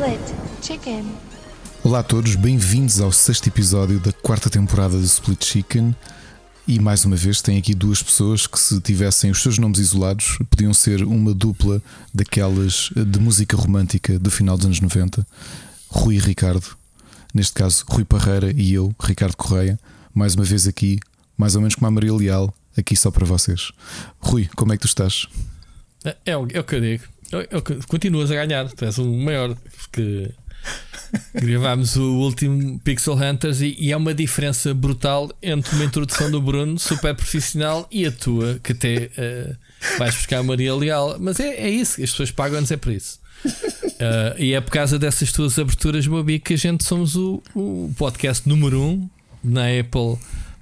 Split Chicken. Olá a todos, bem-vindos ao sexto episódio da quarta temporada do Split Chicken. E mais uma vez tem aqui duas pessoas que, se tivessem os seus nomes isolados, podiam ser uma dupla daquelas de música romântica do final dos anos 90. Rui e Ricardo, neste caso Rui Parreira e eu, Ricardo Correia, mais uma vez aqui, mais ou menos como a Maria Leal, aqui só para vocês. Rui, como é que tu estás? É, é, o, é o que eu digo. É, é continuas a ganhar, tu és o maior, porque gravámos o último Pixel Hunters e, e há uma diferença brutal entre uma introdução do Bruno, super profissional, e a tua, que até eh, vais buscar a Maria Leal. Mas é, é isso, as pessoas pagam-nos é por isso. Eh, e é por causa dessas tuas aberturas, Mobi, que a gente somos o, o podcast número um na Apple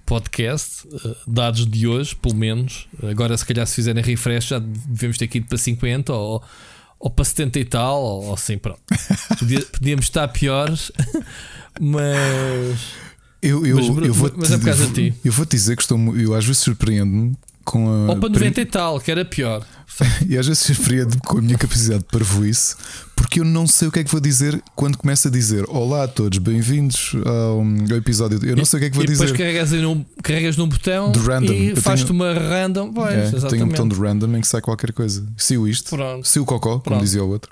Podcast, eh, dados de hoje, pelo menos. Agora, se calhar, se fizerem refresh, já devemos ter ir para 50 ou, ou para 70 e tal, ou assim, pronto. Podíamos estar piores, mas. Eu, eu, Mas, eu vou mas é por causa de ti. Eu vou te dizer que estou, eu às vezes surpreendo-me com a. Ou para 90 e tal, que era pior. E às vezes surpreendo-me com a minha capacidade de parvoíce, porque eu não sei o que é que vou dizer quando começo a dizer Olá a todos, bem-vindos ao, ao episódio. Eu não sei o que é que vou e depois dizer. carregas, aí num, carregas num botão De random. E faz-te uma random. Pois, É, tenho um botão de random em que sai qualquer coisa. Saiu isto, Pronto. o cocó, como Pronto. dizia o outro.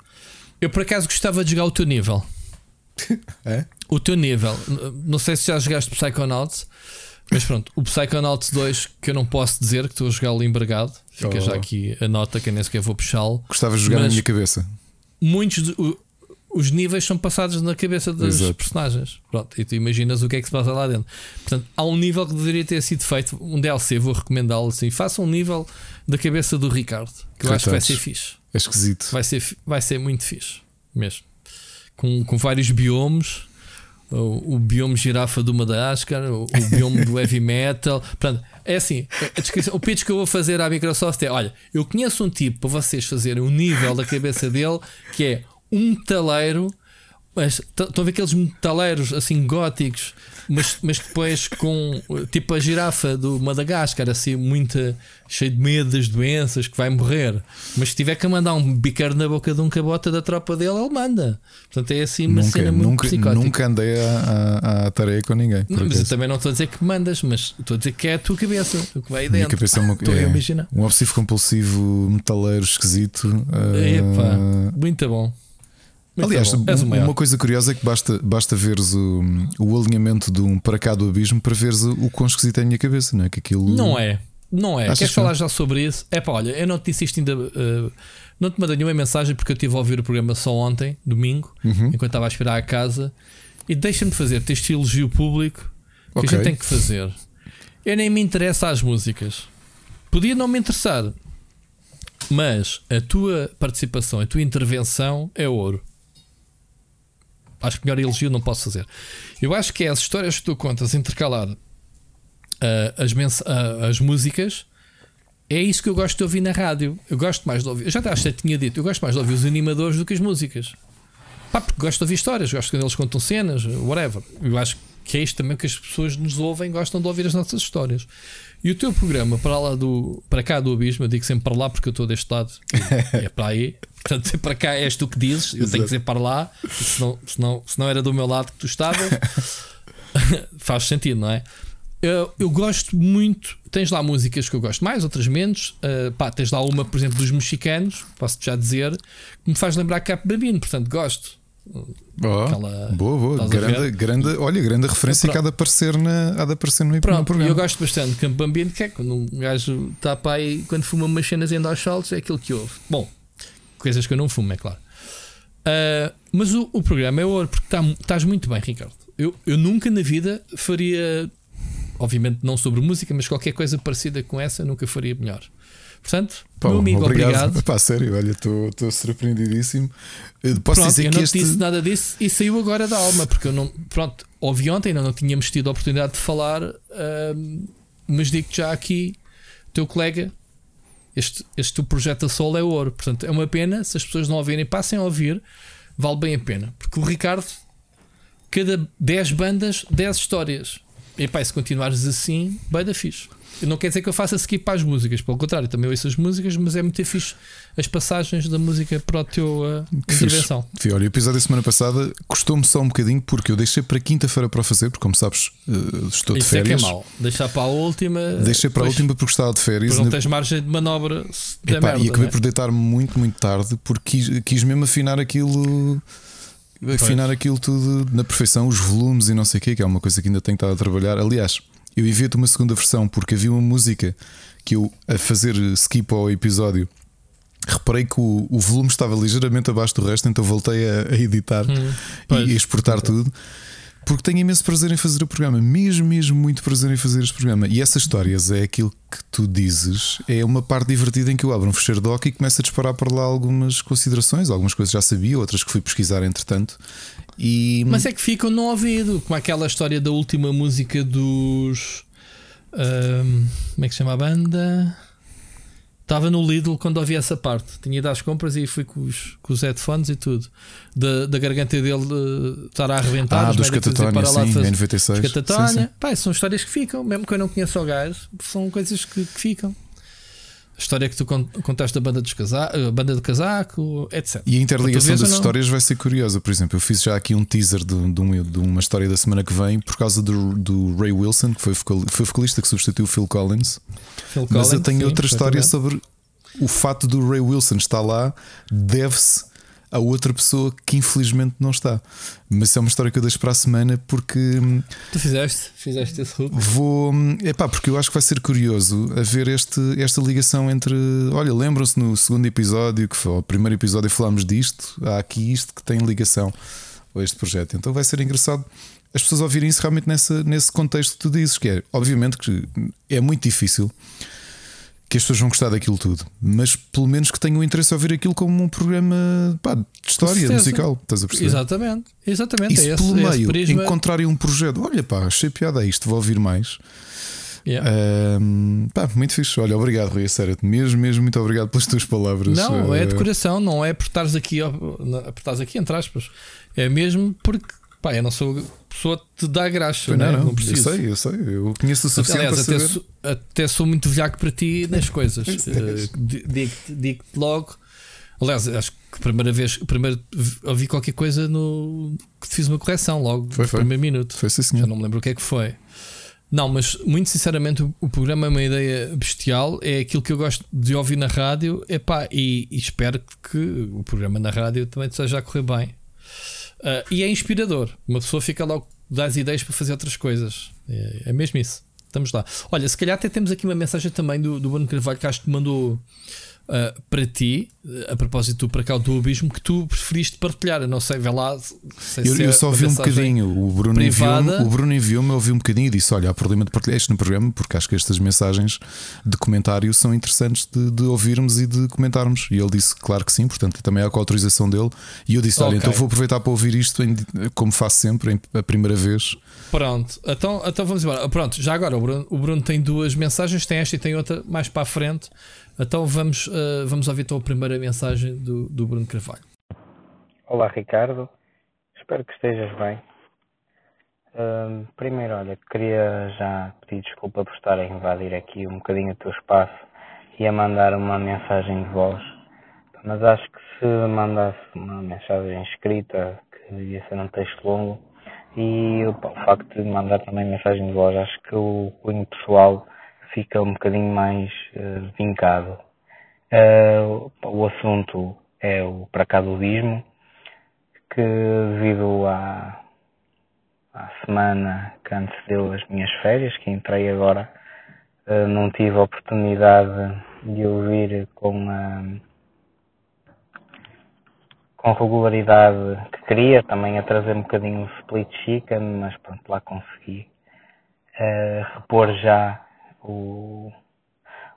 Eu por acaso gostava de jogar o teu nível. É? O teu nível. Não sei se já jogaste Psychonauts, mas pronto, o Psychonauts 2 que eu não posso dizer que estou a jogá-lo embargado. Fica Oh. já aqui a nota que eu nem sequer vou puxá-lo. Gostava de jogar na minha cabeça. Muitos de- o- os níveis são passados na cabeça dos Exato. personagens. Pronto, e tu imaginas o que é que se passa lá dentro. Portanto, há um nível que deveria ter sido feito, um DLC, vou recomendá-lo assim. Faça um nível da cabeça do Ricardo, que eu acho que vai ser fixe. É esquisito. Vai ser, vai ser muito fixe, mesmo. Com, com vários biomes. O, o biome girafa do Madagascar, o, o biome do heavy metal. Portanto, é assim: o pitch que eu vou fazer à Microsoft é: olha, eu conheço um tipo para vocês fazerem um nível da cabeça dele que é um metaleiro. Mas estão a ver aqueles metaleiros assim góticos, mas, mas depois com tipo a girafa do Madagascar, assim, muita cheio de medo das doenças, que vai morrer. Mas se tiver que mandar um biqueiro na boca de um cabota da tropa dele, ele manda. Portanto, é assim uma Nunca, cena muito nunca, psicótica. nunca andei à, à, à tarefa com ninguém. Não, mas eu também não estou a dizer que mandas, mas estou a dizer que é a tua cabeça, o que vai aí dentro. cabeça é, uma, Estou a é imaginar. um obsessivo compulsivo metaleiro esquisito. Epá, ah, muito bom. Muito Aliás, bom. Uma coisa curiosa é que basta, basta veres o, o alinhamento de um para cá do abismo para veres o, o quão esquisito é a minha cabeça, não é? Que aquilo Não é, não é. Achas Queres que falar já sobre isso? É pá, olha, eu não te disse isto ainda. eh, não te mandei nenhuma mensagem porque eu estive a ouvir o programa só ontem, domingo, Uhum. enquanto estava a esperar a casa. E deixa-me fazer este elogio público que Ok. a gente tem que fazer. Eu nem me interessa às músicas. Podia não me interessar, mas a tua participação, a tua intervenção é ouro. Acho que melhor elogio não posso fazer. Eu acho que é as histórias que tu contas intercalado ah, as, ah, as músicas. É isso que eu gosto de ouvir na rádio. Eu gosto mais de ouvir. Eu já acho que tinha dito. Eu gosto mais de ouvir os animadores do que as músicas. Pá, porque gosto de ouvir histórias. Gosto quando eles contam cenas, whatever. Eu acho que é isto também que as pessoas nos ouvem. Gostam de ouvir as nossas histórias. E o teu programa, para lá do. Para cá do abismo, eu digo sempre para lá porque eu estou deste lado. É para aí. Portanto, para cá és tu que dizes. Eu tenho que dizer para lá. Senão, senão, senão era do meu lado que tu estavas. Faz sentido, não é? Eu, eu gosto muito. Tens lá músicas que eu gosto mais, outras menos. Uh, pá, tens lá uma, por exemplo, dos mexicanos, posso-te já dizer, que me faz lembrar Cap Babino, portanto gosto. Oh, Aquela- boa, boa. Grande, grande, olha, grande referência que há de aparecer, na, há de aparecer no, no Pronto, programa. eu gosto bastante de Campo Bambino, que é quando um gajo está para aí, quando fuma umas cenas e anda aos saltos, é aquilo que ouve. Bom, coisas que eu não fumo, é claro. Uh, mas o, o programa é ouro, porque tá- estás muito bem, Ricardo. Eu, eu nunca na vida faria, obviamente não sobre música, mas qualquer coisa parecida com essa, nunca faria melhor. Portanto, Pá, meu amigo, obrigado. Pá, sério, olha, estou surpreendidíssimo. Eu Posso Pronto, dizer eu que não este. te disse nada disso e saiu agora da alma, porque eu não. Pronto, ouvi ontem, ainda não tínhamos tido a oportunidade de falar, ahm, mas digo-te já aqui, teu colega, este, este projeto a solo é ouro. Portanto, é uma pena, se as pessoas não ouvirem, passem a ouvir, vale bem a pena. Porque o Ricardo, cada 10 bandas, 10 histórias. E pá, se continuares assim, vai da fixe. Não quer dizer que eu faça skip para as músicas, pelo contrário, também ouço as músicas, mas é muito fixe as passagens da música para a tua uh, intervenção. Fixe. Olha, o episódio da semana passada custou-me só um bocadinho porque eu deixei para quinta-feira para fazer, porque como sabes, uh, estou de Isso férias. é que é mau. Deixar para a última. Deixei para a última porque estava de férias. Não tens margem de manobra. Epá, merda, e acabei né? por deitar muito, muito tarde porque quis, quis mesmo afinar aquilo afinar pois. aquilo tudo na perfeição, os volumes e não sei o quê, que é uma coisa que ainda tenho estado a trabalhar. Aliás, eu invento uma segunda versão porque havia uma música que eu, a fazer skip ao episódio, reparei que o, o volume estava ligeiramente abaixo do resto, então voltei a, a editar hum, e a exportar tudo. Porque tenho imenso prazer em fazer o programa, mesmo, mesmo muito prazer em fazer este programa. E essas histórias é aquilo que tu dizes, é uma parte divertida em que eu abro um fecheiro doc e começo a disparar para lá algumas considerações, algumas coisas já sabia, outras que fui pesquisar entretanto. E... Mas é que ficam no ouvido, como aquela história da última música dos. Um, como é que se chama a banda? Estava no Lidl quando ouvi essa parte. Tinha ido às compras e fui com os, com os headphones e tudo. Da, da garganta dele de estar a arrebentar. Ah, dos Catatónia, sim, fazer, 96. Dos Catatónia. Pá, são histórias que ficam, mesmo que eu não conheça o gajo, são coisas que, que ficam. A história que tu contaste da banda, casaco, banda do casaco, etc. E a interligação das histórias vai ser curiosa. Por exemplo, eu fiz já aqui um teaser de, de, de uma história da semana que vem por causa do, do Ray Wilson, que foi, foi vocalista que substituiu Phil Collins. Phil Mas Collins, eu tenho sim, outra história sobre o fato do Ray Wilson estar lá, deve-se a outra pessoa que infelizmente não está. Mas isso é uma história que eu deixo para a semana porque. Tu fizeste, fizeste esse hook. Vou. Epá, porque eu acho que vai ser curioso a ver este, esta ligação entre. Olha, lembram-se no segundo episódio, que foi o primeiro episódio, falámos disto. Há aqui isto que tem ligação a este projeto. Então vai ser engraçado as pessoas ouvirem isso realmente nessa, nesse contexto que tu dizes, que é obviamente que é muito difícil que as pessoas vão gostar daquilo tudo, mas pelo menos que tenham interesse em ouvir aquilo como um programa pá, de história musical. Estás a perceber? Exatamente, exatamente. E se é pelo esse, meio prisma... encontrarem um projeto, olha pá, achei piada a isto, vou ouvir mais. Yeah. Um, pá, muito fixe. Olha, obrigado, Rui. Sério, mesmo, mesmo, muito obrigado pelas tuas palavras. Não, é de coração, não é por estares aqui, por estares aqui, entre aspas. É mesmo porque Pá, eu não sou pessoa te dá graxa, não, né? não, não preciso. Eu sei, eu sei, eu conheço o suficiente Aliás, para até sou, até sou muito velhaco para ti nas coisas. uh, Digo-te digo logo. Aliás, acho que a primeira vez, primeiro ouvi qualquer coisa no que te fiz uma correção logo foi, no foi. primeiro minuto. Foi sim, senhor. Já não me lembro o que é que foi. Não, mas muito sinceramente o, o, programa é uma ideia bestial, é aquilo que eu gosto de ouvir na rádio epá, e, e espero que o programa na rádio também esteja a correr bem. Uh, e é inspirador. Uma pessoa fica logo, dá as ideias para fazer outras coisas. É, é, mesmo isso. Estamos lá. Olha, se calhar até temos aqui uma mensagem também do, do Bruno Carvalho que acho que mandou uh, para ti, a propósito do para cá do abismo, que tu preferiste partilhar. Eu não sei, vê lá. eu, se eu só ouvi um bocadinho. O Bruno enviou-me, o Bruno enviou-me, ouvi um bocadinho e disse: Olha, há problema de partilhar isto no programa, porque acho que estas mensagens de comentário são interessantes de, de ouvirmos e de comentarmos. E ele disse: Claro que sim, portanto, também é com a autorização dele. E eu disse: Olha, Ok. então vou aproveitar para ouvir isto, em- como faço sempre, em- a primeira vez. Pronto, então, então vamos embora. Pronto, já agora o Bruno, o Bruno tem duas mensagens, tem esta e tem outra mais para a frente. Então vamos, uh, vamos ouvir então a primeira mensagem do, do Bruno Carvalho. Olá Ricardo, espero que estejas bem. Primeiro, olha, queria já pedir desculpa por estar a invadir aqui um bocadinho o teu espaço e a mandar uma mensagem de voz, mas acho que se mandasse uma mensagem escrita, que devia ser um texto longo, e opa, o facto de mandar também mensagem de voz, acho que o cunho pessoal fica um bocadinho mais eh, vincado. Eh, o assunto é o pracadudismo, que devido à, à semana que antecedeu as minhas férias, que entrei agora, eh, não tive a oportunidade de ouvir com a, com regularidade que queria, também a trazer um bocadinho o split chicken, mas pronto, lá consegui eh, repor já o,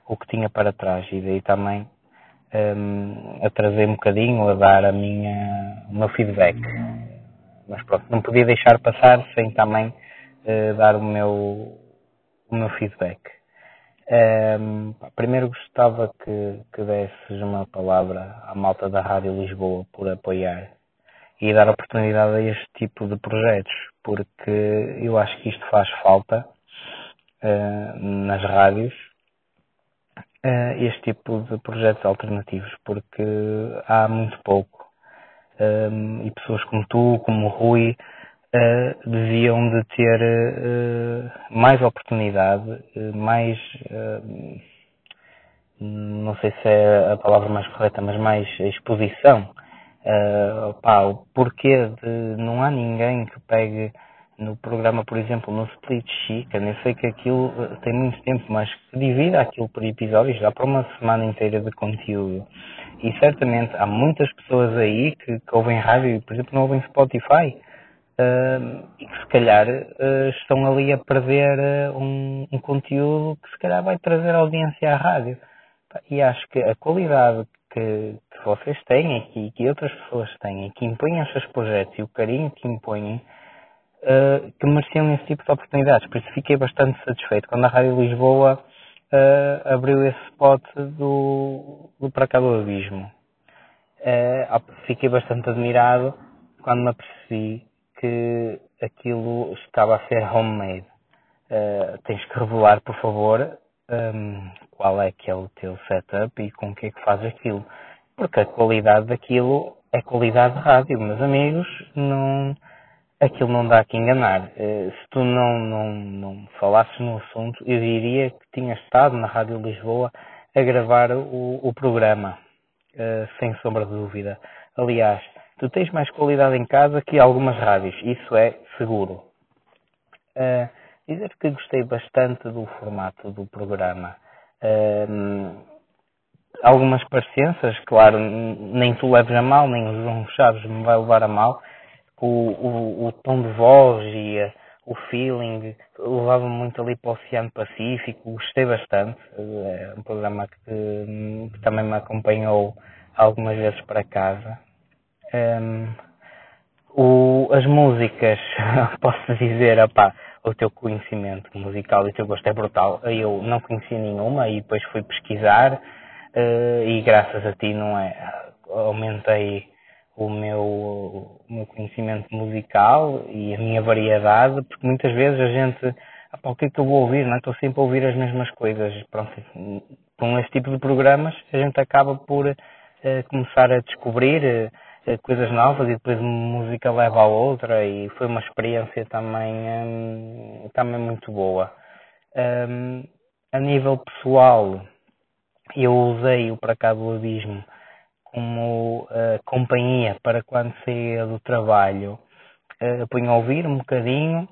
o que tinha para trás e daí também um, a trazer um bocadinho, a dar a minha, o meu feedback. Mas pronto, não podia deixar passar sem também eh, dar o meu, o meu feedback. Um, primeiro gostava que, que desses uma palavra à malta da Rádio Lisboa por apoiar e dar oportunidade a este tipo de projetos, porque eu acho que isto faz falta. Nas rádios este tipo de projetos alternativos, porque há muito pouco. e pessoas como tu, como o Rui, uh, deviam de ter uh, mais oportunidade, uh, mais não sei se é a palavra mais correta, mas mais exposição. Uh, pá, o porquê de não há ninguém que pegue no programa, por exemplo, no Split Chicken, eu sei que aquilo tem muito tempo, mas divida aquilo por episódios, dá para uma semana inteira de conteúdo. E certamente há muitas pessoas aí que, que ouvem rádio e, por exemplo, não ouvem Spotify uh, e que se calhar uh, estão ali a perder uh, um, um, conteúdo que se calhar vai trazer audiência à rádio. E acho que a qualidade que, que vocês têm e que outras pessoas têm, que impõem os seus projetos e o carinho que impõem, que mereciam esse tipo de oportunidades. Por isso fiquei bastante satisfeito quando a Rádio Lisboa abriu esse spot do, do Para Cá do Abismo. fiquei bastante admirado quando me apercebi que aquilo estava a ser homemade. Uh, tens que revelar, por favor, um, qual é que é o teu setup e com o que é que faz aquilo. Porque a qualidade daquilo é qualidade de rádio, meus amigos, não, aquilo não dá que enganar. Uh, se tu não, não, não falasses no assunto, eu diria que tinhas estado na Rádio Lisboa a gravar o, o programa, uh, sem sombra de dúvida. Aliás, tu tens mais qualidade em casa que algumas rádios, isso é seguro. Uh, dizer que gostei bastante do formato do programa. Uh, algumas parecenças, claro, nem tu leves a mal, nem o João Chaves me vai levar a mal. O, o, o tom de voz e uh, o feeling levava muito ali para o Oceano Pacífico, gostei bastante. É um programa que, que também me acompanhou algumas vezes para casa. Um, o, as músicas, posso dizer, opá, o teu conhecimento musical e o teu gosto é brutal. Eu não conhecia nenhuma e depois fui pesquisar uh, e graças a ti não é aumentei o meu, o meu conhecimento musical e a minha variedade, porque muitas vezes a gente, opá, o que é que eu vou ouvir? Não é? Estou sempre a ouvir as mesmas coisas. Pronto, com esse tipo de programas a gente acaba por uh, começar a descobrir uh, coisas novas e depois música leva a outra e foi uma experiência também, hum, também muito boa. Um, a nível pessoal, eu usei o Para Cá do Abismo como uh, companhia para quando saía do trabalho. Uh, punha a ouvir um bocadinho,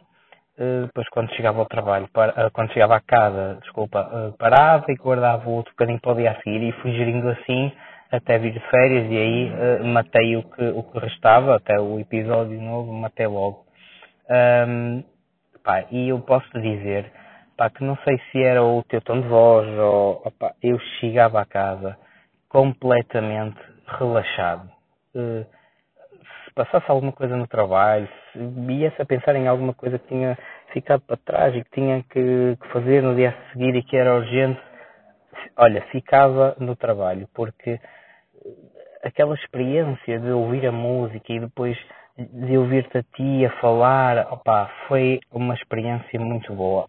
uh, depois quando chegava ao trabalho, para, uh, quando chegava à casa, desculpa, parava e guardava outro bocadinho para o dia a seguir e fui gerindo assim até vir de férias e aí matei o que, o que restava, até o episódio novo, matei logo. Um, pá, e eu posso dizer pá, que não sei se era o teu tom de voz ou eu chegava a casa completamente relaxado. Uh, se passasse alguma coisa no trabalho, se viesse a pensar em alguma coisa que tinha ficado para trás e que tinha que, que fazer no dia a seguir e que era urgente, olha, ficava no trabalho, porque aquela experiência de ouvir a música e depois de ouvir-te a ti a falar, opa, foi uma experiência muito boa.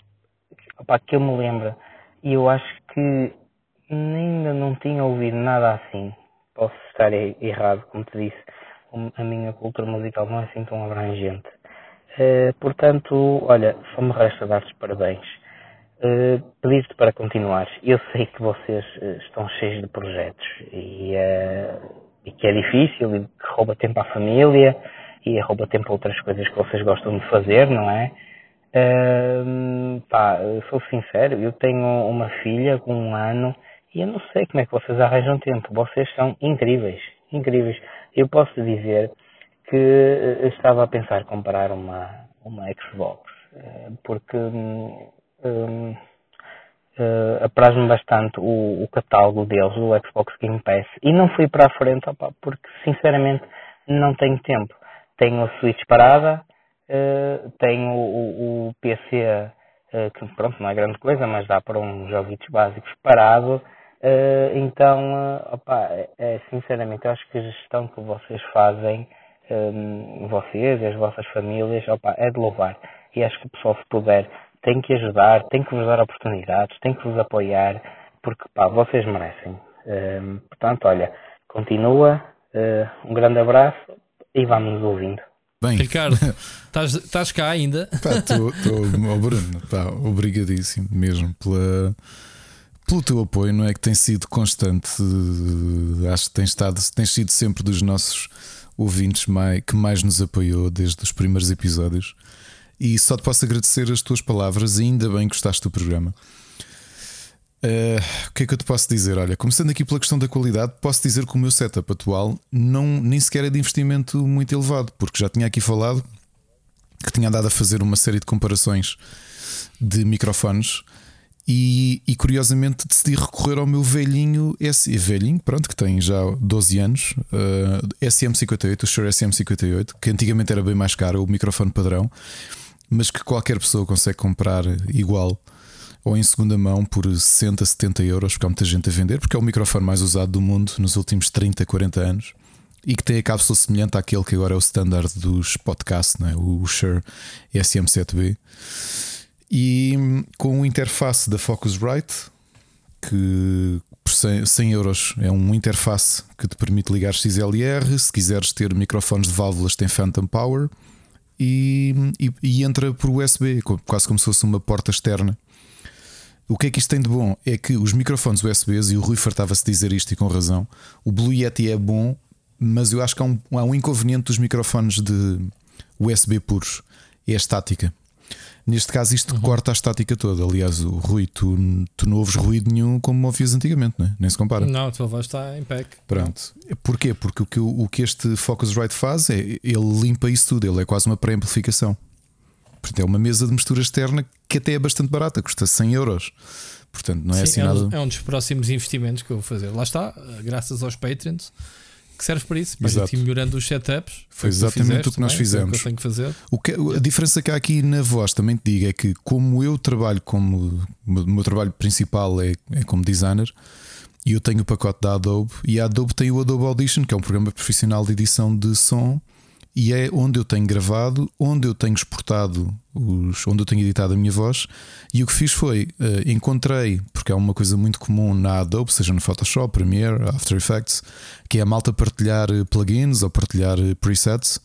Opa, que eu me lembro. E eu acho que ainda não tinha ouvido nada assim. Posso estar errado, como te disse. A minha cultura musical não é assim tão abrangente. Uh, portanto, olha, só me resta dar-te parabéns. Uh, Pedir-te para continuar. Eu sei que vocês uh, estão cheios de projetos e, e, que é difícil e que rouba tempo à família e rouba tempo a outras coisas que vocês gostam de fazer, não é? Uh, pá, sou sincero, eu tenho uma filha com um ano e eu não sei como é que vocês arranjam tempo. Vocês são incríveis, incríveis. Eu posso dizer que estava a pensar comprar uma, uma Xbox porque hum, um, uh, eh, apraz-me bastante o, o, catálogo deles, o Xbox Game Pass, e não fui para a frente opa, porque sinceramente não tenho tempo. Tenho a Switch parada, uh, tenho o, o PC, uh, eh, que pronto, não é grande coisa, mas dá para uns joguinhos básicos parado. Então, opa, é, é, sinceramente, eu acho que a gestão que vocês fazem, um, vocês e as vossas famílias, opa, é de louvar. E acho que o pessoal, se puder tem que ajudar, tem que vos dar oportunidades, tem que vos apoiar, porque pá, vocês merecem. Um, portanto, olha, continua, uh, um grande abraço e vamos nos ouvindo. Bem, Ricardo, estás cá ainda? Estou, Bruno, pá, obrigadíssimo mesmo pela, pelo teu apoio, não é? Que tem sido constante. Acho que tens, estado, tens sido sempre dos nossos ouvintes mais, que mais nos apoiou desde os primeiros episódios. E só te posso agradecer as tuas palavras e ainda bem que gostaste do programa. Uh, o que é que eu te posso dizer? Olha, começando aqui pela questão da qualidade, posso dizer que o meu setup atual não, nem sequer é de investimento muito elevado, porque já tinha aqui falado que tinha andado a fazer uma série de comparações de microfones e, e curiosamente decidi recorrer ao meu velhinho, esse velhinho, pronto, que tem já 12 anos, uh, SM58, o Shure SM58, que antigamente era bem mais caro, o microfone padrão, mas que qualquer pessoa consegue comprar igual ou em segunda mão por 60, 70 euros, porque há muita gente a vender, porque é o microfone mais usado do mundo nos últimos 30, 40 anos e que tem a cápsula semelhante àquele que agora é o standard dos podcasts, né? o Shure SM7B. E com o interface da Focusrite, que por 100 euros é um interface que te permite ligar XLR. Se quiseres ter microfones de válvulas, tem Phantom Power e, e, e entra por USB, quase como se fosse uma porta externa o que é que isto tem de bom? É que os microfones USBs, e o Rui fartava-se dizer isto e com razão, o Blue Yeti é bom, mas eu acho que há um, há um inconveniente dos microfones de USB puros, é a estática. Neste caso, isto uhum. corta a estática toda. Aliás, o Rui, tu, tu não ouves ruído nenhum como ouvias antigamente, não é? nem se compara. Não, a tua voz está em pack. Pronto. Porquê? Porque o que, o que este Focusrite faz é ele limpa isso tudo, ele é quase uma pré-amplificação. Portanto, é uma mesa de mistura externa que até é bastante barata, custa 100 euros. Portanto, não é Sim, assim é nada. Um, é um dos próximos investimentos que eu vou fazer. Lá está, graças aos Patreons, que serve para isso, para Exato. melhorando os setups. Foi exatamente o que nós fizemos. É que fazer. O que, a diferença que há aqui na voz, também te digo, é que como eu trabalho como. O meu trabalho principal é, é como designer. E eu tenho o pacote da Adobe e a Adobe tem o Adobe Audition, que é um programa profissional de edição de som e é onde eu tenho gravado, onde eu tenho exportado, os, onde eu tenho editado a minha voz. E o que fiz foi uh, encontrei, porque é uma coisa muito comum na Adobe, seja no Photoshop, Premiere, After Effects, que é a malta partilhar eh, plugins ou partilhar eh, presets.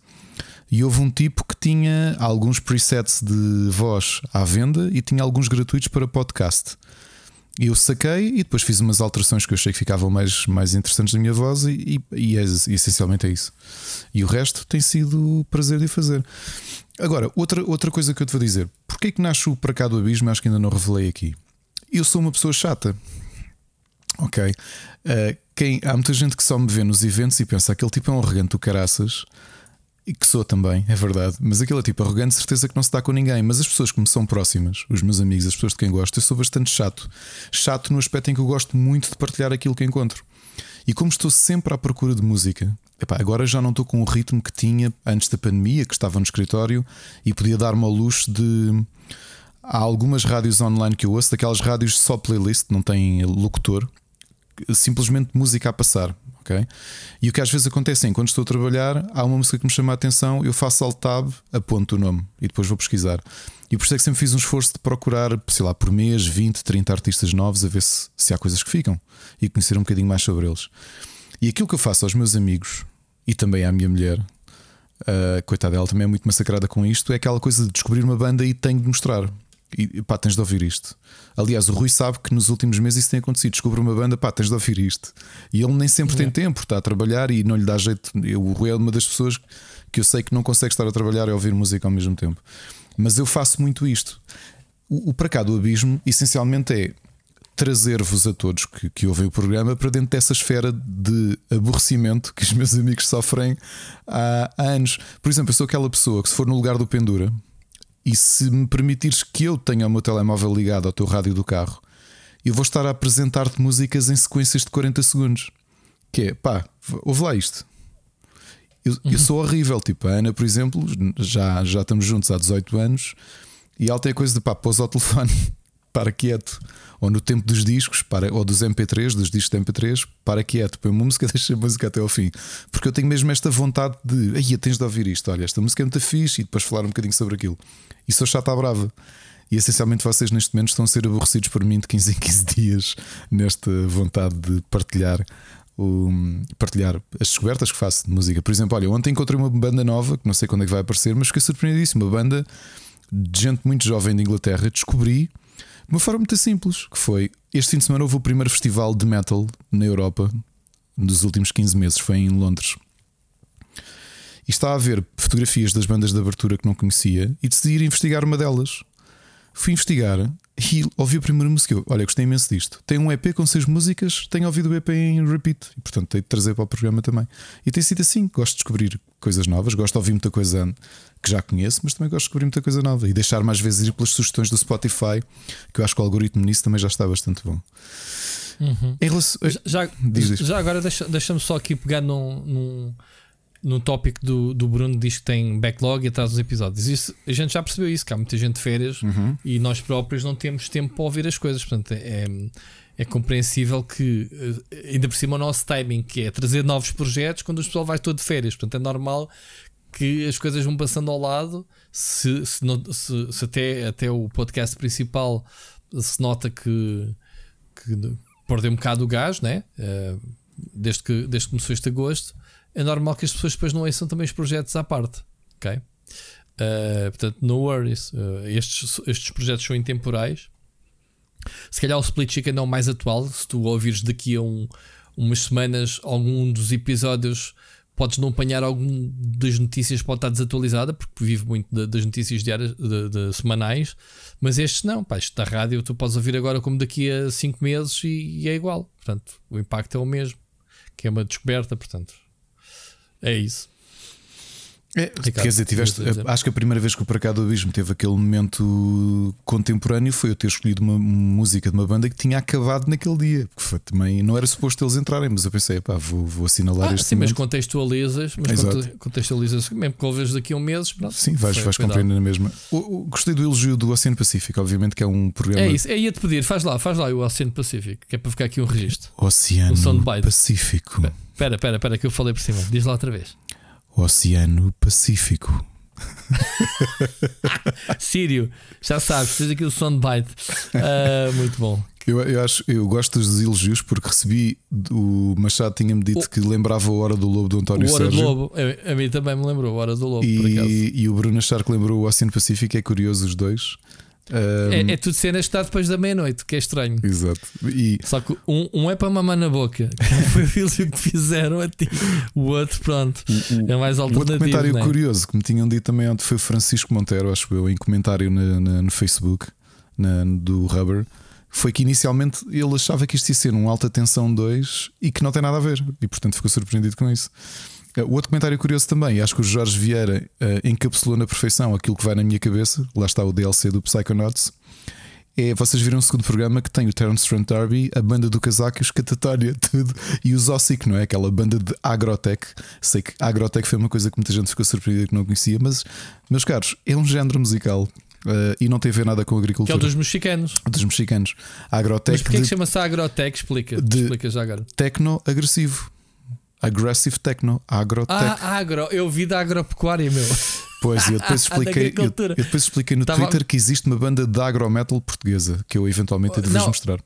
E houve um tipo que tinha alguns presets de voz à venda e tinha alguns gratuitos para podcast. Eu saquei e depois fiz umas alterações que eu achei que ficavam mais, mais interessantes na minha voz e, e, e, é, essencialmente é isso. E o resto tem sido prazer de fazer. Agora, outra, outra coisa que eu te vou dizer: porquê que nasce o Para Cá do Abismo? Acho que ainda não revelei aqui. Eu sou uma pessoa chata. Ok? Uh, quem, há muita gente que só me vê nos eventos e pensa aquele tipo é um arrogante do caraças e que sou também, é verdade. Mas aquele tipo arrogante, certeza que não se dá com ninguém. Mas as pessoas que me são próximas, os meus amigos, as pessoas de quem gosto, eu sou bastante chato. Chato no aspecto em que eu gosto muito de partilhar aquilo que encontro. E como estou sempre à procura de música, epá, agora já não estou com o ritmo que tinha antes da pandemia, que estava no escritório e podia dar-me ao luxo de. Há algumas rádios online que eu ouço, daquelas rádios só playlist, não tem locutor, simplesmente música a passar ok? E o que às vezes acontece é, quando estou a trabalhar, há uma música que me chama a atenção, eu faço alt tab, aponto o nome e depois vou pesquisar. E por isso é que sempre fiz um esforço de procurar, sei lá, por mês, 20, 30 artistas novos, a ver se, se há coisas que ficam e conhecer um bocadinho mais sobre eles. E aquilo que eu faço aos meus amigos e também à minha mulher, uh, coitada, ela também é muito massacrada com isto, é aquela coisa de descobrir uma banda e tenho de mostrar. E pá, tens de ouvir isto. Aliás, o Rui sabe que nos últimos meses isso tem acontecido. Descobre uma banda, pá, tens de ouvir isto. E ele nem sempre é. tem tempo, está a trabalhar e não lhe dá jeito. Eu, o Rui é uma das pessoas que eu sei que não consegue estar a trabalhar e ouvir música ao mesmo tempo. Mas eu faço muito isto. O, o para cá do abismo, essencialmente, é trazer-vos a todos que, que ouvem o programa para dentro dessa esfera de aborrecimento que os meus amigos sofrem há, anos. Por exemplo, eu sou aquela pessoa que, se for no lugar do Pendura e se me permitires que eu tenha o meu telemóvel ligado ao teu rádio do carro, eu vou estar a apresentar-te músicas em sequências de 40 segundos. Que é, pá, ouve lá isto. Eu, uhum. eu, sou horrível. Tipo, a Ana, por exemplo, já, já estamos juntos há 18 anos e ela tem a coisa de pá, pôs ao telefone, para quieto. Ou no tempo dos discos, para, ou dos MP3, dos discos de MP3, para quieto, põe uma música, deixa a música até ao fim. Porque eu tenho mesmo esta vontade de, aí tens de ouvir isto, olha, esta música é muito fixe, e depois falar um bocadinho sobre aquilo. E sou chata à brava. E essencialmente vocês neste momento estão a ser aborrecidos por mim de 15 em 15 dias nesta vontade de partilhar o, partilhar as descobertas que faço de música. Por exemplo, olha, ontem encontrei uma banda nova que não sei quando é que vai aparecer, mas fiquei surpreendidíssimo. Uma banda de gente muito jovem de Inglaterra. Descobri de uma forma muito simples: que foi este fim de semana houve o primeiro festival de metal na Europa nos últimos 15 meses. Foi em Londres. E estava a ver fotografias das bandas de abertura que não conhecia e decidi ir investigar uma delas. Fui investigar e ouvi a primeira música. Olha, gostei imenso disto. Tem um EP com seis músicas, tenho ouvido o EP em repeat e, portanto, tenho de trazer para o programa também. E tem sido assim. Gosto de descobrir coisas novas, gosto de ouvir muita coisa que já conheço, mas também gosto de descobrir muita coisa nova e deixar mais vezes ir pelas sugestões do Spotify, que eu acho que o algoritmo nisso também já está bastante bom. Uhum. Relação... Já, já, já, agora deixa-me deixa só aqui pegar num, num no tópico do, do Bruno diz que tem backlog e atrás dos episódios. Isso, a gente já percebeu isso, que há muita gente de férias uhum. e nós próprios não temos tempo para ouvir as coisas. Portanto, é, é compreensível que, eh, ainda por cima, o nosso timing, que é trazer novos projetos quando o pessoal vai todo de férias. Portanto, é normal que as coisas vão passando ao lado. Se, se, não, se, se até, até o podcast principal se nota que, que perdeu um bocado o gás, né? Uh, desde, que, desde que começou este agosto é normal que as pessoas depois não ouçam também os projetos à parte. Ok? Uh, portanto, no worries. Uh, estes, estes projetos são intemporais. Se calhar o Split Chicken é o mais atual. Se tu ouvires daqui a um, umas semanas algum dos episódios, podes não apanhar algum das notícias, pode estar desatualizada, porque vive muito de, das notícias diárias, de, de, semanais. Mas estes não, pá, este da rádio tu podes ouvir agora como daqui a 5 meses e, e é igual. Portanto, o impacto é o mesmo, que é uma descoberta. Portanto, é isso. É, quer dizer, tiveste, acho que a primeira vez que o Para Cá do Abismo teve aquele momento contemporâneo foi eu ter escolhido uma música de uma banda que tinha acabado naquele dia. Porque foi, também não era suposto eles entrarem, mas eu pensei, pá, vou, vou assinalar ah, este Sim, momento. mas contextualizas, mas Exato. contextualizas mesmo que ouves daqui a um mês. Pronto, sim, vais, vais compreender na mesma. O, o, gostei do elogio do Oceano Pacífico, obviamente que é um programa. É isso, é ia-te pedir, faz lá, faz lá o Oceano Pacífico, que é para ficar aqui um registro. Oceano Pacífico. Espera, espera, espera, que eu falei por cima. Diz lá outra vez. Oceano Pacífico. Sírio, já sabes, fez aqui o soundbite. Uh, muito bom. Eu, eu, acho, eu gosto dos elogios porque recebi. O Machado tinha-me dito o, que lembrava a Hora do Lobo do António o Hora Sérgio. do Lobo, a, a mim também me lembrou a Hora do Lobo. E, e o Bruno achar que lembrou o Oceano Pacífico é curioso, os dois. Um... É, é, tudo cenas que está depois da meia-noite, que é estranho. Exato. E... Só que um, um é para mamar na boca, que foi o que te fizeram a ti. O outro, pronto, o, é mais alternativo. O outro comentário né? curioso que me tinham dito também ontem foi o Francisco Monteiro, acho eu, em comentário na, na, no Facebook na, do Rubber. Foi que inicialmente ele achava que isto ia ser um Alta Tensão 2 e que não tem nada a ver, e portanto ficou surpreendido com isso. O outro comentário curioso também, acho que o Jorge Vieira uh, encapsulou na perfeição aquilo que vai na minha cabeça. Lá está o DLC do Psychonauts. É, vocês viram o segundo programa que tem o Terence Trent D'Arby, a banda do casaco, os Catatória, tudo, e o Zossic, não é? Aquela banda de agrotech. Sei que agrotech foi uma coisa que muita gente ficou surpreendida que não conhecia, mas, meus caros, é um género musical. Uh, e não tem a ver nada com agricultura. Que é o dos mexicanos. Dos mexicanos. Agrotech. Mas porquê de... que chama-se agrotech? Explica. De Explica já agora. Tecno agressivo. Aggressive Techno, Agrotech. Ah, agro, eu vi da agropecuária, meu. Pois, eu depois expliquei, eu, eu, depois expliquei no Tava... Twitter que existe uma banda de agrometal portuguesa que eu eventualmente devo mostrar.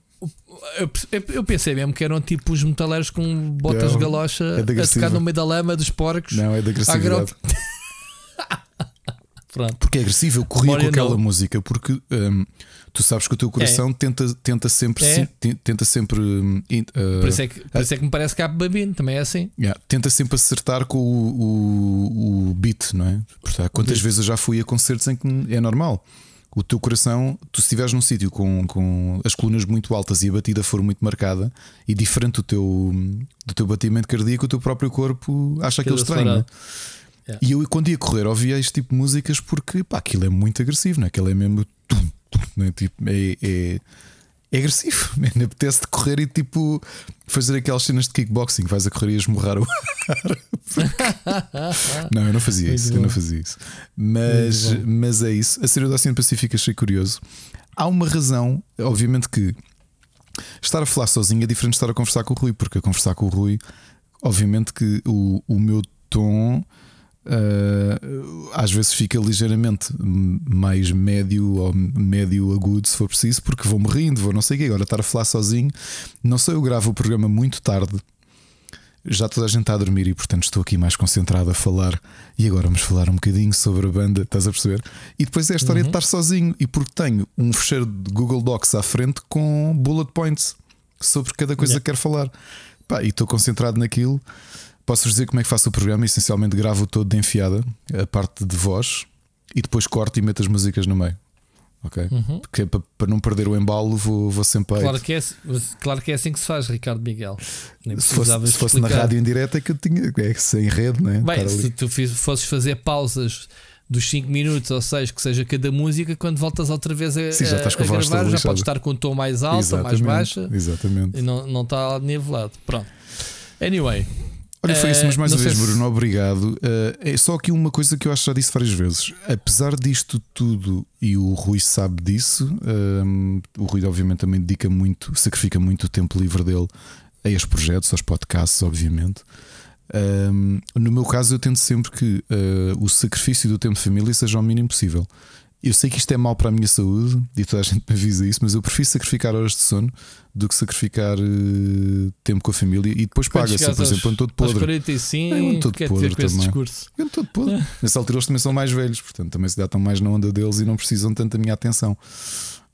Eu, eu, pensei mesmo que eram tipo os metaleiros com botas de galocha é a tocar no meio da lama dos porcos. Não, é de agressividade. Agro... Pronto. Porque é agressivo, eu corria com aquela não. música, porque um, tu sabes que o teu coração é. tenta, tenta sempre. É. Sim, tenta sempre uh, por, isso é que, por isso é que me parece que há babino, também é assim. Yeah, tenta sempre acertar com o, o, o beat, não é? Portanto, quantas vezes eu já fui a concertos em que é normal. O teu coração, tu se estiveres num sítio com, com as colunas muito altas e a batida for muito marcada e diferente do teu, do teu batimento cardíaco, o teu próprio corpo acha aquilo estranho. Yeah. E eu, quando ia correr, ouvia este tipo de músicas porque pá, aquilo é muito agressivo, não é? Aquilo é mesmo. Tum, tum, não é? Tipo, é, é, é agressivo. Me apetece de correr e tipo fazer aquelas cenas de kickboxing, vais a correr e esmurrar o ar. não, eu não fazia muito isso, bom. eu não fazia isso. Mas, mas é isso. A série do Oceano Pacífico achei curioso. Há uma razão, obviamente, que estar a falar sozinho é diferente de estar a conversar com o Rui, porque a conversar com o Rui, obviamente que o, o meu tom uh, às vezes fica ligeiramente mais médio ou médio agudo se for preciso, porque vou-me rindo, vou não sei o quê. Agora estar a falar sozinho, não sei, eu gravo o programa muito tarde. Já toda a gente está a dormir e, portanto, estou aqui mais concentrado a falar. E agora vamos falar um bocadinho sobre a banda, estás a perceber? E depois é a história uhum. de estar sozinho. E porque tenho um fecheiro de Google Docs à frente com bullet points sobre cada coisa yeah. que quero falar. Pá, e estou concentrado naquilo. Posso-vos dizer como é que faço o programa? Essencialmente gravo todo de enfiada, a parte de voz, e depois corto e meto as músicas no meio. Ok? Uhum. Porque para, para, não perder o embalo, vou, vou sempre claro que, é, claro que é assim que se faz, Ricardo Miguel. Se fosse, se fosse na rádio em direto é que eu tinha, é sem rede, né? Bem, se tu fosses fazer pausas dos 5 minutos ou 6 que seja cada música, quando voltas outra vez a, Sim, já estás com a, a gravar, já podes estar com um tom mais alto, mais baixa. Exatamente. E não, não está nivelado. Pronto. Anyway, Olha, foi isso, mas mais uma vez, se... Bruno, obrigado. Uh, é só aqui uma coisa que eu acho que já disse várias vezes. Apesar disto tudo, e o Rui sabe disso, um, o Rui, obviamente, também dedica muito, sacrifica muito o tempo livre dele a estes projetos, aos podcasts, obviamente. Um, no meu caso, eu tento sempre que uh, o sacrifício do tempo de família seja o mínimo possível. Eu sei que isto é mau para a minha saúde e toda a gente me avisa isso, mas eu prefiro sacrificar horas de sono do que sacrificar uh, tempo com a família e depois paga-se. Por exemplo, ando todo podre. 45, eu ando todo podre também. Eu ando todo podre. Nessa altura eles também são mais velhos, portanto também se dá tão mais na onda deles e não precisam tanto da minha atenção.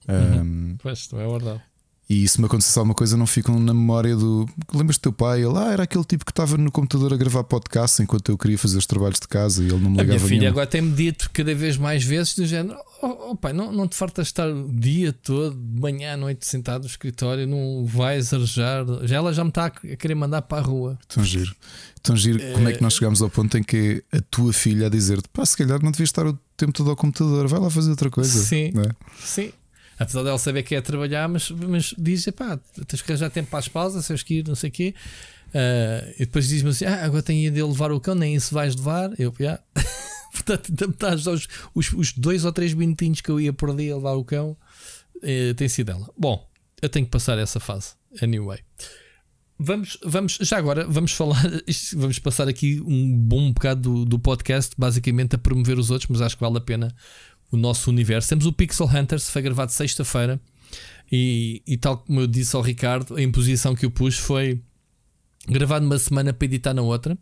Uhum. Um, pois, é verdade. E se me acontecesse alguma coisa, não ficam na memória do. Lembras do teu pai? Ele ah, era aquele tipo que estava no computador a gravar podcast enquanto eu queria fazer os trabalhos de casa e ele não me ligava. A minha filha agora tem-me dito cada vez mais vezes do género: oh, oh pai, não, não te fartas estar o dia todo, de manhã à noite, sentado no escritório, não vais arejar. Já ela já me está a querer mandar para a rua. Tão giro. Tão giro. É... Como é que nós chegamos ao ponto em que a tua filha a dizer-te: pá, se calhar não devias estar o tempo todo ao computador, vai lá fazer outra coisa. Sim. É? Sim. Apesar dela saber que é trabalhar, mas, mas diz: pá, tens que arranjar tempo para as pausas, tens que ir, não sei o quê. Uh, e depois diz-me assim: ah, agora tenho de levar o cão, nem isso vais levar. Eu, já. Portanto, metade os, os, os, dois ou três minutinhos que eu ia ali a levar o cão, eh, tem sido ela. Bom, eu tenho que passar essa fase. Anyway. Vamos, vamos, já agora, vamos falar, vamos passar aqui um bom bocado do, do podcast, basicamente a promover os outros, mas acho que vale a pena o nosso universo. Temos o Pixel Hunters, foi gravado sexta-feira. E, e, tal como eu disse ao Ricardo, a imposição que eu pus foi gravar numa semana para editar na outra,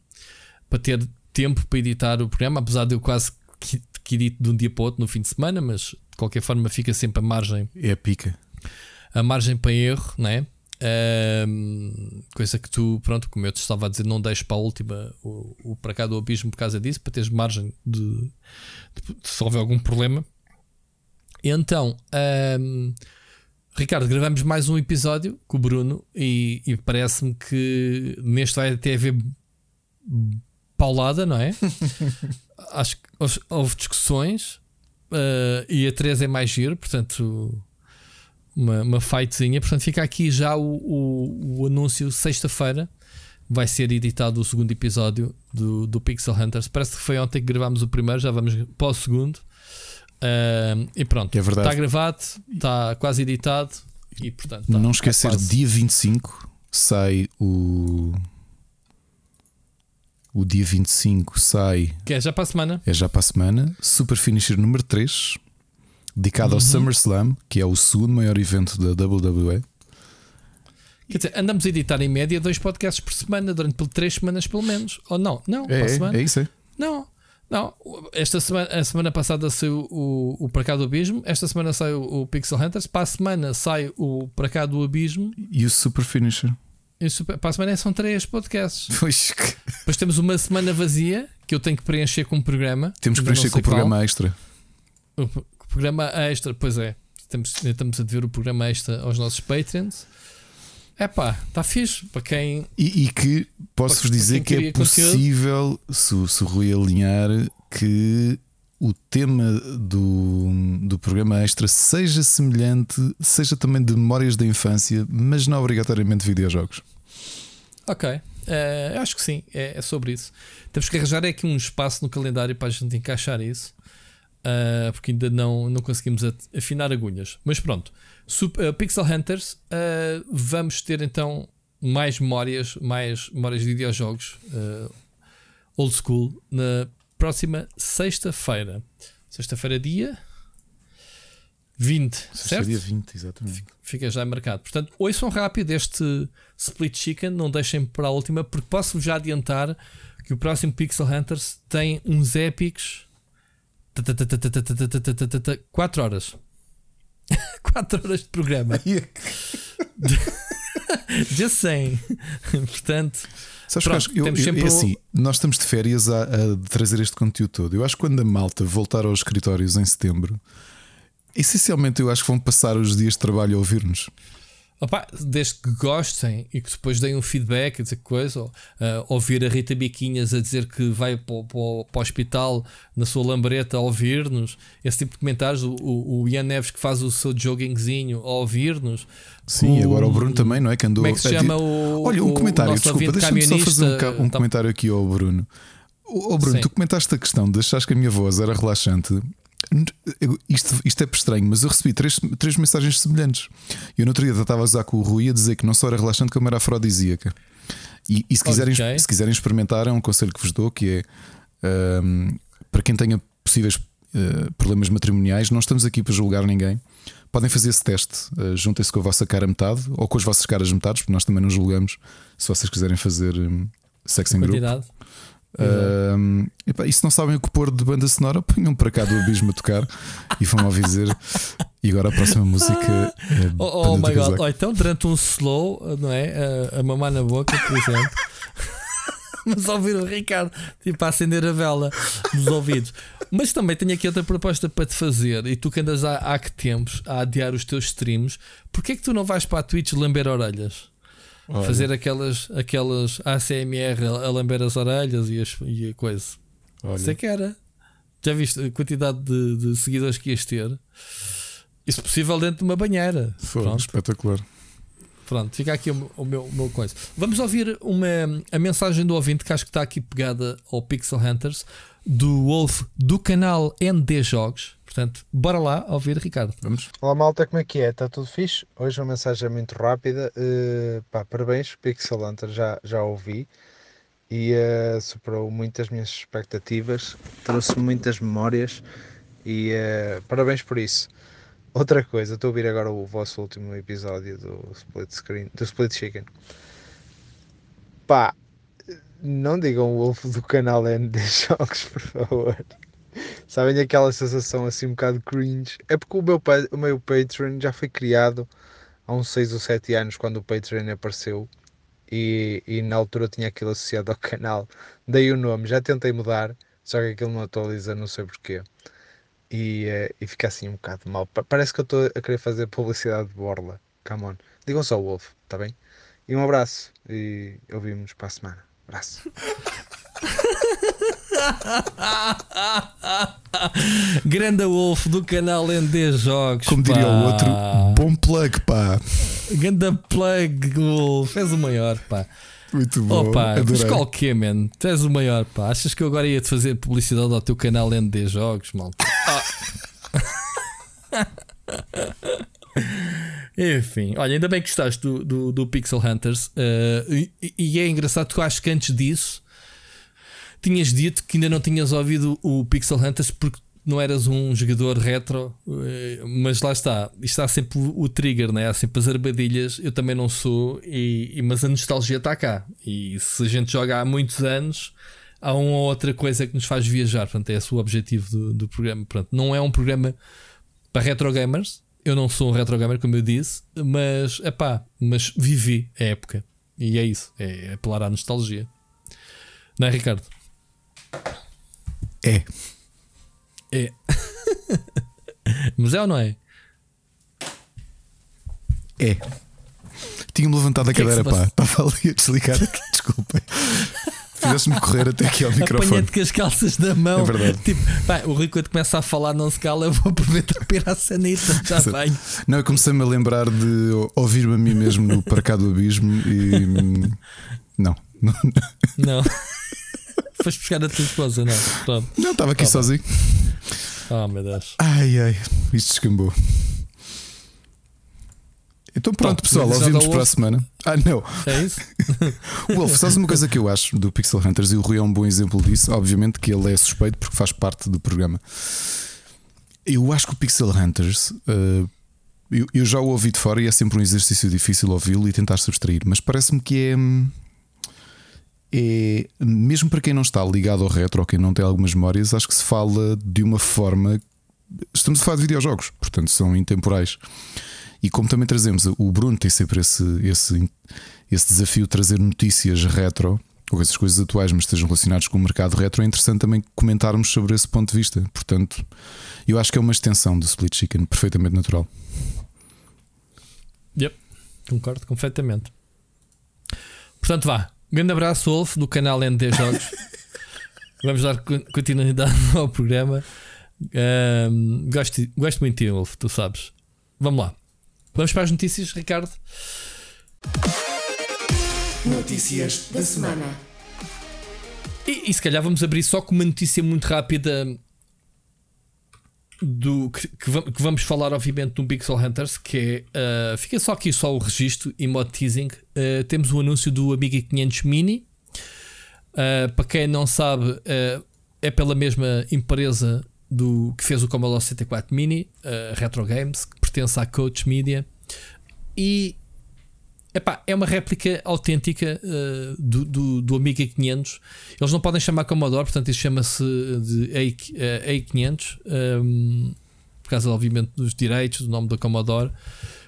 para ter tempo para editar o programa, apesar de eu quase que, que edito de um dia para o outro no fim de semana, mas de qualquer forma fica sempre a margem. É a pica. A margem para erro, não é? coisa que tu, pronto, como eu te estava a dizer, não deixes para a última o, o para cá do abismo por causa disso, para teres margem de, de, de se houver algum problema. E então, um, Ricardo, gravamos mais um episódio com o Bruno e, e parece-me que neste vai até haver paulada, não é? Acho que houve discussões uh, e a 3 é mais giro, portanto uma, uma fightzinha. Portanto, fica aqui já o, o, o anúncio. Sexta-feira vai ser editado o segundo episódio do, do Pixel Hunters. Parece que foi ontem que gravámos o primeiro, já vamos para o segundo. Uh, e pronto, é está gravado, está quase editado. E portanto, tá, não esquecer, quase... dia 25 sai o. O dia 25 sai. Que é já para a semana. É já para a semana. Super Finisher número 3 dedicado uhum. ao SummerSlam, que é o segundo maior evento da WWE. Quer dizer, andamos a editar em média dois podcasts por semana durante três semanas pelo menos. Ou não? Não, é, é, é isso é. Não, não. Esta semana, a semana passada saiu o, o Para Cá do Abismo, esta semana sai o, o Pixel Hunters, para a semana sai o Para Cá do Abismo e o Super Finisher. E super, para a semana são três podcasts. Pois. Depois temos uma semana vazia que eu tenho que preencher com um programa. Temos que preencher com o programa extra. Programa extra, pois é. Estamos, estamos a ver o programa extra aos nossos Patreons. É pá, está fixe para quem. E, e que posso-vos dizer que é possível, se, se o Rui alinhar, que o tema do, do programa extra seja semelhante, seja também de memórias da infância, mas não obrigatoriamente videojogos. Ok, uh, acho que sim, é, é, sobre isso. Temos que arranjar aqui um espaço no calendário para a gente encaixar isso uh, porque ainda não, não conseguimos afinar agulhas. Mas pronto, uh, Pixel Hunters, uh, vamos ter então mais memórias, mais memórias de videojogos old school na próxima sexta-feira. Sexta-feira, dia 20, certo? dia 20, exatamente. Fica já marcado. Portanto, ouçam rápido este Split Chicken, não deixem para a última, porque posso já adiantar que o próximo Pixel Hunters tem uns épicos 4 horas. 4 horas de programa. Just saying. Portanto, Sabes pronto, que eu, eu, eu, é assim, nós estamos de férias a, a, trazer este conteúdo todo. Eu acho que quando a malta voltar aos escritórios em setembro, essencialmente eu acho que vão passar os dias de trabalho a ouvir-nos. Opa, desde que gostem e que depois deem um feedback, dizer coisa, ou, uh, ouvir a Rita Biquinhas a dizer que vai para, para, para o hospital na sua lambreta a ouvir-nos, esse tipo de comentários, o, o, Ian Neves que faz o seu joggingzinho a ouvir-nos. Sim, o, agora o Bruno também, não é? Que andou como é que se chama o. Olha, um comentário, desculpa, deixa-me só fazer um, um tá... comentário aqui ao Bruno. O Bruno, Sim. tu comentaste a questão de achares que a minha voz era relaxante. Isto, isto é estranho, mas eu recebi três, três mensagens semelhantes. Eu no outro dia estava a usar com o Rui a dizer que não só era relaxante, como era afrodisíaca. E, e se, quiserem, okay. se quiserem experimentar, é um conselho que vos dou: que é um, para quem tenha possíveis uh, problemas matrimoniais, não estamos aqui para julgar ninguém. Podem fazer esse teste. Uh, Juntem-se com a vossa cara metade ou com as vossas caras metades, porque nós também não julgamos. Se vocês quiserem fazer um, sexo em grupo. Uh, e se não sabem o que pôr de banda sonora, ponham para cá do abismo a tocar e vão ouvir dizer. E agora a próxima música é Oh, oh my god, oh, então durante um slow, não é? A, a mamar na boca, por exemplo. Mas ouvir o Ricardo, tipo a acender a vela nos ouvidos. Mas também tenho aqui outra proposta para te fazer. E tu que andas há, há que tempos a adiar os teus streams, porquê é que tu não vais para a Twitch lamber orelhas? Olha. fazer aquelas, aquelas ACMR a, lamber as orelhas e, as, e a coisa. Olha. Sei que era. Já viste a quantidade de, de seguidores que ias ter? Isso possível dentro de uma banheira. Foi espetacular. Pronto, fica aqui o, o, meu, o meu coisa. Vamos ouvir uma, a mensagem do ouvinte que acho que está aqui pegada ao Pixel Hunters do Wolf do canal ND Jogos. Portanto, bora lá ouvir Ricardo. Vamos. Olá malta, como é que é? Está tudo fixe? Hoje uma mensagem muito rápida. Uh, pá, parabéns, Pixel Hunter, já, já ouvi e uh, superou muitas minhas expectativas, trouxe muitas memórias e uh, parabéns por isso. Outra coisa, estou a ouvir agora o vosso último episódio do Split Screen, do Split Chicken. Pá, não digam o Wolf do canal ND Jogos, por favor. Sabem aquela sensação assim um bocado cringe? É porque o meu, o meu Patreon já foi criado há uns 6 ou 7 anos, quando o Patreon apareceu. E, e na altura tinha aquilo associado ao canal. Dei o nome, já tentei mudar, só que aquilo não atualiza, não sei porquê. E, uh, e fica assim um bocado mal. Parece que eu estou a querer fazer publicidade de borla. Come on. Digam só o Wolf, tá bem? E um abraço. E ouvimos para a semana. Abraço. Grande Wolf do canal ND Jogos. Como diria o outro, bom plug, pá. Ganda plug, Wolf. És o maior, pá. Muito bom. Opa, mas qual que é, man? Tu és o maior, pá. Achas que eu agora ia te fazer publicidade ao teu canal ND Jogos, malta? Ah. Enfim, olha, ainda bem que gostaste do, do, do Pixel Hunters. Uh, e, e, é engraçado que eu acho que antes disso tinhas dito que ainda não tinhas ouvido o Pixel Hunters porque não eras um jogador retro, eh, mas lá está, está sempre o trigger, né? há sempre as armadilhas. Eu também não sou, e, mas a nostalgia está cá. E se a gente joga há muitos anos, há uma ou outra coisa que nos faz viajar. Portanto, é esse o objetivo do, do programa. Portanto, não é um programa para retro gamers. Eu não sou um retro gamer, como eu disse, mas é pá, mas vivi a época. E é isso, é apelar à nostalgia. Não é, Ricardo? É. É. Mas é ou não é? É. Tinha-me levantado a é cadeira, pá. Estava ali a desligar aqui, desculpem. Fizeste-me correr até aqui ao microfone. Apanhei-te com as calças da mão. É verdade. Tipo, pá, o Rico quando começa a falar não se cala, eu vou aproveitar para ir à sanita. Já bem. Não, eu comecei-me a lembrar de ouvir-me a mim mesmo no Para Cá do Abismo e. Hum, não. Não. não. Foste buscar a tua esposa, não? Pronto. Não, estava aqui sozinho. Oh meu Deus. Ai ai, isto descambou. Então pronto, pessoal, ouvimos para a semana. Ah, não. É isso? Wolf, sabes uma coisa que eu acho do Pixel Hunters e o Rui é um bom exemplo disso. Obviamente que ele é suspeito porque faz parte do programa. Eu acho que o Pixel Hunters. Uh, eu, eu, já o ouvi de fora e é sempre um exercício difícil ouvi-lo e tentar subtrair, mas parece-me que é. É, mesmo para quem não está ligado ao retro ou quem não tem algumas memórias, acho que se fala de uma forma. Estamos a falar de videojogos, portanto são intemporais. E como também trazemos, o Bruno tem sempre esse, esse, esse desafio de trazer notícias retro, ou essas coisas atuais, mas estejam relacionadas com o mercado retro, é interessante também comentarmos sobre esse ponto de vista. Portanto, eu acho que é uma extensão do Split Chicken, perfeitamente natural. Yep, concordo completamente. Portanto, vá. Grande abraço, Wolf, do canal ND Jogos. Vamos dar continuidade ao programa. Um, gosto, gosto muito de ti, Wolf, tu sabes. Vamos lá. Vamos para as notícias, Ricardo. Notícias da semana. E, e, se calhar vamos abrir só com uma notícia muito rápida do que, que vamos falar, obviamente, do Pixel Hunters, que é. Uh, fica só aqui só o registro e modo teasing. Uh, temos o anúncio do Amiga 500 Mini. Uh, para quem não sabe, é pela mesma empresa do que fez o Commodore 64 Mini, Retro Games, pertence à Coach Media e epá, é uma réplica autêntica uh, do, do, do, Amiga 500. Eles não podem chamar Commodore, portanto, isso chama-se de A500, um, ehm, por causa, obviamente, dos direitos, do nome da Commodore.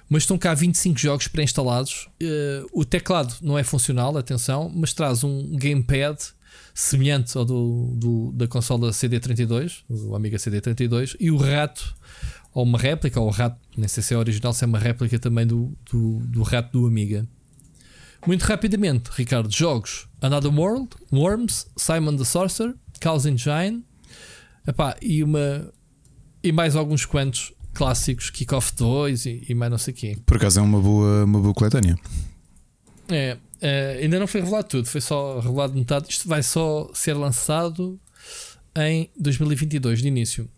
Mas estão cá 25 jogos pré-instalados. Uh, o teclado não é funcional, atenção, mas traz um gamepad semelhante ao do, do da consola CD32, o Amiga CD32, e o rato ou uma réplica, ou o rato, nem sei se é original, se é uma réplica também do, do, do rato do Amiga. Muito rapidamente, Ricardo, jogos Another World, Worms, Simon the Sorcerer, Chaos Engine epá, e, uma, e mais alguns quantos clássicos, Kickoff 2 e, e mais não sei o quê. Por acaso é uma boa, uma boa coletânea. É, é, ainda não foi revelado tudo, foi só revelado metade. Isto vai só ser lançado em 2022, de início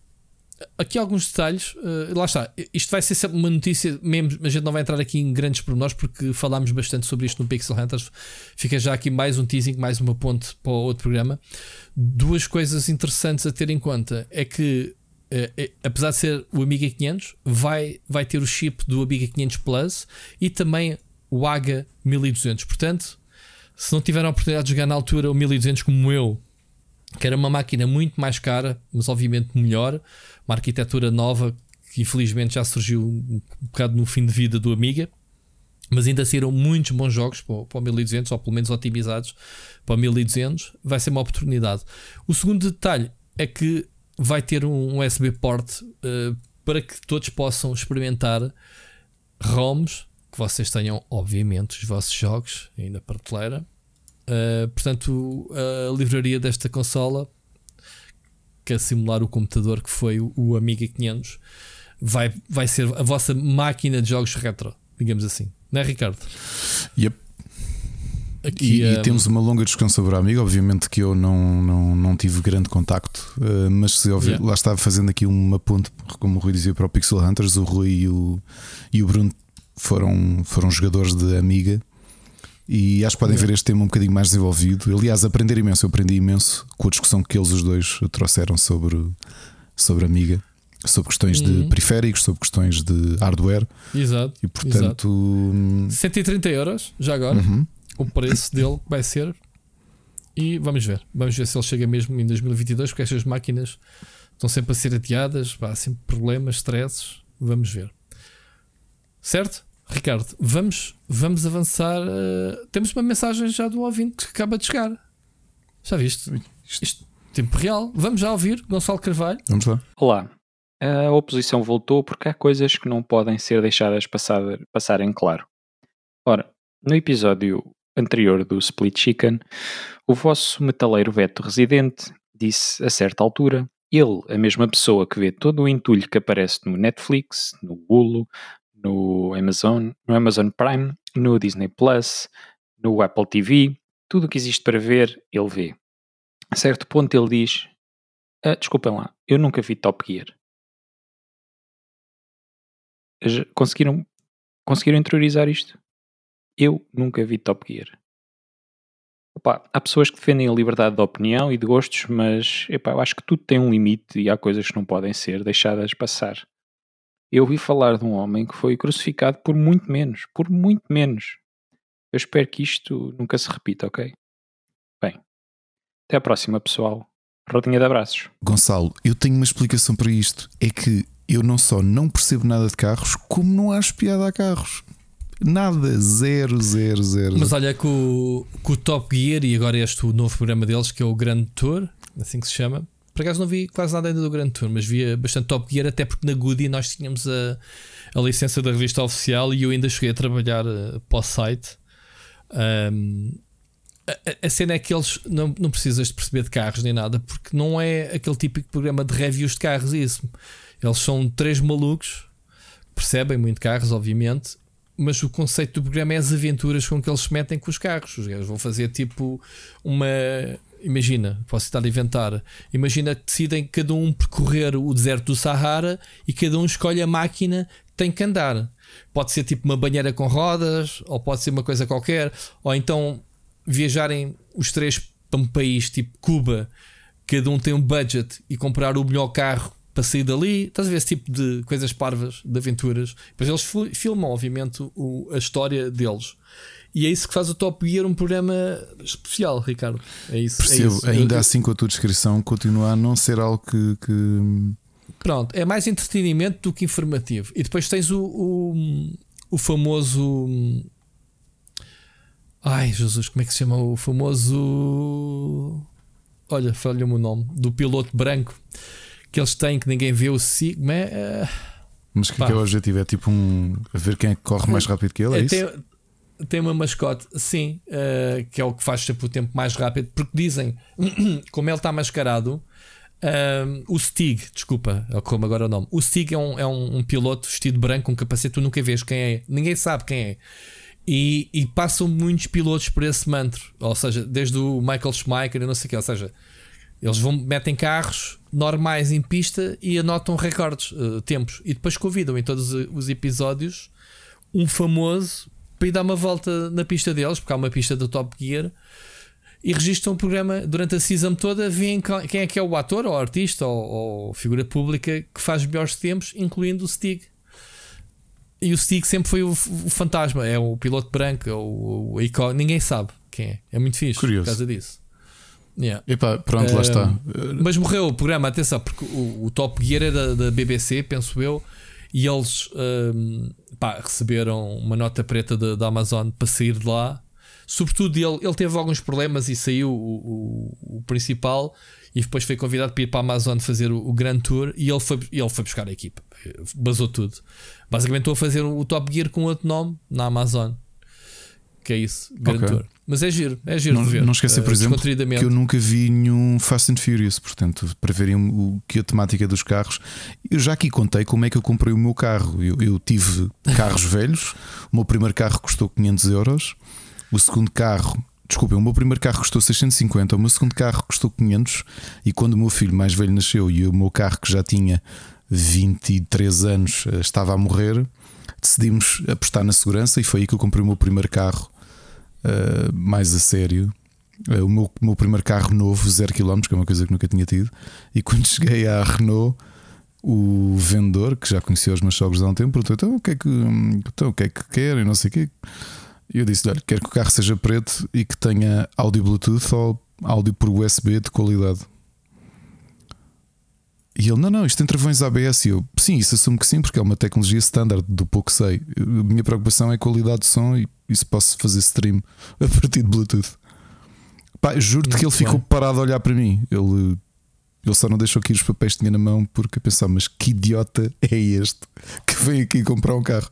aqui alguns detalhes. Uh, lá está. Isto vai ser sempre uma notícia, mesmo, a gente não vai entrar aqui em grandes pormenores porque falámos bastante sobre isto no Pixel Hunters. Fica já aqui mais um teasing, mais uma ponte para o outro programa. Duas coisas interessantes a ter em conta é que. Uh, apesar de ser o Amiga 500, vai, vai ter o chip do Amiga 500 Plus e também o AGA 1200. Portanto, se não tiveram a oportunidade de jogar na altura o 1200 como eu, que era uma máquina muito mais cara, mas obviamente melhor, uma arquitetura nova que infelizmente já surgiu um bocado no fim de vida do Amiga, mas ainda saíram muitos bons jogos para, o 1200, ou pelo menos otimizados para o 1200. Vai ser uma oportunidade. O segundo detalhe é que vai ter um USB port uh, para que todos possam experimentar ROMs que vocês tenham, obviamente, os vossos jogos aí na prateleira Uh, portanto, a livraria desta consola, que é simular o computador que foi o, Amiga 500, vai, vai ser a vossa máquina de jogos retro, digamos assim. Não é, Ricardo? Yep. Aqui, e, um... e, temos uma longa discussão sobre a Amiga. Obviamente que eu não, não, não tive grande contacto, uh, mas se yeah. lá estava fazendo aqui uma ponte, como o Rui dizia, para o Pixel Hunters. O Rui e o, e o Bruno foram, foram jogadores de Amiga e acho que podem ver este tema um bocadinho mais desenvolvido. Aliás, aprender imenso, eu aprendi imenso com a discussão que eles os dois trouxeram sobre, sobre Amiga, sobre questões uhum. de periféricos, sobre questões de hardware. Exato. E portanto. Exato. 130 euros, já agora. Uhum. O preço dele vai ser. E vamos ver. Vamos ver se ele chega mesmo em 2022, porque estas máquinas estão sempre a ser adiadas, há sempre problemas, stresses. Vamos ver. Certo? Ricardo, vamos, vamos avançar. Uh, temos uma mensagem já do ouvinte que acaba de chegar. Já viste? Isto, isto, tempo real. Vamos já ouvir Gonçalo Carvalho. Vamos lá. Olá. A oposição voltou porque há coisas que não podem ser deixadas passar, passar em claro. Ora, no episódio anterior do Split Chicken, o vosso metaleiro Veto residente disse a certa altura ele, a mesma pessoa que vê todo o entulho que aparece no Netflix, no Hulu, no Amazon, no Amazon Prime, no Disney Plus, no Apple TV, tudo o que existe para ver, ele vê. A certo ponto ele diz: ah, Desculpem lá, eu nunca vi Top Gear. Conseguiram, conseguiram interiorizar isto. Eu nunca vi Top Gear. Há pessoas que defendem a liberdade de opinião e de gostos, mas eu acho que tudo tem um limite e há coisas que não podem ser deixadas passar. Eu ouvi falar de um homem que foi crucificado por muito menos, por muito menos. Eu espero que isto nunca se repita, ok? Bem, até à próxima, pessoal. Rodinha de abraços. Gonçalo, eu tenho uma explicação para isto. É que eu não só não percebo nada de carros, como não acho piada a carros. Nada, zero, zero, zero. Mas olha que o, que o Top Gear e agora este o novo programa deles que é o Grand Tour, assim que se chama. Por acaso não vi quase nada ainda do Grand Tour, mas via bastante Top Gear, até porque na Goody nós tínhamos a, a licença da revista oficial e eu ainda cheguei a trabalhar uh, para o site. Um, a, a, cena é que eles não, não precisas de perceber de carros nem nada, porque não é aquele típico programa de reviews de carros. Isso. Eles são três malucos, percebem muito carros, obviamente, mas o conceito do programa é as aventuras com que eles se metem com os carros. Os vão fazer tipo uma. Imagina, posso estar a inventar. Imagina que decidem cada um percorrer o deserto do Sahara e cada um escolhe a máquina que tem que andar. Pode ser tipo uma banheira com rodas, ou pode ser uma coisa qualquer, ou então viajarem os três para um país tipo Cuba, cada um tem um budget e comprar o melhor carro para sair dali. Estás a ver esse tipo de coisas parvas, de aventuras. Depois eles filmam, obviamente, o, a história deles. E é isso que faz o Top Gear um programa especial, Ricardo. É isso. Percebo, é isso. ainda eu, assim com a tua descrição, continua a não ser algo que, que. Pronto, é mais entretenimento do que informativo. E depois tens o, o, o famoso. Ai Jesus, como é que se chama? O famoso. Olha, falha-me o nome. Do piloto branco que eles têm que ninguém vê o Sigma. Uh, Mas que, que é o objetivo? É tipo um. a ver quem é que corre mais rápido que ele? É, é tem, tem, uma mascote, sim, uh, que é o que faz sempre o tempo mais rápido, porque dizem, como ele está mascarado. Uh, o Stig, desculpa, como agora o nome. O Stig é um, é um, um piloto vestido branco, com um capacete, tu nunca vês quem é, ninguém sabe quem é. E, e, passam muitos pilotos por esse mantra, ou seja, desde o Michael Schumacher, não sei o que, ou seja, eles vão, metem carros normais em pista e anotam recordes, uh, tempos. E depois convidam em todos os episódios um famoso para ir dar uma volta na pista deles, porque há uma pista do Top Gear. E registram o programa durante a season toda, veem quem é que é o ator, ou artista, ou, ou figura pública que faz melhores tempos, incluindo o Stig. E o Stig sempre foi o, o fantasma, é o piloto branco, é o, o, ninguém sabe quem é. É muito fixe Curioso. por causa disso. Yeah. Epá, pronto, lá está. Mas morreu o programa, atenção, porque o, o Top Gear era da, da BBC, penso eu, e eles pá, receberam uma nota preta da Amazon para sair de lá. Sobretudo ele, ele teve alguns problemas e saiu o, o, o, principal e depois foi convidado para ir para a Amazon fazer o, o Grand Tour e ele foi, ele foi buscar a equipa, basou tudo. Basicamente estou a fazer o Top Gear com outro nome na Amazon que é isso, grande okay. Mas é giro, é giro não, de ver. Não esquecer, por uh, exemplo, que eu nunca vi nenhum Fast and Furious, portanto, para verem o que a temática dos carros. Eu já aqui contei como é que eu comprei o meu carro. Eu, eu tive carros velhos, o meu primeiro carro custou 500 euros, o segundo carro. Desculpem, o meu primeiro carro custou 650, o meu segundo carro custou 500. E quando o meu filho mais velho nasceu e o meu carro, que já tinha 23 anos, eh, estava a morrer, decidimos apostar na segurança e foi aí que eu comprei o meu primeiro carro uh, mais a sério. Uh, o meu, meu primeiro carro novo, 0 km, que é uma coisa que nunca tinha tido. E quando cheguei à Renault, o vendedor, que já conhecia os meus sogros há um tempo, perguntou: então o que é que, então, o que, é que querem? Não sei o quê. E eu disse: olha, quero que o carro seja preto e que tenha áudio Bluetooth ou áudio por USB de qualidade. E ele, não, não, isto tem travões ABS. E eu, sim, isso assumo que sim, porque é uma tecnologia standard do pouco sei. A minha preocupação é a qualidade de som e isso posso fazer stream a partir de Bluetooth. Pá, juro-te que ele ficou parado a olhar para mim. Ele, ele só não deixou aqui os papéis que tinha na mão porque pensava, mas que idiota é este que vem aqui comprar um carro?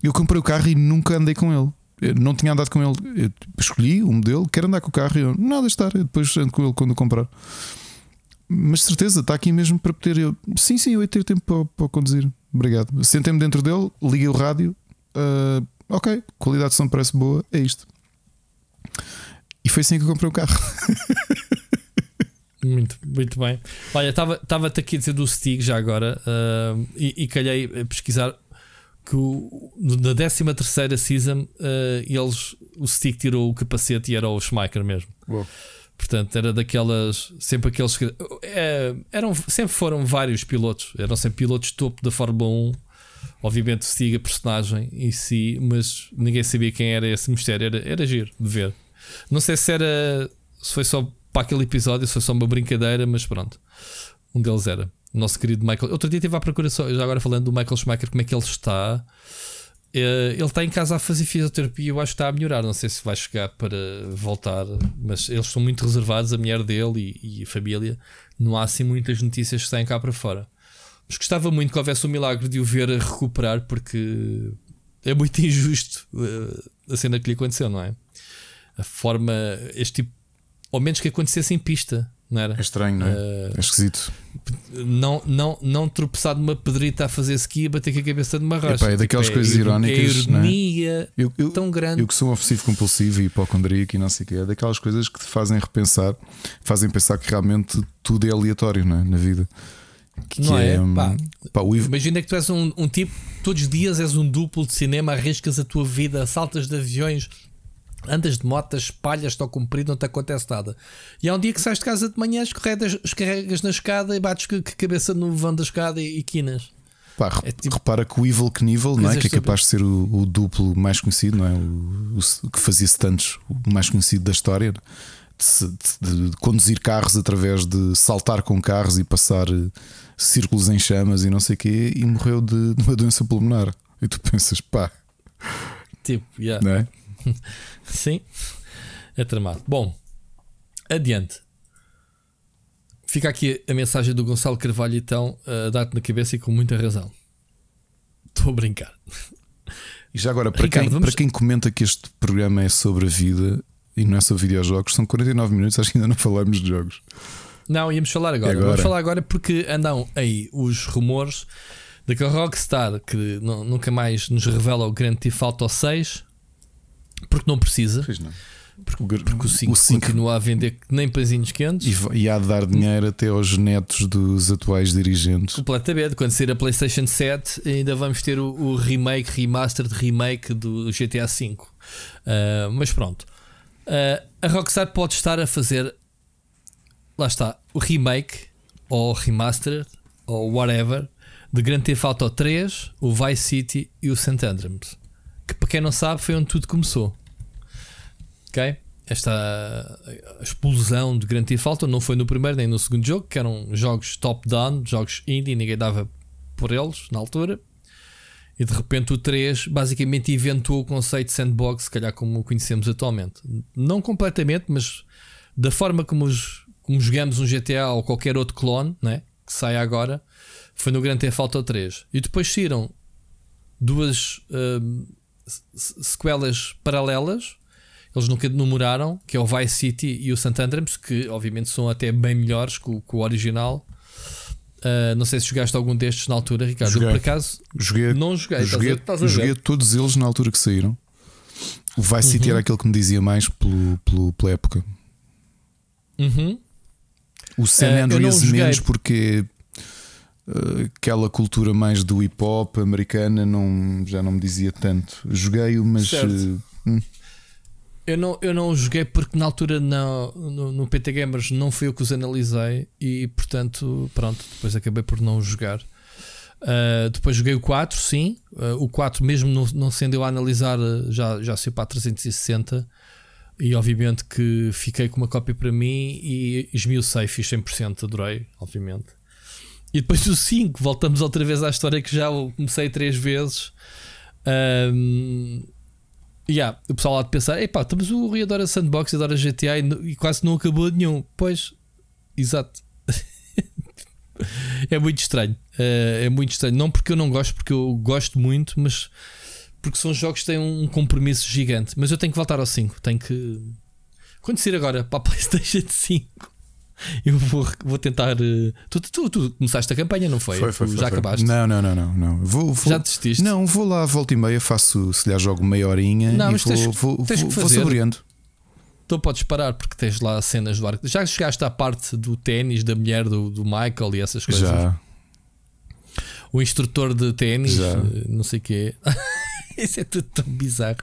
Eu comprei o carro e nunca andei com ele. Eu não tinha andado com ele. Eu escolhi um modelo, quero andar com o carro e eu, nada estar, eu depois ando com ele quando comprar. Mas certeza, está aqui mesmo para poder. Eu, sim, sim, eu ia ter tempo para, para conduzir. Obrigado. Sentei-me dentro dele, liguei o rádio. Uh, ok, qualidade de som parece boa, é isto. E foi assim que eu comprei o carro. Muito, muito bem. Olha, estava-te aqui a dizer do Stig já agora uh, e, e calhei a pesquisar que o, na 13 terceira season uh, eles, o Stick tirou o capacete e era o Schumacher mesmo. Uou. Portanto, era daquelas. Sempre aqueles que. É, eram, sempre foram vários pilotos. Eram sempre pilotos topo da Fórmula 1. Obviamente, siga a personagem em si, mas ninguém sabia quem era esse mistério. Era, era giro de ver. Não sei se era. Se foi só para aquele episódio, se foi só uma brincadeira, mas pronto. Um deles era. O nosso querido Michael. Outro dia estive à procura, já agora falando do Michael Schumacher, como é que ele está. Eh, ele está em casa a fazer fisioterapia. Eu acho que está a melhorar. Não sei se vai chegar para voltar, mas eles são muito reservados. A mulher dele e, e a família. Não há assim muitas notícias que saem cá para fora. Mas gostava muito que houvesse o milagre de o ver a recuperar, porque é muito injusto uh, a cena que lhe aconteceu, não é? A forma, este tipo, ao menos que acontecesse em pista. Não era? É estranho, não é? Uh, é esquisito. Não, não, não tropeçar de uma pedrita a fazer ski e bater com a cabeça de uma rocha. Epá, é daquelas tipo, coisas é, irónicas. É ironia eu, eu, tão grande. Eu que sou um obsessivo compulsivo e hipocondríaco e não sei o que, é daquelas coisas que te fazem repensar, fazem pensar que realmente tudo é aleatório não é? na vida. Que não é? é pá, pá, o... Imagina que tu és um, um tipo, todos os dias és um duplo de cinema, arriscas a tua vida, saltas de aviões, Andas de moto, espalhas-te ao comprido, não te acontece nada. E há um dia que sais de casa de manhã, escorregas, escorregas na escada e bates com a cabeça no vão da escada e, e quinas. Pá, é tipo, repara que o Evil Knievel, não é? que é capaz de ser o, o, duplo mais conhecido, não é? O, o que fazia tantos, o mais conhecido da história, de, de, de, conduzir carros através de saltar com carros e passar eh, círculos em chamas e não sei o quê, e morreu de, de uma doença pulmonar. E tu pensas, pá, tipo, yeah. não é? Sim, é tramado. Bom, adiante. Fica aqui a mensagem do Gonçalo Carvalho, então, a dar-te na cabeça e com muita razão. Estou a brincar. E já agora, para, Ricardo, quem, vamos... para quem comenta que este programa é sobre a vida e não é sobre videojogos, são 49 minutos, acho que ainda não falamos de jogos. Não, íamos falar agora. agora. Vamos falar agora porque andam aí os rumores de que a Rockstar, que nunca mais nos revela o Grand Theft Auto 6, porque não precisa. Pois não. Porque, porque o 5, o 5 continua a vender nem pãezinhos quentes e, e há de dar dinheiro até aos netos dos atuais dirigentes. Completamente. Quando sair a PlayStation 7, ainda vamos ter o, o remake, remaster de remake do GTA V. Uh, mas pronto, uh, a Rockstar pode estar a fazer lá está o remake ou remaster ou whatever de Grand Theft Auto 3, o Vice City e o St. Andreas que para quem não sabe foi onde tudo começou. Ok? Esta explosão de Grand Theft Auto não foi no primeiro nem no segundo jogo, que eram jogos top-down, jogos indie, ninguém dava por eles na altura. E de repente o 3 basicamente inventou o conceito de sandbox, se calhar como o conhecemos atualmente. Não completamente, mas da forma como, os, como jogamos um GTA ou qualquer outro clone né, que sai agora, foi no Grand Theft Auto 3. E depois saíram duas. Hum, sequelas paralelas. Eles nunca numeraram, que é o Vice City e o. Andreas, que obviamente são até bem melhores que o, que o original. Uh, não sei se jogaste algum destes na altura, Ricardo. Joguei. Eu, por acaso joguei, não joguei. Joguei, estás a, estás a joguei todos eles na altura que saíram. O Vice City uhum. era aquele que me dizia mais pelo, pelo, pela época. Uhum. O San uh, Andreas menos porque aquela cultura mais do hip hop americana não, já não me dizia tanto. Joguei-o, mas. Uh, hum. Eu não, eu não joguei porque na altura no, no, no, PT Gamers não fui eu que os analisei e portanto, pronto, depois acabei por não jogar. Uh, depois joguei o 4, sim. Uh, o 4, mesmo não, não sendo eu a analisar, já, já saiu para a 360. E obviamente que fiquei com uma cópia para mim e esmiucei, fiz 100%, adorei, obviamente. E depois o 5, voltamos outra vez à história que já comecei três vezes. Um, yeah, o pessoal lá de pensar: epá, estamos o Rui adora sandbox, adora GTA e, e quase não acabou nenhum. Pois, exato. é muito estranho. Uh, é muito estranho. Não porque eu não gosto, porque eu gosto muito, mas porque são jogos que têm um compromisso gigante. Mas eu tenho que voltar ao 5. Tenho que. Quando agora para a PlayStation 5 Eu vou, vou tentar. Uh, tu, tu, tu, começaste a campanha, não foi? Foi, foi, foi Já foi. acabaste? Não, não, não, não. não. Vou, vou, Já desististe? Não, vou lá, volta e meia, faço, se lhe jogo meia horinha não, e vou, tens, vou, tens vou, vou saboreando. Então podes parar porque tens lá cenas do arco. Já chegaste à parte do ténis da mulher do, do Michael e essas coisas? Já. o instrutor de ténis, eh, não sei o quê. Isso é tudo tão bizarro,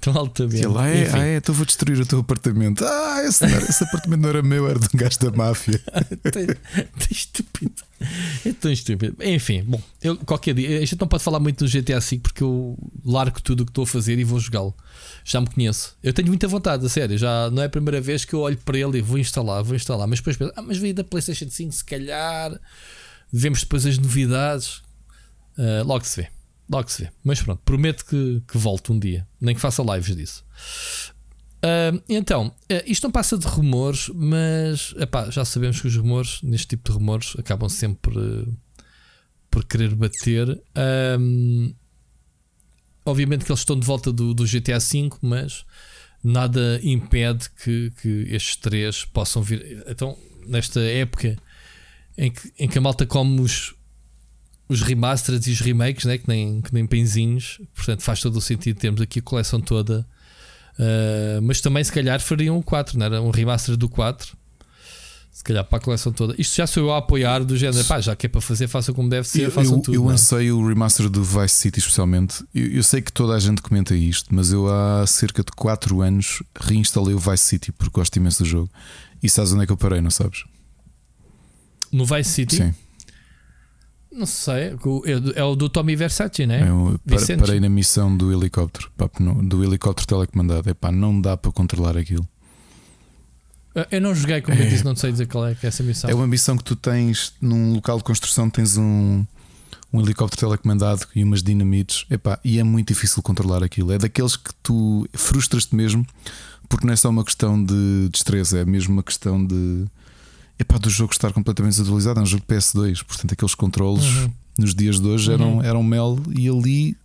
tão altamente. E lá é, Enfim. ah, é, então vou destruir o teu apartamento. Ah, esse, esse apartamento não era meu, era de um gajo da máfia. tão estúpido. É tão estúpido. Enfim, bom, eu, qualquer dia. A gente não pode falar muito do GTA V porque eu largo tudo o que estou a fazer e vou jogá-lo. Já me conheço. Eu tenho muita vontade, a sério. Já não é a primeira vez que eu olho para ele e vou instalar, vou instalar. Mas depois penso, ah, mas veio da PlayStation 5, se calhar. Vemos depois as novidades. Ah, logo se vê. Logo se vê. Mas pronto, prometo que, que volto um dia. Nem que faça lives disso. Ah, então, ah, isto não passa de rumores, mas epá, já sabemos que os rumores, neste tipo de rumores, acabam sempre eh, por querer bater. Obviamente que eles estão de volta do, do GTA V, mas nada impede que, que estes três possam vir. Então, nesta época em que, em que a malta come os, os remasters e os remakes, né? que, nem, que nem penzinhos, portanto faz todo o sentido termos aqui a coleção toda. Uh, mas também se calhar fariam o 4, não era? Um remaster do 4. Se calhar para a coleção toda. Isto já sou eu a apoiar do género, pá, já que é para fazer, façam como deve ser, Eu, façam eu, tudo. eu é? anseio o remaster do Vice City, especialmente. Eu, eu sei que toda a gente comenta isto, mas eu há cerca de 4 anos reinstalei o Vice City porque gosto imenso do jogo. E sabes onde é que eu parei, não sabes? No Vice City, Sim. Não sei, é é o do Tommy Versace, né? Eu par- Vicente. parei na missão do helicóptero, pá, no- do helicóptero telecomandado. Epá, não dá para controlar aquilo. Eu não joguei, como eu disse, não sei dizer qual é, que é essa missão. É uma missão que tu tens num local de construção, tens um, um helicóptero telecomandado e umas dinamites, epá, e é muito difícil controlar aquilo. É daqueles que tu frustras-te mesmo, porque não é só uma questão de destreza, é mesmo uma questão de epá, do jogo estar completamente desatualizado. É um jogo de PS2, portanto, aqueles controles Uhum. nos dias de hoje eram, Uhum. eram mel e ali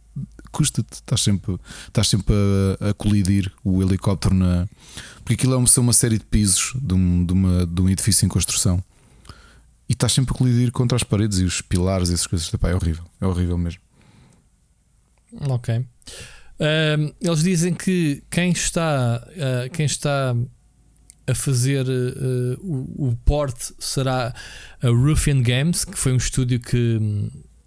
custa-te, estás sempre, estás sempre a, a colidir o helicóptero na. Porque aquilo é uma, uma série de pisos de um, de, uma, de um edifício em construção e estás sempre a colidir contra as paredes e os pilares, essas coisas. Epá, é horrível, é horrível mesmo. Ok. Eles dizem que quem está, ah, quem está a fazer ah, o, o port será a Ruffian Games, que foi um estúdio que,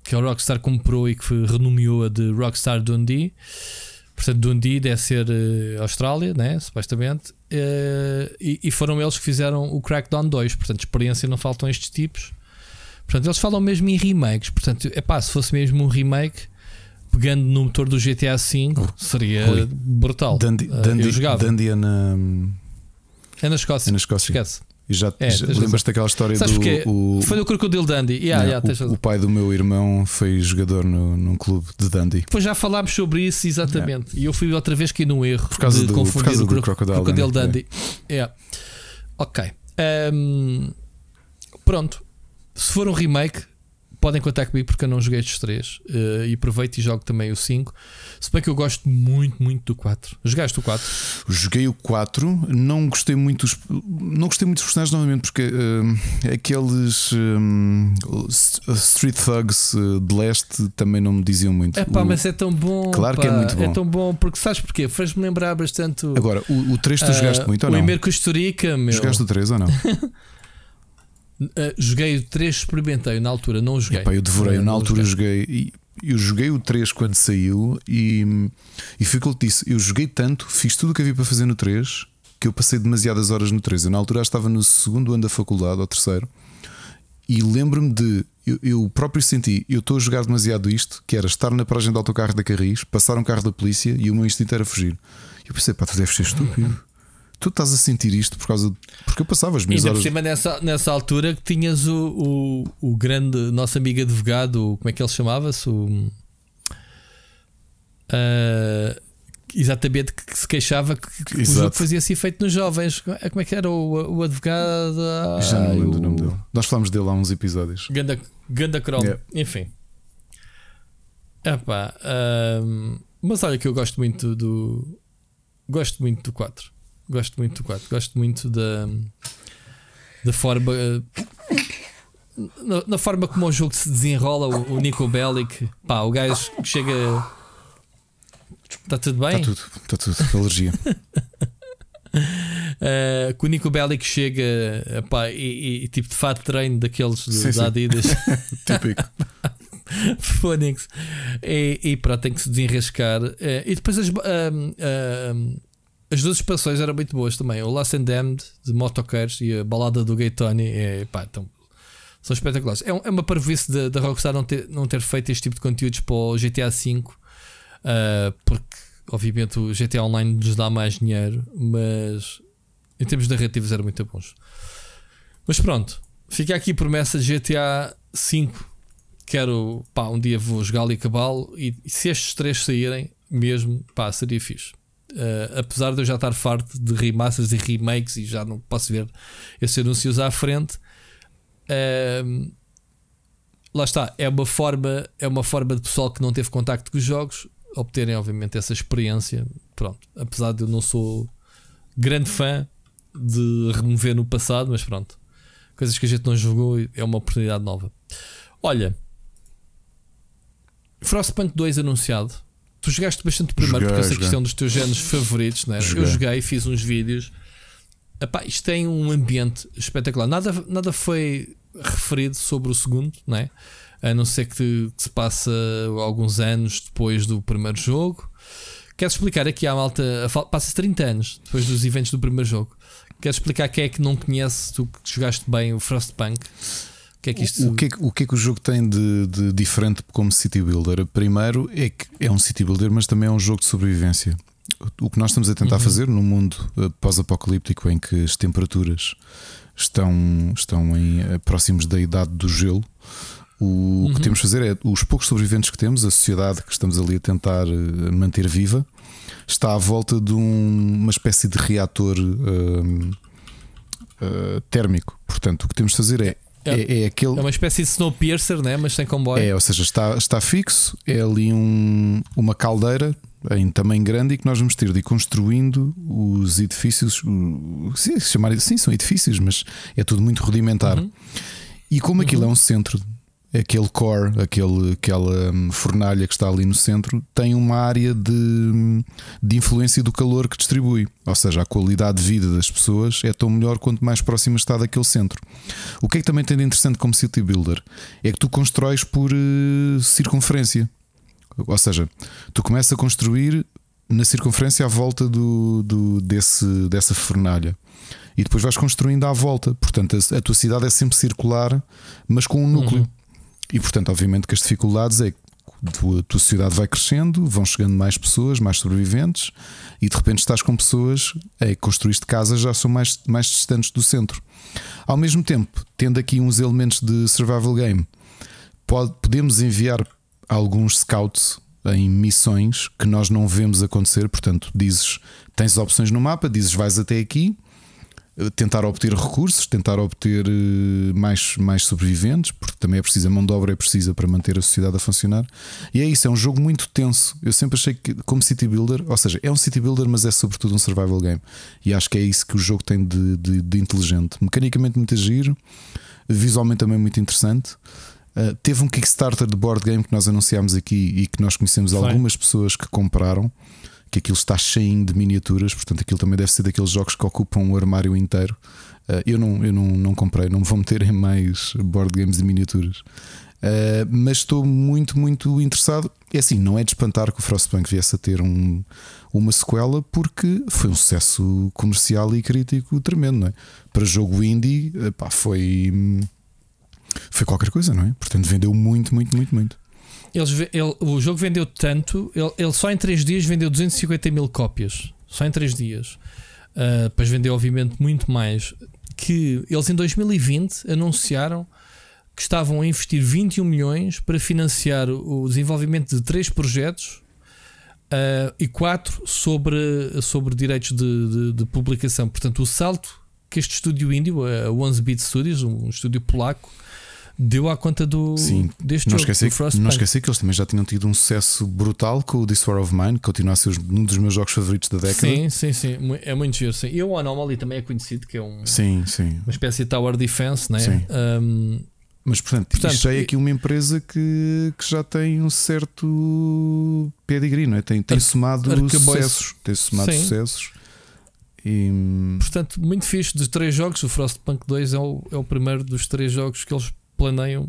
que a Rockstar comprou e que foi- renomeou a de Rockstar Dundee. Portanto, Dundee deve ser eh, Austrália, né? supostamente. Eh, e, e foram eles que fizeram o Crackdown 2. Portanto, experiência não faltam estes tipos. Portanto, eles falam mesmo em remakes. Portanto, é pá, se fosse mesmo um remake, pegando no motor do GTA V, seria Rui, brutal. Dundee, Dundee, eu jogava. Dundee na, É na Escócia. é na Escócia. Esquece. E já, É, já lembras-te daquela história Sabes do. porquê? O, Foi do Crocodile Dundee. Yeah, não, yeah, o, razão. o pai do meu irmão foi jogador no, num clube de Dundee. Depois já falámos sobre isso, exatamente. E eu fui outra vez que no erro Por causa de do- confundir por causa o do cro- Crocodile Crocodile Dundee, Dundee. É. Ok. Ahm, pronto. Se for um remake, podem contar comigo porque eu não joguei estes três. eh, e aproveito e jogo também o 5. Se bem que eu gosto muito, muito do 4. Jogaste o 4? Joguei o 4, não gostei muito dos, não gostei muito dos personagens novamente porque hum, aqueles hum, s- Street Thugs uh, de leste também não me diziam muito. É pá, O- mas é tão bom. Claro que é pá, muito bom. É tão bom porque sabes porquê? Fez-me lembrar bastante. o- Agora, o, o 3 tu jogaste ah, muito ou o não? Emer Costa Rica, meu. Jogaste o 3 ou não? Ah, joguei o 3, experimentei na altura, não joguei. Epá, eu devorei, na altura joguei. joguei. e- Eu joguei o 3 quando saiu e, e foi o que disse. Eu joguei tanto, fiz tudo o que havia para fazer no 3 que eu passei demasiadas horas no 3. Eu na altura já estava no segundo ano da faculdade, ou terceiro, e lembro-me de. Eu, eu próprio senti, eu estou a jogar demasiado isto, que era estar na paragem do autocarro da Carris, passar um carro da polícia e o meu instinto era fugir. Eu pensei, pá, tu deves ser estúpido. Tu estás a sentir isto por causa de. Porque eu passava as minhas por horas. cima, nessa, nessa altura, que tinhas o, o, o grande nosso amigo advogado, como é que ele chamava-se? O, ah, exatamente, que, se queixava que, que o jogo fazia-se efeito nos jovens. Como é que era o, o advogado? Já não lembro o- nome dele. Nós falámos dele há uns episódios. Ganda, Ganda Chrome, Yeah. enfim. Epá, ahm, mas olha que eu gosto muito do. Gosto muito do 4. Gosto muito do 4. Gosto muito da. Da forma. Na, na forma como o jogo se desenrola, o, o Nico Bellic, pá, o gajo que chega. Está tudo bem? Está tudo, está tudo. Alergia. Uh, que o Nico Bellic chega epá, e, e- tipo de fato de treino daqueles de- Sim, sim. da Adidas. Típico. Phoenix. E, e pronto, tem que se desenrascar. Eh, E depois as, um, um, as duas expansões eram muito boas também. O Last and Damned de Motoqueiros e a balada do Gay Tony é, pá, são espetaculares. É, um- é uma parvoíce da Rockstar não ter, não ter feito este tipo de conteúdos para o GTA V, ah, porque obviamente o GTA Online lhes dá mais dinheiro, mas em termos narrativos eram muito bons. Mas pronto, fica aqui a promessa de GTA V. Quero, pá, um dia vou jogá-lo e acabá-lo. E, e se estes três saírem, mesmo, pá, seria fixe. Ah, apesar de eu já estar farto de remasters e remakes e já não posso ver esses anúncios à frente, Ahm, lá está, é uma forma, é uma forma de pessoal que não teve contacto com os jogos obterem, obviamente, essa experiência. Pronto, apesar de eu não sou grande fã de remover no passado, mas pronto, coisas que a gente não jogou é uma oportunidade nova. Olha, Frostpunk 2 anunciado. Tu jogaste bastante primeiro, Joguei, porque eu sei que isto joguei. é um dos teus géneros favoritos, né? Joguei. Eu joguei, fiz uns vídeos. Epá, isto tem um ambiente espetacular. Nada, nada foi referido sobre o segundo, né? a não ser que, que se passa alguns anos depois do primeiro jogo. Queres explicar aqui à malta? Passa 30 anos depois dos eventos do primeiro jogo. Queres explicar quem é que não conhece, tu que jogaste bem o Frostpunk? O que é que isto. O que é que, o que é que o jogo tem de, de diferente como City Builder? Primeiro é que é um City Builder, mas também é um jogo de sobrevivência. O que nós estamos a tentar fazer num mundo eh, pós-apocalíptico em que as temperaturas estão, estão em, eh, próximos da idade do gelo, o que temos de fazer é os poucos sobreviventes que temos, a sociedade que estamos ali a tentar eh, manter viva, está à volta de um- uma espécie de reator eh, eh, térmico. Portanto, o que temos de fazer é, é, é aquele. É uma espécie de Snowpiercer, né? mas sem comboio. É, ou seja, está, está fixo, é ali um, uma caldeira em tamanho grande e que nós vamos ter de ir construindo os edifícios. Sim, se chamarem sim, são edifícios, mas é tudo muito rudimentar. E como aquilo é um centro, aquele core, aquele, aquela hum, fornalha que está ali no centro, tem uma área de, de influência do calor que distribui. Ou seja, a qualidade de vida das pessoas é tão melhor quanto mais próxima está daquele centro. O que é que também tem de interessante como City Builder? É que tu constróis por eh, circunferência. Ou seja, tu começas a construir na circunferência à volta do, do- desse, dessa fornalha. E depois vais construindo à volta. Portanto, a, a tua cidade é sempre circular, mas com um núcleo. E portanto, obviamente, que as dificuldades é que a tua sociedade vai crescendo, vão chegando mais pessoas, mais sobreviventes, e de repente estás com pessoas é, que construíste casas já são mais, mais distantes do centro. Ao mesmo tempo, tendo aqui uns elementos de survival game, pode- podemos enviar alguns scouts em missões que nós não vemos acontecer. Portanto, dizes, tens opções no mapa, dizes vais até aqui, tentar obter recursos, tentar obter eh, mais, mais sobreviventes, porque também é preciso a mão de obra, é precisa para manter a sociedade a funcionar. E é isso, é um jogo muito tenso. Eu sempre achei que, como City Builder, ou seja, é um City Builder, mas é sobretudo um survival game. E acho que é isso que o jogo tem de, de, de inteligente. Mecanicamente, muito giro, visualmente também muito interessante. Uh, teve um Kickstarter de board game que nós anunciámos aqui e que nós conhecemos Foi. algumas pessoas que compraram. Que aquilo está cheio de miniaturas, portanto, aquilo também deve ser daqueles jogos que ocupam o armário inteiro. Uh, eu não, eu não, não comprei, não me vou meter em mais board games de miniaturas. Uh, mas estou muito, muito interessado. É assim, não é de espantar que o Frostpunk viesse a ter um, uma sequela, porque foi um sucesso comercial e crítico tremendo, não é? Para jogo indie, eh, pá, foi. Foi qualquer coisa, não é? Portanto, vendeu muito, muito, muito, muito. Eles, ele- o jogo vendeu tanto, ele, ele só em 3 dias vendeu 250 mil cópias. Só em 3 dias. Ah, depois vendeu, obviamente, muito mais. Que eles em 2020 anunciaram que estavam a investir 21 milhões para financiar o desenvolvimento de 3 projetos ah, e 4 sobre, sobre direitos de, de- de publicação. Portanto, o salto que este estúdio índio, a One Beat Studios, um estúdio polaco, deu à conta do, Sim, deste Não jogo. esqueci, Frostpunk. não esqueci que eles também já tinham tido um sucesso brutal com o This War of Mine, que continua a ser um dos meus jogos favoritos da década. Sim, sim, sim. É muito giro. Sim. E o Anomaly também é conhecido, que é um- sim. sim. uma espécie de Tower Defense, né? Sim. Um, Mas portanto, Portanto, isto é aqui uma empresa que, que já tem um certo pedigree, não é? Tem, tem somado sucessos. Tem somado Sim. sucessos. E, portanto, muito fixe. Dos três jogos, o Frostpunk 2 é o, é o primeiro dos três jogos que eles planeiam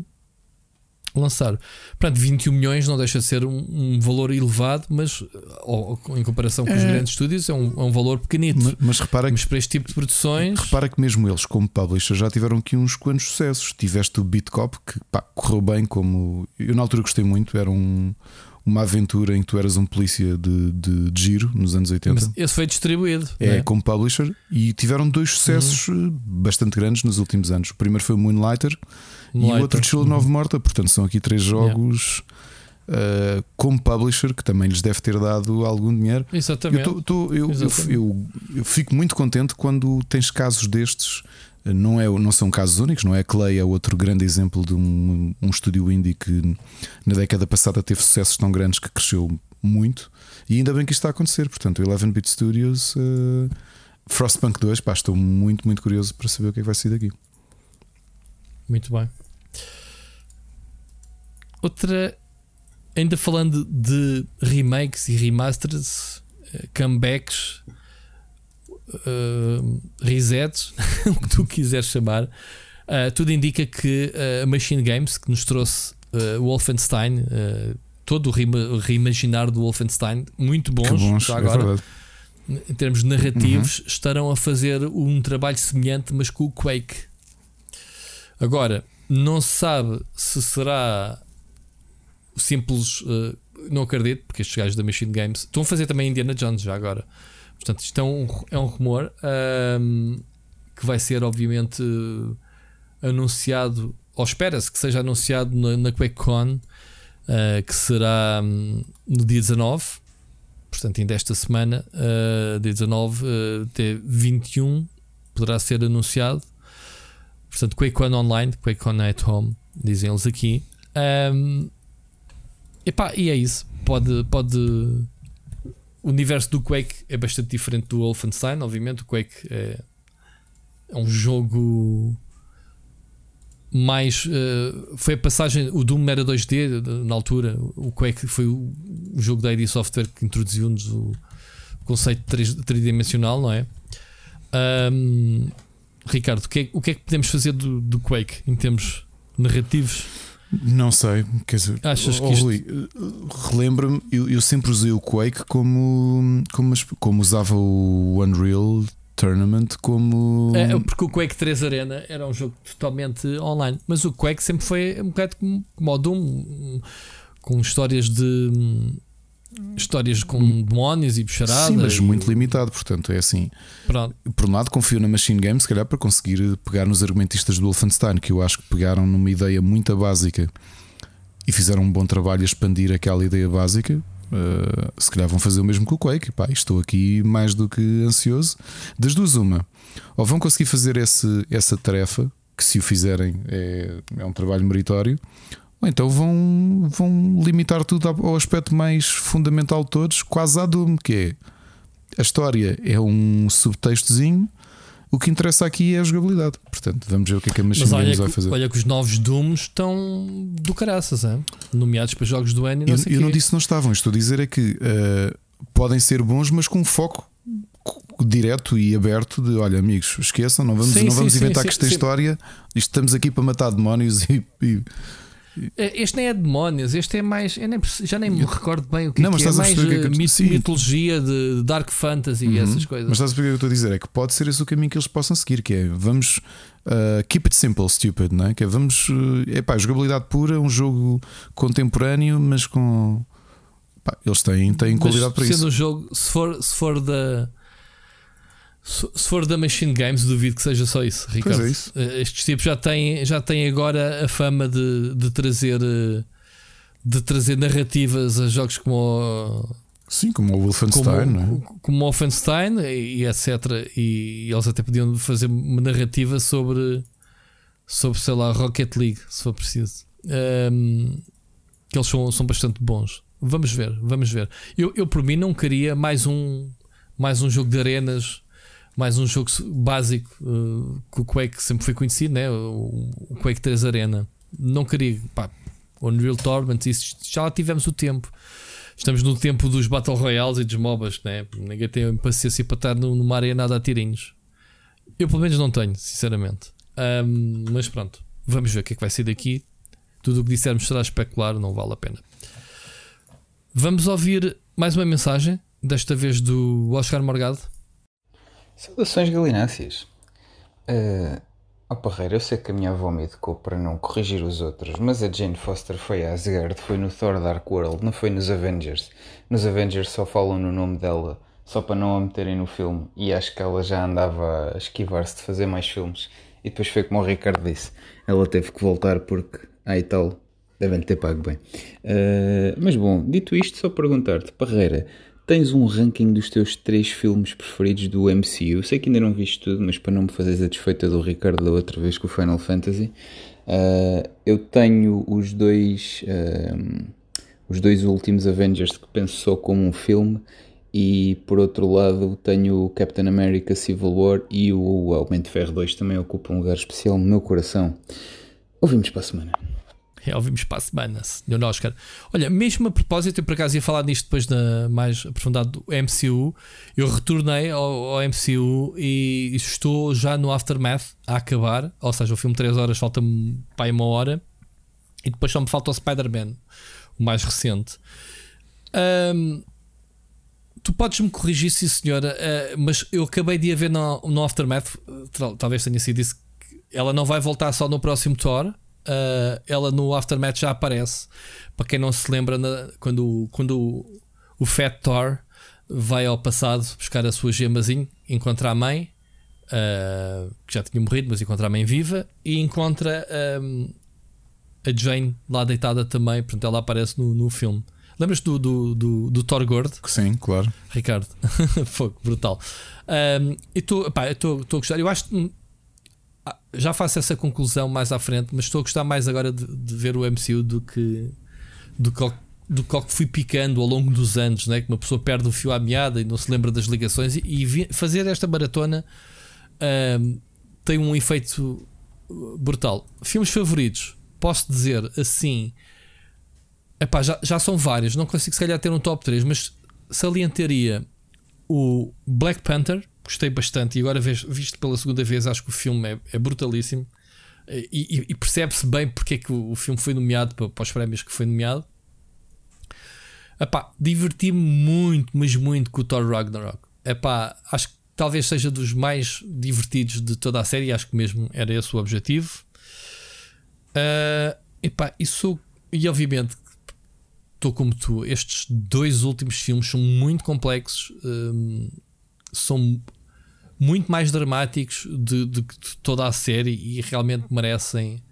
lançar. Portanto, 21 milhões não deixa de ser um, um valor elevado, mas ou, em comparação com os É. grandes estúdios é um, é um valor pequenito. Mas, mas repara, que, Mas para este tipo de produções, repara que mesmo eles, como publisher, já tiveram aqui uns quantos sucessos. Tiveste o Bitcop, que pá, correu bem como. Eu na altura gostei muito, era um- uma aventura em que tu eras um polícia de, de, de giro nos anos 80. mas esse foi distribuído. É, é? como publisher e tiveram dois sucessos Uhum. eh, bastante grandes nos últimos anos. O primeiro foi o Moonlighter e o outro Children of Morta. Portanto, são aqui três jogos eh, como publisher que também lhes deve ter dado algum dinheiro. Eu, Exatamente. tô- tô- eu- eu- Exatamente. eu- eu fico muito contente quando tens casos destes. Eh, Não, é, não são casos únicos, não é? A Clay é outro grande exemplo de um, um estúdio indie que na década passada teve sucessos tão grandes que cresceu muito. E ainda bem que isto está a acontecer. Portanto, o 11 Bit Studios, eh, Frostpunk 2, pá, estou muito, muito curioso para saber o que é que vai sair daqui. Muito bem. Outra, ainda falando de remakes e remasters, eh, comebacks, eh, resets, o que tu quiseres chamar, eh, tudo indica que a Machine Games, que nos trouxe o Wolfenstein, todo o reimaginar do Wolfenstein, muito bons, bons, já é agora, verdade. em termos narrativos, estarão a fazer um trabalho semelhante, mas com o Quake. Agora, não se sabe se será simples. eh, não acredito, porque estes gajos da Machine Games estão a fazer também Indiana Jones já agora. Portanto, isto é um, é um rumor ahm, que vai ser, obviamente, anunciado, ou espera-se que seja anunciado na, na QuakeCon, eh, que será hum, no dia 19 portanto, ainda esta semana, uh, dia 19 uh, até 21, poderá ser anunciado. Portanto, QuakeCon Online, QuakeCon at Home, dizem eles aqui. Um, epá, e é isso. Pode, pode. O universo do Quake é bastante diferente do Wolfenstein, obviamente. O Quake é, é um jogo mais. uh, foi a passagem. O Doom era 2D na altura. O Quake foi o, o jogo da ID Software que introduziu-nos o conceito tridimensional, não é? Um, Ricardo, o que, é, o que é que podemos fazer do, do Quake em termos narrativos? Não sei, quer dizer, Achas oh, que isto- relembra-me, eu, eu sempre usei o Quake como, como, como usava o Unreal Tournament como. É, porque o Quake 3 Arena era um jogo totalmente online, mas o Quake sempre foi um bocado como, como o Doom, um, com histórias de. Hum, Histórias com demónios e bicharada. Sim, mas e- muito limitado, portanto, é assim. Pronto. Por um lado, confio na Machine Games, se calhar, para conseguir pegar nos argumentistas do Wolfenstein, que eu acho que pegaram numa ideia muito básica e fizeram um bom trabalho a expandir aquela ideia básica. Uh, se calhar vão fazer o mesmo com o Quake. Pá, estou aqui mais do que ansioso. Das duas, uma, ou vão conseguir fazer esse, essa tarefa, que se o fizerem é, é um trabalho meritório, ou então vão, vão limitar tudo ao aspecto mais fundamental de todos, quase à Doom, que é a história é um subtextozinho. O que interessa aqui é a jogabilidade. Portanto, vamos ver o que é que a Machine Mas olha vai que, fazer. olha que os novos Dooms estão do caraças, hein? nomeados para jogos do ano não eu eu não disse que não estavam, estou a dizer é que eh, podem ser bons, mas com foco co- direto e aberto de olha, amigos, esqueçam, não vamos, Sim, não sim, vamos inventar sim, que esta história, isto estamos aqui para matar demónios e, e- É, Este nem é demónios, este é mais. Eu nem, já nem me recordo bem o que, Não, é mas que é. estás a mais o que é que eh, mit- mitologia de Dark Fantasy e essas coisas. Mas estás a o que eu estou a dizer? É que pode ser esse o caminho que eles possam seguir, que é vamos uh, keep it simple, stupid, não é? Que é vamos. Uh, epá, jogabilidade pura, um jogo contemporâneo, mas com. pá, eles têm, têm Mas qualidade para sendo isso. um jogo, se for, se for da. Se se for da Machine Games, duvido que seja só isso, Ricardo. é isso. Eh, Estes tipos já têm, já têm agora a fama de, de trazer eh, de trazer narrativas a jogos como o, Sim, como o Wolfenstein, não é? como, como o Wolfenstein e, e etc. E, eles até podiam fazer uma narrativa sobre, sobre sei lá, Rocket League, se for preciso. Ahm, que eles são, são bastante bons. Vamos ver, vamos ver. Eu, eu por mim não queria mais um, mais um jogo de arenas, mais um jogo básico uh, que o Quake sempre foi conhecido, né? o, Quake 3 Arena. Não queria, pá, Unreal Tournament, isso já lá tivemos o tempo. Estamos no tempo dos Battle Royales e dos MOBAs, né? ninguém tem paciência para estar nu- numa arena a dar tirinhos. Eu, pelo menos, não tenho, sinceramente. Ahm, mas pronto, vamos ver o que é que vai ser daqui. Tudo o que dissermos será especular, não vale a pena. Vamos ouvir mais uma mensagem, desta vez do Oscar Morgado. Saudações galináceas. Uh, oh Parreira, eu sei que a minha avó me educou para não corrigir os outros, mas a Jane Foster foi a Asgard, foi no Thor Dark World, não foi nos Avengers. Nos Avengers só falam no nome dela, só para não a meterem no filme, e acho que ela já andava a esquivar-se de fazer mais filmes. E depois foi como o Ricardo disse, ela teve que voltar porque, aí tal, devem ter pago bem. Uh, mas bom, dito isto, só perguntar-te, Parreira, Tens um ranking dos teus três filmes preferidos do MCU? Sei que ainda não viste tudo, mas para não me fazeres a desfeita do Ricardo da outra vez com o Final Fantasy, uh, eu tenho os dois, uh, os dois últimos Avengers que penso só como um filme, e por outro lado tenho o Captain America Civil War e o Aumento Ferro 2 também ocupam um lugar especial no meu coração. Ouvimos para a semana. É, ouvimos para a semana, Sr. Oscar. Olha, mesmo a propósito, eu por acaso ia falar nisto depois da mais aprofundado do MCU. Eu retornei ao, ao, MCU e estou já no Aftermath a acabar. Ou seja, o filme 3 horas falta-me para uma hora. E depois só me falta o Spider-Man, o mais recente. Um, tu podes-me corrigir, sim, senhora, uh, mas eu acabei de a ver no, no Aftermath. Talvez tenha sido isso. Ela não vai voltar só no próximo Thor uh, ela no Aftermath já aparece. Para quem não se lembra, na, quando, quando o, o Fat Thor vai ao passado buscar a sua gemazinha, encontra a mãe, uh, que já tinha morrido, mas encontra a mãe viva, e encontra um, a Jane lá deitada também. Portanto, ela aparece no, no filme. Lembras do, do, do, do Thor Gordo? Sim, claro. Ricardo, fogo, brutal. Um, e estou a gostar. Eu acho ah, já faço essa conclusão mais à frente, mas estou a gostar mais agora de, de ver o MCU do que do que, do que fui picando ao longo dos anos, né? que uma pessoa perde o fio à meada e não se lembra das ligações. E, e fazer esta maratona um, tem um efeito brutal. Filmes favoritos, posso dizer assim, epá, já, já são vários, não consigo se calhar ter um top 3, mas salientaria o Black Panther gostei bastante e agora visto pela segunda vez acho que o filme é, é brutalíssimo. E, e, e percebe-se bem porque é que o, filme foi nomeado para, para os prémios que foi nomeado. Epá, diverti-me muito, mas muito com o Thor Ragnarok. Epá, acho que talvez seja dos mais divertidos de toda a série acho que mesmo era esse o objetivo. Uh, epá, e, sou, e obviamente estou como tu estes dois últimos filmes são muito complexos um, são muito mais dramáticos de, de, de, toda a série e realmente merecem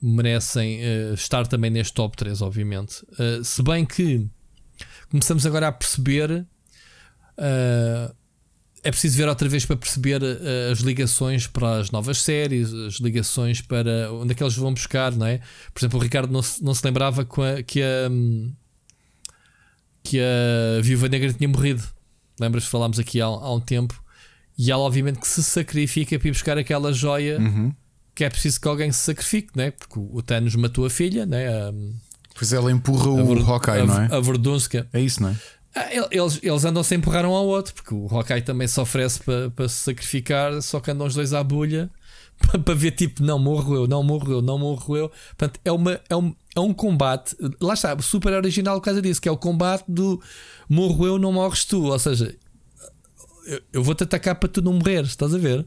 merecem uh, estar também neste top 3, obviamente. Uh, se bem que começamos agora a perceber, uh, é preciso ver outra vez para perceber as ligações para as novas séries, as ligações para onde é que eles vão buscar, não é? Por exemplo, o Ricardo não se, não se lembrava que a, que a Viúva Negra tinha morrido. Lembras falámos aqui há, há um tempo e ela, obviamente, que se sacrifica para ir buscar aquela joia uhum. que é preciso que alguém se sacrifique, né? porque o Thanos matou a filha, né? A, pois ela empurra o Hawkeye, não é? A Verdunska. É isso, não é? Ah, eles, eles andam se empurrar um ao outro, porque o Hawkeye também se oferece para, para se sacrificar, só que andam os dois à bolha para, para ver tipo, não morro eu, não morro eu, não morro eu. Portanto, é, uma, é, um, é um combate, lá está, super original por causa disso, que é o combate do morro eu, não morres tu. Ou seja, eu, eu vou-te atacar para tu não morreres, estás a ver?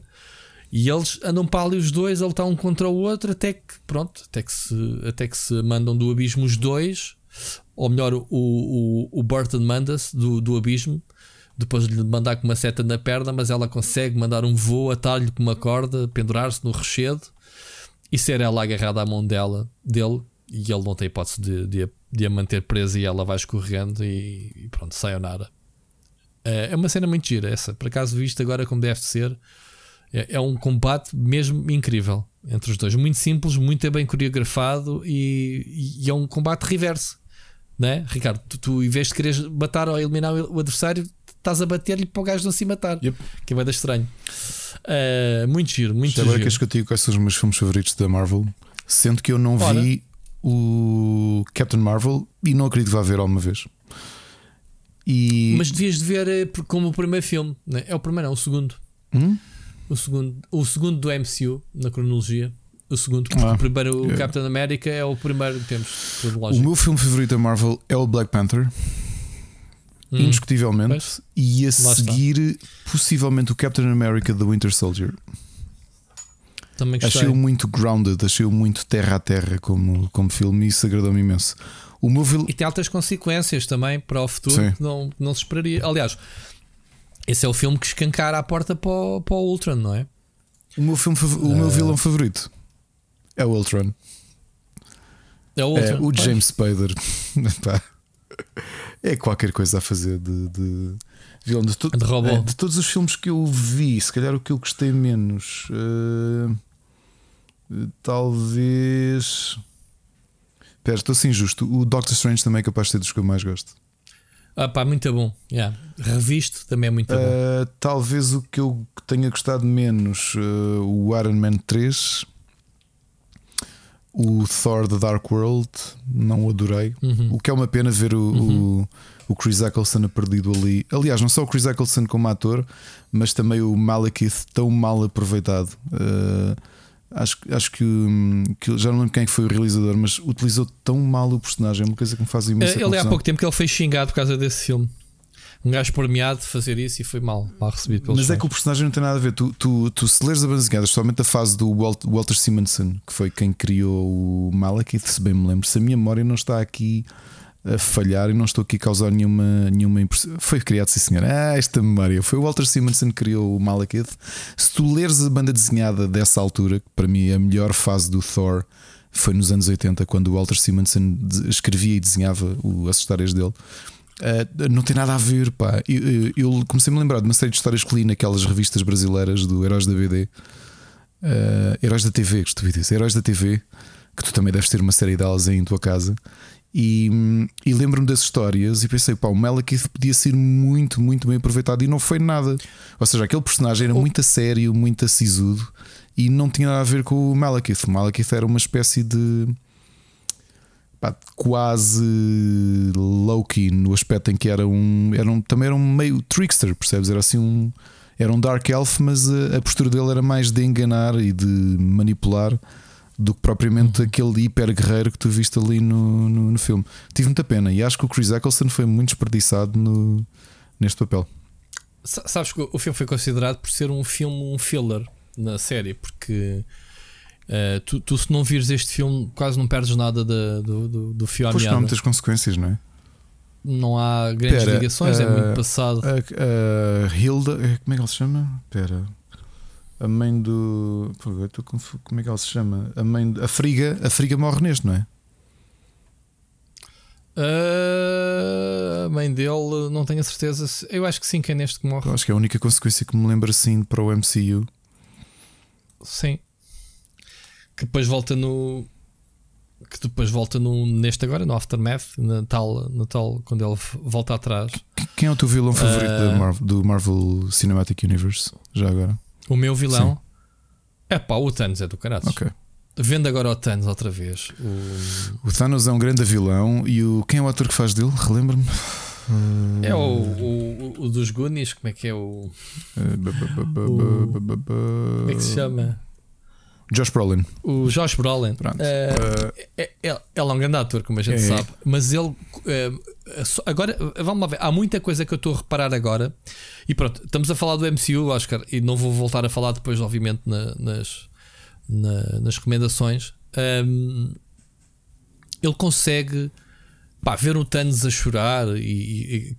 E eles andam para ali os dois a lutar um contra o outro até que, pronto, até que se, até que se mandam do abismo os dois. Ou melhor, o, o, o Burton manda-se do, do abismo depois de lhe mandar com uma seta na perna, mas ela consegue mandar um voo, atalho com uma corda, pendurar-se no rochedo e ser ela agarrada à mão dela, dele, e ele não tem hipótese de, de, de a manter presa e ela vai escorregando e, e pronto, sayonara. É, é uma cena muito gira essa. Por acaso, visto agora como deve ser, é, é, um combate mesmo incrível entre os dois. Muito simples, muito bem coreografado e, e é um combate reverso. Né? Ricardo, tu, tu, em vez de quereres matar ou eliminar o adversário, estás a bater-lhe para o gajo não se matar. Yep. Que é bem estranho. Uh, muito giro, muito Já giro. agora queres que eu diga quais são os meus filmes favoritos da Marvel? Sendo que eu não Ora. vi o Captain Marvel e não acredito que vá ver alguma vez. E... Mas devias de ver eh, como o primeiro filme, né? é o primeiro, não, o segundo. Hum? O segundo, o segundo do MCU na cronologia. O segundo, Ah, o primeiro, o. Captain America, é o primeiro em termos O meu filme favorito da Marvel é o Black Panther, Hum. indiscutivelmente. Pois. E a está. seguir, possivelmente, o Captain America The Winter Soldier. Achei-o muito grounded, achei-o muito terra a terra como, como filme e isso agradou-me imenso. O meu vil... E tem altas consequências também para o futuro Sim. que não, não se esperaria. Aliás, esse é o filme que escancara a porta para o, para o Ultron, não é? O meu, filme, o meu vilão favorito é o Ultron. É o É Ultron. o Pois. James Spader. É qualquer coisa a fazer de, de vilão. De, to- De robô. é, de todos os filmes que eu vi, se calhar o que eu gostei menos. eh, eh, talvez. Espera, estou assim injusto. O Doctor Strange também é capaz de ser dos que eu mais gosto. Ah, pá, muito bom. Yeah. Revisto também é muito bom. Uh, talvez o que eu tenha gostado menos, uh, o Iron Man 3, o Thor The Dark World, não o adorei. Uhum. O que é uma pena ver o, o, o Chris Eccleston a perdido ali. Aliás, não só o Chris Eccleston como ator, mas também o Malekith tão mal aproveitado. Uh, acho, acho que, hum, que já não lembro quem é foi o realizador, mas utilizou tão mal o personagem. É uma coisa que me faz imensa ele há confusão. pouco tempo que ele foi xingado por causa desse filme. Um gajo premiado de fazer isso e foi mal, mal recebido pelos Mas é fãs. que o personagem não tem nada a ver. Tu, tu, tu se leres a banda desenhada, especialmente a fase do Walt- Walter Simonson, que foi quem criou o Malekith, se bem me lembro, se a minha memória não está aqui a falhar e não estou aqui a causar nenhuma, nenhuma impressão. Foi criado, sim senhor. Ah, esta memória. Foi o Walter Simonson que criou o Malekith. Se tu leres a banda desenhada dessa altura, que para mim é a melhor fase do Thor foi nos anos 80, quando o Walter Simonson escrevia e desenhava o- as histórias dele. Uh, não tem nada a ver, pá. Eu, eu- comecei-me a lembrar de uma série de histórias que li naquelas revistas brasileiras do Heróis da BD, uh, Heróis da TV, que dizer, Heróis da TV, que tu também deves ter uma série delas aí em tua casa. E, e lembro-me das histórias e pensei, pá, o Malekith podia ser muito, muito bem aproveitado e não foi nada. Ou seja, aquele personagem era muito a sério, muito assisudo e não tinha nada a ver com o Malekith. O Malekith era uma espécie de pá, quase Loki no aspecto em que era um, era um também era um meio trickster, percebes? Era assim um era um Dark Elf, mas a, a postura dele era mais de enganar e de manipular do que propriamente aquele hiper guerreiro que tu viste ali no, no, no filme. Tive muita pena e acho que o Chris Eccleston foi muito desperdiçado no, neste papel. Sa- Sabes que o filme foi considerado por ser um filme, um filler na série, porque eh, tu, tu, se não vires este filme, quase não perdes nada da- do, do, do fio à Pois não há muitas consequências, não é? Não há grandes Pera, ligações, é eh, muito passado. A, a Hilda, eh, como é que ela se chama? Espera. A mãe do. Pô, eu estou Como é que ela se chama? A mãe. do- A Friga, a Friga morre neste, não é? Ah, a mãe dele, não tenho a certeza. se- Eu acho que sim, que é neste que morre. Eu acho que é a única consequência que me lembro assim para o MCU. Sim. Que depois volta no. Que depois volta no, neste agora, no Aftermath, na tal, no tal, quando ele volta atrás. Quem é o teu vilão favorito Marvel- do Marvel Cinematic Universe? Já agora? O meu vilão é pá, o Thanos é do caralho. Ok. Vendo agora o Thanos outra vez. O- O Thanos é um grande vilão e o quem é o ator que faz dele? Relembra-me. É o, o, o dos Goonies, como é que é o. Como é que se chama? Josh Brolin. O Josh Brolin. Eh, é, é, é um grande ator, como a gente É. sabe. Mas ele. só- agora, vamos lá ver. Há muita coisa que eu estou a reparar agora. E pronto, estamos a falar do MCU, Oscar. E não vou voltar a falar depois, obviamente, na- nas, na- nas recomendações. Ahm, ele consegue pá, ver o Thanos a chorar e, e- e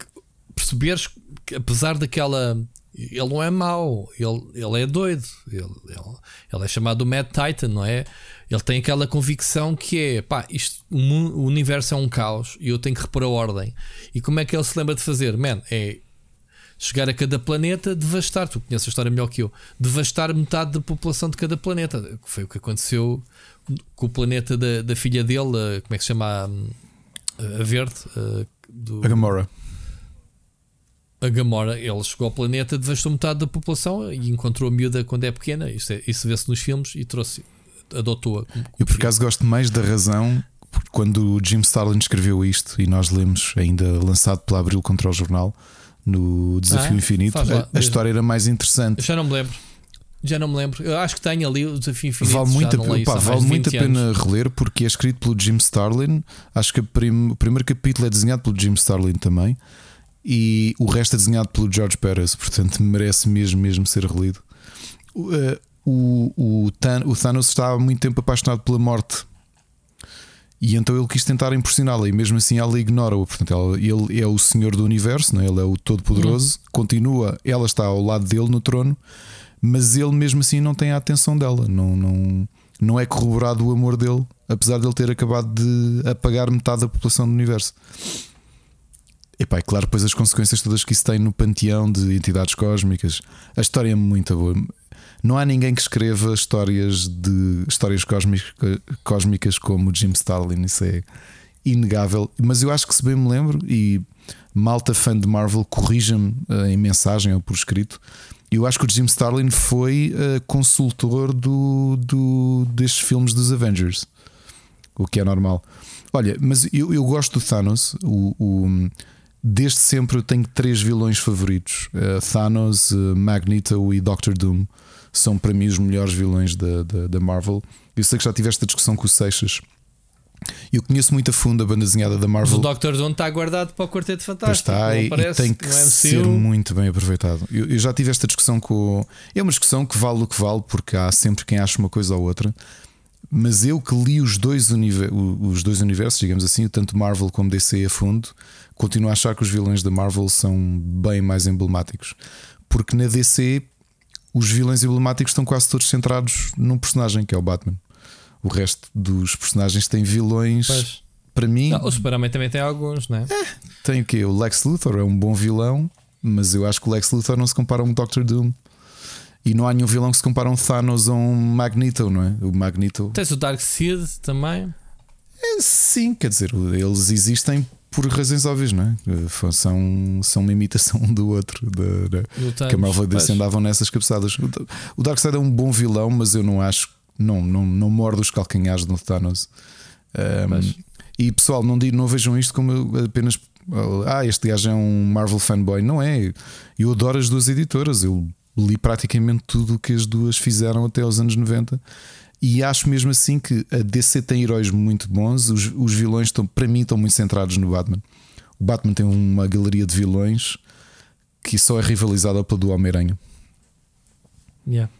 perceberes que, apesar daquela. Ele não é mau, ele, ele é doido. Ele, ele, ele é chamado Mad Titan, não é? Ele tem aquela convicção que é pá, isto, o, universo é um caos e eu tenho que repor a ordem. E como é que ele se lembra de fazer? Man, é chegar a cada planeta, devastar. Tu conheces a história melhor que eu, devastar metade da população de cada planeta. Que Foi o que aconteceu com o planeta da, da filha dele, como é que se chama? A, a verde, a, do, a Gamora. A Gamora, ele chegou ao planeta, devastou metade da população e encontrou a miúda quando é pequena. Isso, é- isso vê-se nos filmes e trouxe, adotou-a. Eu por acaso gosto mais da razão porque quando o Jim Starlin escreveu isto e nós lemos ainda lançado pela Abril contra o jornal no Desafio Ah, Infinito, faz lá, a, a história era mais interessante. Eu já não me lembro. Já não me lembro. Eu acho que tenho ali o desafio infinito. Vale muito, a, há vale muito a 20 pena anos. reler porque é escrito pelo Jim Starlin. Acho que prim- o primeiro capítulo é desenhado pelo Jim Starlin também. E o resto é desenhado pelo George Perez, portanto merece mesmo, mesmo ser relido. O, eh, o, o, Than- o Thanos está há muito tempo apaixonado pela morte. E então ele quis tentar impressioná-la, e mesmo assim ela ignora-o. Portanto, ela- ele é o senhor do universo, não é? ele é o todo-poderoso, continua, ela está ao lado dele no trono, mas ele mesmo assim não tem a atenção dela. Não, não, não é corroborado o amor dele, apesar de ele ter acabado de apagar metade da população do universo. Epá, é claro, depois as consequências todas que isso tem no panteão de entidades cósmicas. A história é muito boa. Não há ninguém que escreva histórias de histórias cósmica- cósmicas como Jim Starlin, isso é inegável. Mas eu acho que se bem me lembro, e malta fã de Marvel, corrija-me em mensagem ou por escrito. Eu acho que o Jim Starlin foi eh, consultor do, do, destes filmes dos Avengers, o que é normal. Olha, mas eu, eu gosto do Thanos. O, o- desde sempre eu tenho três vilões favoritos: Eh, Thanos, eh, Magneto e Doctor Doom. São para mim os melhores vilões da, da, da Marvel. Eu sei que já tiveste a discussão com o Seixas. Eu conheço muito a fundo a banda desenhada da Mas Marvel. o Dr. Doom está guardado para o Quarteto Fantástico. está, e, e tem que é ser muito bem aproveitado. Eu, eu já tive esta discussão com. o- É uma discussão que vale o que vale, porque há sempre quem acha uma coisa ou outra. Mas eu que li os dois, univer- os dois universos, digamos assim, tanto Marvel como DC a fundo, continuo a achar que os vilões da Marvel são bem mais emblemáticos. Porque na DC os vilões emblemáticos estão quase todos centrados num personagem, que é o Batman. O resto dos personagens têm vilões. Pois. Para mim, Não, o Superman também tem alguns, não é? tem o quê? O Lex Luthor é um bom vilão, mas eu acho que o Lex Luthor não se compara a um Doctor Doom. E não há nenhum vilão que se compara a um Thanos ou um Magneto, não é? O Magneto. Tens o Darkseid também. É, sim, quer dizer, eles existem por razões óbvias, não é? São, são uma imitação um do outro. Da, da- que a. DC andavam nessas cabeçadas. O- Darkseid é um bom vilão, mas eu não acho. Não, não, não morde os calcanhares do Thanos. Um, e pessoal, não, digo- não vejam isto como apenas. Ah, este gajo é um Marvel fanboy. Não é. Eu adoro as duas editoras. Eu li praticamente tudo o que as duas fizeram até aos anos 90. E acho mesmo assim que a DC tem heróis muito bons. Os, os vilões estão, para mim, estão muito centrados no Batman. O Batman tem uma galeria de vilões que só é rivalizada pela do Homem-Aranha. Yeah.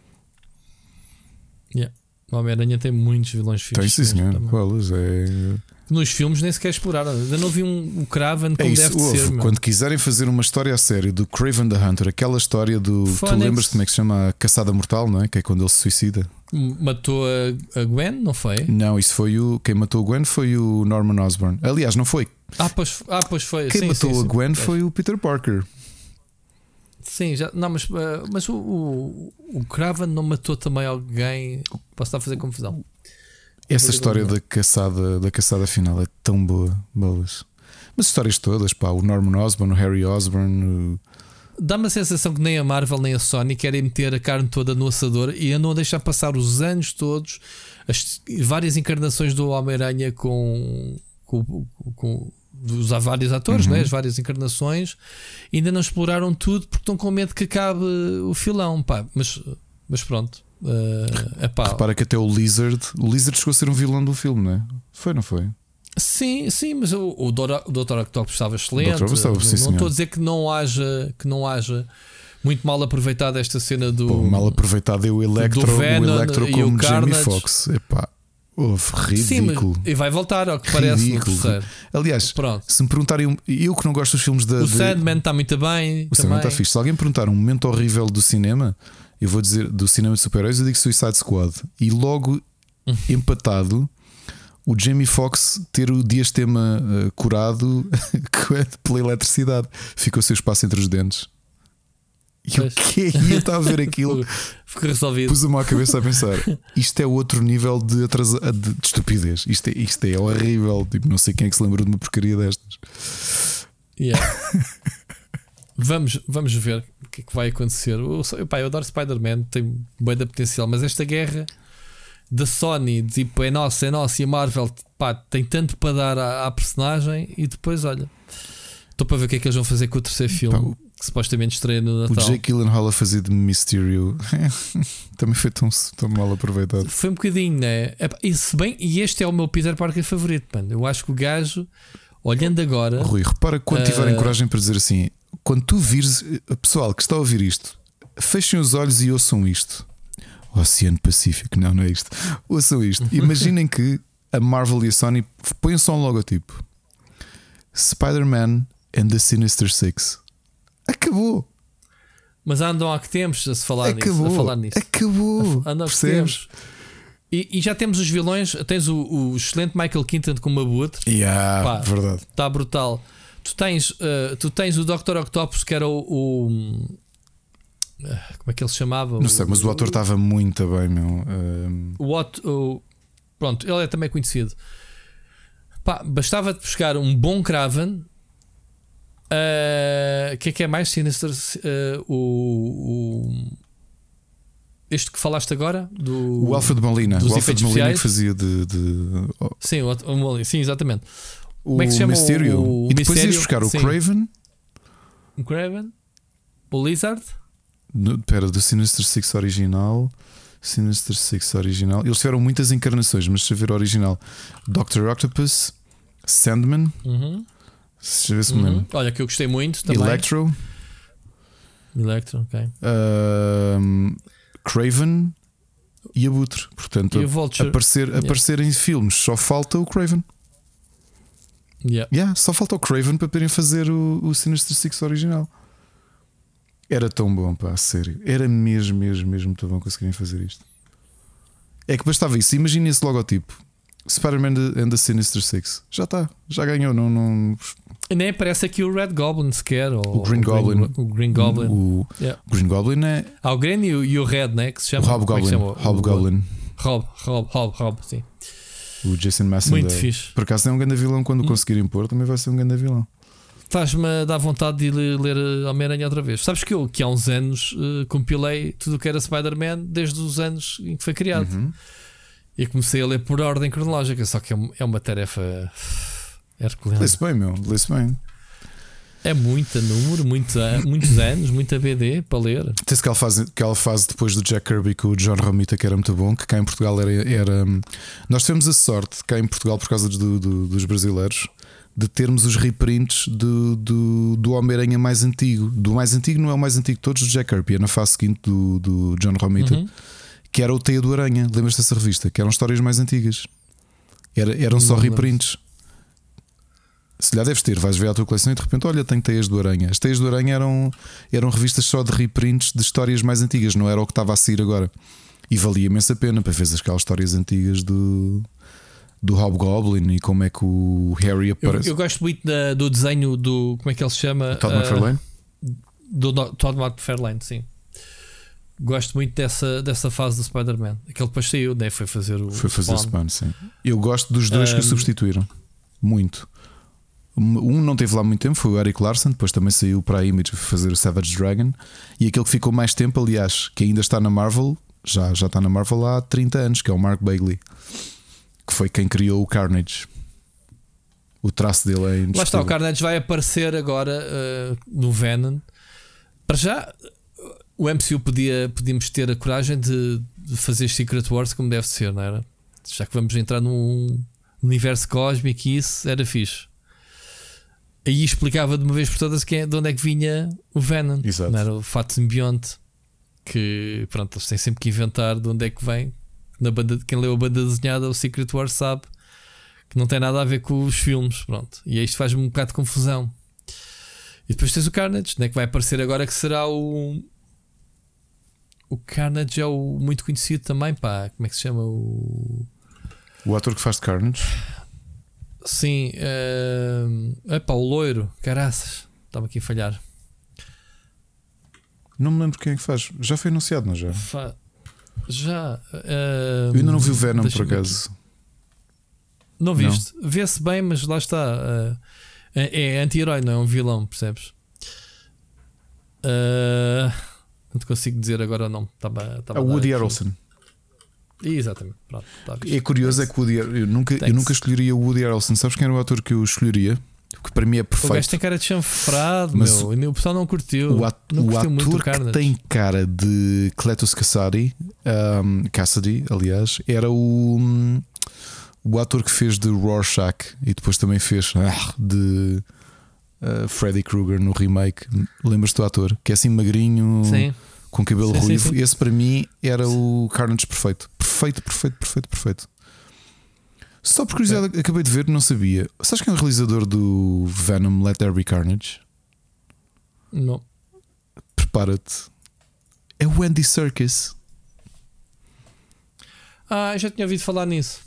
Yeah. O Homem-Aranha tem muitos vilões Tem fixos. sim, senhor. Quais? É, Nos filmes nem sequer exploraram. Ainda não vi um, um Craven é como isso. deve de Ouve, ser. meu. quando quiserem fazer uma história a sério do Craven the Hunter, aquela história do. Tu lembras como é que se chama? A Caçada Mortal, não é? Que é quando ele se suicida. Matou a, a Gwen, não foi? Não, isso foi o. Quem matou o Gwen foi o Norman Osborn. Aliás, não foi. Ah, pois, ah, pois foi. Quem sim, matou sim, a sim. Gwen É. foi o Peter Parker. Sim, já, não, mas, ah, mas o, o, o Craven não matou também alguém. Posso estar a fazer confusão. Essa história da caçada, da caçada final é tão boa. Boas. Mas histórias todas, pá. O Norman Osborn, o Harry Osborn. o- Dá-me a sensação que nem a Marvel nem a Sony querem meter a carne toda no assador e andam a deixar passar os anos todos, as várias encarnações do Homem-Aranha com, com, com os há vários atores, Uhum. né? as várias encarnações, ainda não exploraram tudo porque estão com medo que acabe o filão. Pá. Mas, mas pronto. Uh, epá, Repara que até o Lizard. O Lizard chegou a ser um vilão do filme, não é? Foi, não foi? Sim, sim, mas o, o, o Dr. Octopus estava excelente. Dr. Octopus não sim, não senhor. estou a dizer que não haja, que não haja muito mal aproveitado esta cena do. Pô, mal aproveitado é o Electro, o Venom Electro e como o Jamie. Foxx. Epá, houve Sim, mas ridículo. e vai voltar ao que parece. Aliás, Pronto. se me perguntarem, eu que não gosto dos filmes da. O de- Sandman está muito bem. O também. está fixe. Se alguém perguntar um momento horrível do cinema, eu vou dizer do cinema de super-heróis, eu digo Suicide Squad. E logo empatado, o Jamie Foxx ter o diastema eh, curado pela eletricidade. Ficou sem espaço entre os dentes. E eu Pois. que ia estar a ver aquilo. Ficou resolvido. Pus-me à cabeça a pensar: isto é outro nível de, atrasa, de, de estupidez. Isto é, isto é horrível. Tipo, não sei quem é que se lembrou de uma porcaria destas. Yeah. Vamos, vamos ver o que é que vai acontecer. O, pá, eu adoro Spider-Man, tem bem da potencial, mas esta guerra da Sony, tipo, é nossa, é nossa, e a Marvel pá, tem tanto para dar à, à personagem, e depois, olha, estou para ver o que é que eles vão fazer com o terceiro filme. Pá, o- que supostamente estreia no O Natal. Jake Gyllenhaal a fazer de Mysterio também foi tão, tão mal aproveitado. Foi um bocadinho, né? E se bem, e este é o meu Peter Parker favorito, mano. Eu acho que o gajo, olhando agora, Rui, repara quando Ah. tiverem coragem para dizer assim: quando tu vires, pessoal que está a ouvir isto, fechem os olhos e ouçam isto. O Oceano Pacífico, não, não é isto. Ouçam isto. Imaginem que a Marvel e a Sony põem só um logotipo: Spider-Man and the Sinister Six. Acabou, mas andam há que tempos a se falar nisso, acabou, a falar nisso. acabou. Andam há que tempos. E, e já temos os vilões, tens o, o excelente Michael Keaton como abutre, Yeah, Pá. verdade. está brutal. Tu tens, uh, tu tens o Dr. Octopus, que era o. o- ah, como é que ele se chamava? Não sei, mas o ator estava muito bem, meu. Um, O, Ot- o- pronto, ele é também conhecido. Pá, bastava de buscar um bom Craven. O que é que é mais Sinister? Uh, o, o- este que falaste agora? Do, o Alfred Molina, dos o Alfred Molina que fazia de. de- oh, Sim, o, o- sim, exatamente. O Como é que se chama Mysterio. o- o e depois ias buscar o Sim. Craven. O Craven? O Lizard? No, pera, do Sinister Six original. Sinister Six original. Eles tiveram muitas encarnações, mas eu ver o original. Dr. Octopus, Sandman, Uhum, deixa eu ver se me uhum. lembro. Olha, que eu gostei muito também. Electro, Electro, ok. Craven e Abutre. Portanto, E o Vulture. aparecer, Yeah. aparecer em filmes só falta o Craven. Yeah. Yeah, só falta o Craven para poderem fazer o, o Sinister Six original. Era tão bom, pá, sério. Era mesmo, mesmo, mesmo muito bom conseguirem fazer isto. É que bastava isso. Imagina esse logotipo: Spider-Man and the Sinister Six. Já está, já ganhou. Não, não, nem aparece aqui o Red Goblin sequer. Ou O Green Goblin. O Green Goblin. O Yeah. Green Goblin é Há o Green e o, e o Red, né? Que se o chama. é Hobgoblin. O- Hobgoblin. Rob, Rob, Rob, Rob, sim. O Jason Massendale. Muito fixe. Hum. Por acaso é um grande vilão. Quando o conseguirem pôr, também vai ser um grande vilão. Faz-me dar vontade de ler eh, Homem-Aranha outra vez. Sabes que eu, que há uns anos, eh, compilei tudo o que era Spider-Man desde os anos em que foi criado. Uhum. E comecei a ler por ordem cronológica. Só que é, é uma tarefa herculana. Lê-se bem, meu. Lê-se bem. É muito número, muito, muitos anos, muita BD para ler. Tens aquela fase, aquela fase depois do Jack Kirby com o John Romita que era muito bom, que cá em Portugal era. era nós tivemos a sorte, cá em Portugal, por causa do- do- dos brasileiros, de termos os reprints do, do, do Homem-Aranha mais antigo. Do mais antigo não é o mais antigo de todos, do Jack Kirby, é na fase seguinte do, do John Romita, Uhum. que era o Teia do Aranha. Lembras dessa revista? Que eram histórias mais antigas. Era, eram só reprints. Se lhe deves ter, vais ver a tua coleção e de repente, olha, tenho teias do Aranha. As teias do Aranha eram, eram revistas só de reprints de histórias mais antigas, não era o que estava a sair agora. E valia imensa pena para ver aquelas histórias antigas do, do Hobgoblin e como é que o Harry Eu, aparece. eu gosto muito da- do desenho do. Como é que ele se chama? Todd Ah, McFarlane? do do- Todd McFarlane, sim. Gosto muito dessa, dessa fase do Spider-Man. Aquele depois saiu, né? foi fazer o. Foi fazer o Spawn. Sim. Eu gosto dos dois que o Um, substituíram. Muito. Um não teve lá muito tempo, foi o Eric Larson, depois também saiu para a Image fazer o Savage Dragon. E aquele que ficou mais tempo, aliás, que ainda está na Marvel, já, já está na Marvel há 30 anos, que é o Mark Bagley, que foi quem criou o Carnage. O traço dele é Lá está, o. Carnage vai aparecer agora uh, no Venom. Para já, o MCU podia, podíamos ter a coragem de, de fazer Secret Wars como deve ser, não era? Já que vamos entrar num universo cósmico e isso era fixe. Aí explicava de uma vez por todas quem, de onde é que vinha o Venom. Exato. Não era o fato simbionte. Que pronto, eles têm sempre que inventar de onde é que vem. Na banda, quem leu a banda desenhada, o Secret Wars, sabe que não tem nada a ver com os filmes. Pronto. E isto faz-me um bocado de confusão. E depois tens o Carnage, né, que vai aparecer agora, que será o. O Carnage é o muito conhecido também, pá. Como é que se chama? O. O ator que faz de Carnage. Sim, é pá, o loiro, caraças, estava aqui a falhar. Não me lembro quem é que faz. Já foi anunciado, não já? Fa- Já. Eu ainda não vi o Venom por acaso. Não viste? Vê-se bem, mas lá está. eh, é é anti-herói, não é um vilão, percebes? Eh, não te consigo dizer agora o nome. Estava, estava É Woody. Harrelson. Exatamente. Pronto, visto. É curioso é que o Woody, eu nunca, eu nunca escolheria o Woody Harrelson. Sabes quem era o ator que eu escolheria? que para mim é O perfeito. gajo tem cara de chanfrado, Mas meu. O pessoal não curtiu. O, at- não o o ator que tem cara de Cletus Cassidy, um, Cassidy, aliás, era o, hum, o ator que fez de Rorschach e depois também fez ah, de uh, Freddy Krueger no remake. Lembras-te do ator? Que é assim magrinho, Sim. Com cabelo Sim, sim, ruivo. sim. Esse para mim era o Carnage perfeito. Perfeito, perfeito, perfeito, perfeito. Só por curiosidade, acabei de ver, não sabia. Sabes quem é o realizador do Venom Let There Be Carnage? Não. Prepara-te. É o Andy Serkis. Ah, já tinha ouvido falar nisso.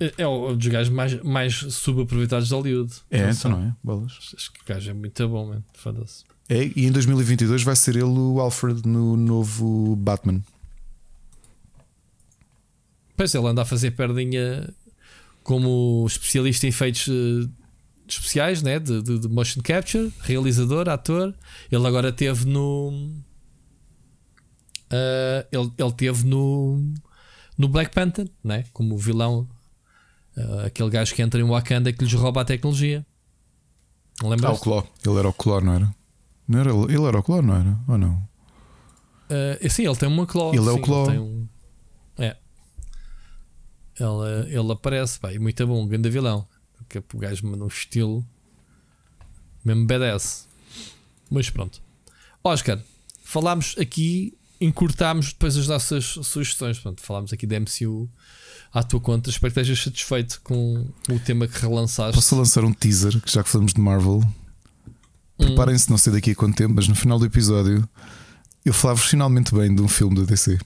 É, é um dos gajos mais, mais subaproveitados de Hollywood. É, então não é? Bolas. Acho que o gajo é muito bom, mano. Foda-se. É, e em 2022 vai ser ele o Alfred no novo Batman. Pois ele anda a fazer perdinha como especialista em efeitos eh, especiais, né? De, de- de motion capture, realizador, ator. Ele agora teve no. ah, ele, ele teve no. No Black Panther, né? Como vilão. Ah, aquele gajo que entra em Wakanda que lhes rouba a tecnologia. Ah, Lembras? o Claw. Ele era o Claw, não era? Não era ele? Era o Claw, não era? Ou não? Uh, sim, ele tem uma claw. Ele é o sim, claw. um- É. Ele, ele aparece, pá, e muito bom, um grande vilão. Porque o gajo manda um estilo mesmo badass. Mas pronto. Oscar, falámos aqui, encurtámos depois as nossas sugestões. Pronto, falámos aqui da MCU à tua conta. Espero que estejas satisfeito com o tema que relançaste. Posso lançar um teaser, que já que falamos de Marvel. Hum. Preparem-se, não sei daqui a quanto tempo, mas no final do episódio eu falava finalmente bem de um filme da DC.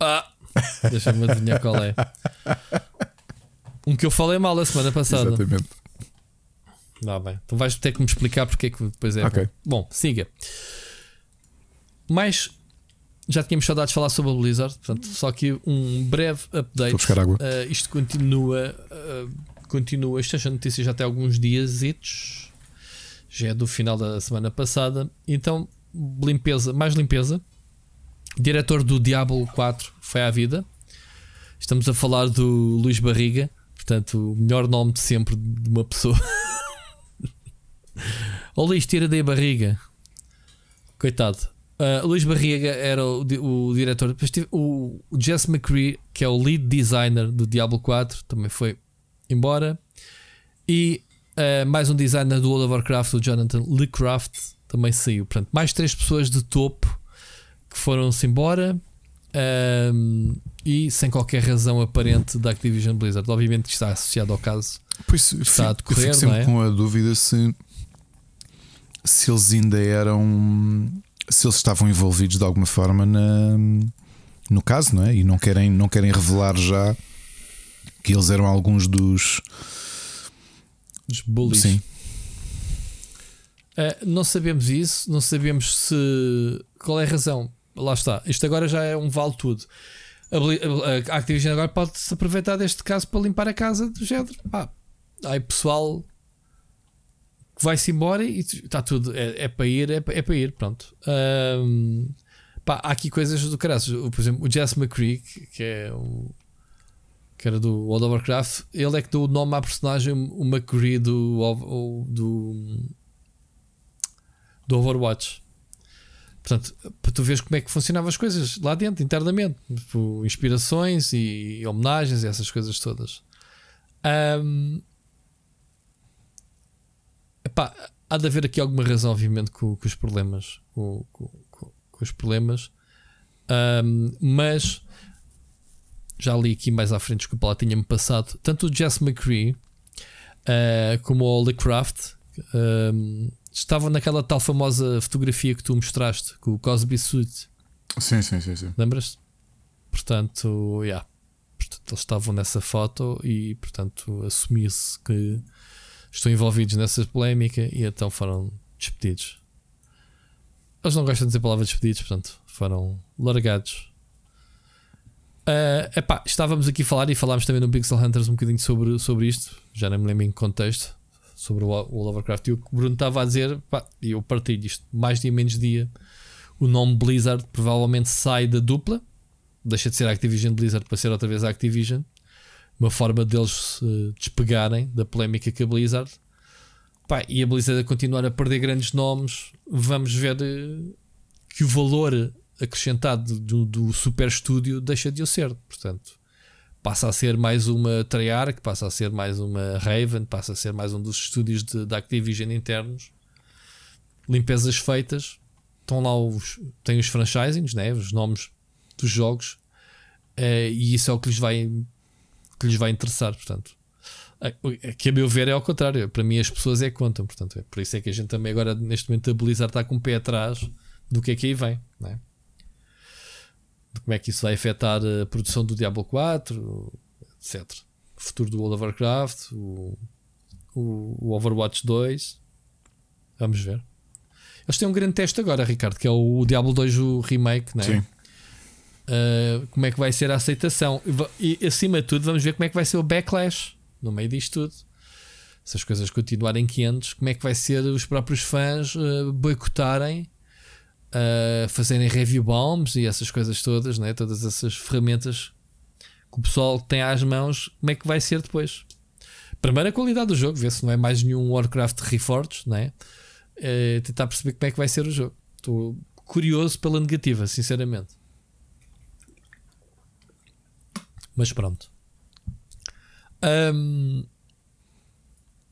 Ah, deixa-me adivinhar qual é. Um que eu falei mal a semana passada. Exatamente. Dá bem. Então vais ter que me explicar porque é que depois é. Ok. Bom, Bom, siga. Mais. Já tínhamos saudades de falar sobre a Blizzard, portanto, só que um breve update. Vou buscar água. Uh, isto continua. uh, continua. Esta notícia já tem alguns dias. Já é do final da semana passada. Então, limpeza, mais limpeza. Diretor do Diablo 4 foi à vida. Estamos a falar do Luís Barriga. Portanto, o melhor nome de sempre de uma pessoa. Ó Luís, tira daí a barriga. Coitado. Uh, Luís Barriga era o, o diretor. Depois tive o, o Jess McCree, que é o lead designer do Diablo 4, também foi embora. E uh, mais um designer do World of Warcraft, o Jonathan LeCraft, também saiu. Portanto, mais três pessoas de topo que foram-se embora. um, e sem qualquer razão aparente da Activision Blizzard. Obviamente que está associado ao caso. Pois, Está a eu decorrer, fico sempre não é? com a dúvida se, se eles ainda eram. Se eles estavam envolvidos de alguma forma na, no caso, não é? E não querem, não querem revelar já que eles eram alguns dos. Dos bullies. Sim. Uh, não sabemos isso, não sabemos se. Qual é a razão? Lá está. Isto agora já é um vale tudo. A, a- Activision agora pode se aproveitar deste caso para limpar a casa do género. Pá, aí pessoal que vai-se embora e está tudo. É, é para ir, é, é para ir. Pronto. Ahm, pá, há aqui coisas do caralho. Por exemplo, o Jess McCree, que é o. Que era do World of Warcraft, ele é que deu o nome à personagem, o McCree do, do, do Overwatch. Portanto, para tu veres como é que funcionavam as coisas lá dentro, internamente, Tipo, inspirações e homenagens e essas coisas todas. Ahm, epá, há de haver aqui alguma razão, obviamente, com, com os problemas, com, com- com- os problemas, Ahm, mas já li aqui mais à frente, desculpa lá, tinha-me passado tanto o Jess McCree ah, como o Lecraft ahm, estavam naquela tal famosa fotografia que tu mostraste com o Cosby Suit, Sim, sim, sim. sim. lembras-te? Portanto, yeah. Portanto, eles estavam nessa foto e, portanto, assumia-se que estão envolvidos nessa polémica e então foram despedidos. Eles não gostam de dizer a palavra despedidos, portanto, foram largados. Ah, epá, estávamos aqui a falar e falámos também no Pixel Hunters um bocadinho sobre, sobre isto, já não me lembro em que contexto, sobre o World of Warcraft. E o que o Bruno estava a dizer, e eu partilho isto, mais dia menos dia, o nome Blizzard provavelmente sai da dupla, deixa de ser Activision Blizzard para ser outra vez Activision. uma forma deles se despegarem da polémica com a Blizzard. Pá, e a Blizzard a continuar a perder grandes nomes, vamos ver eh, que o valor acrescentado do, do super estúdio deixa de o ser. Portanto, passa a ser mais uma Treyarch, passa a ser mais uma Raven, passa a ser mais um dos estúdios da Activision internos. Limpezas feitas, estão lá os, tem os franchisings, né? os nomes dos jogos, uh, e isso é o que lhes vai, que lhes vai interessar. Portanto, que a meu ver é ao contrário. Para mim, as pessoas é que contam. Portanto, é por isso é que a gente também agora, neste momento, a Blizzard está com o pé atrás do que é que aí vem. Né? De como é que isso vai afetar a produção do Diablo 4, etc. O futuro do World of Warcraft, o, o, o Overwatch 2. Vamos ver. Eles têm um grande teste agora, Ricardo, que é o Diablo 2 o remake, né? Sim. Uh, como é que vai ser a aceitação e acima de tudo vamos ver como é que vai ser o backlash no meio disto tudo se as coisas continuarem quentes como é que vai ser os próprios fãs uh, boicotarem uh, fazerem review bombs e essas coisas todas né? todas essas ferramentas que o pessoal tem às mãos como é que vai ser depois primeiro a qualidade do jogo ver se não é mais nenhum Warcraft Reforged né? é tentar perceber como é que vai ser o jogo. Estou curioso pela negativa, sinceramente. Mas pronto. Um,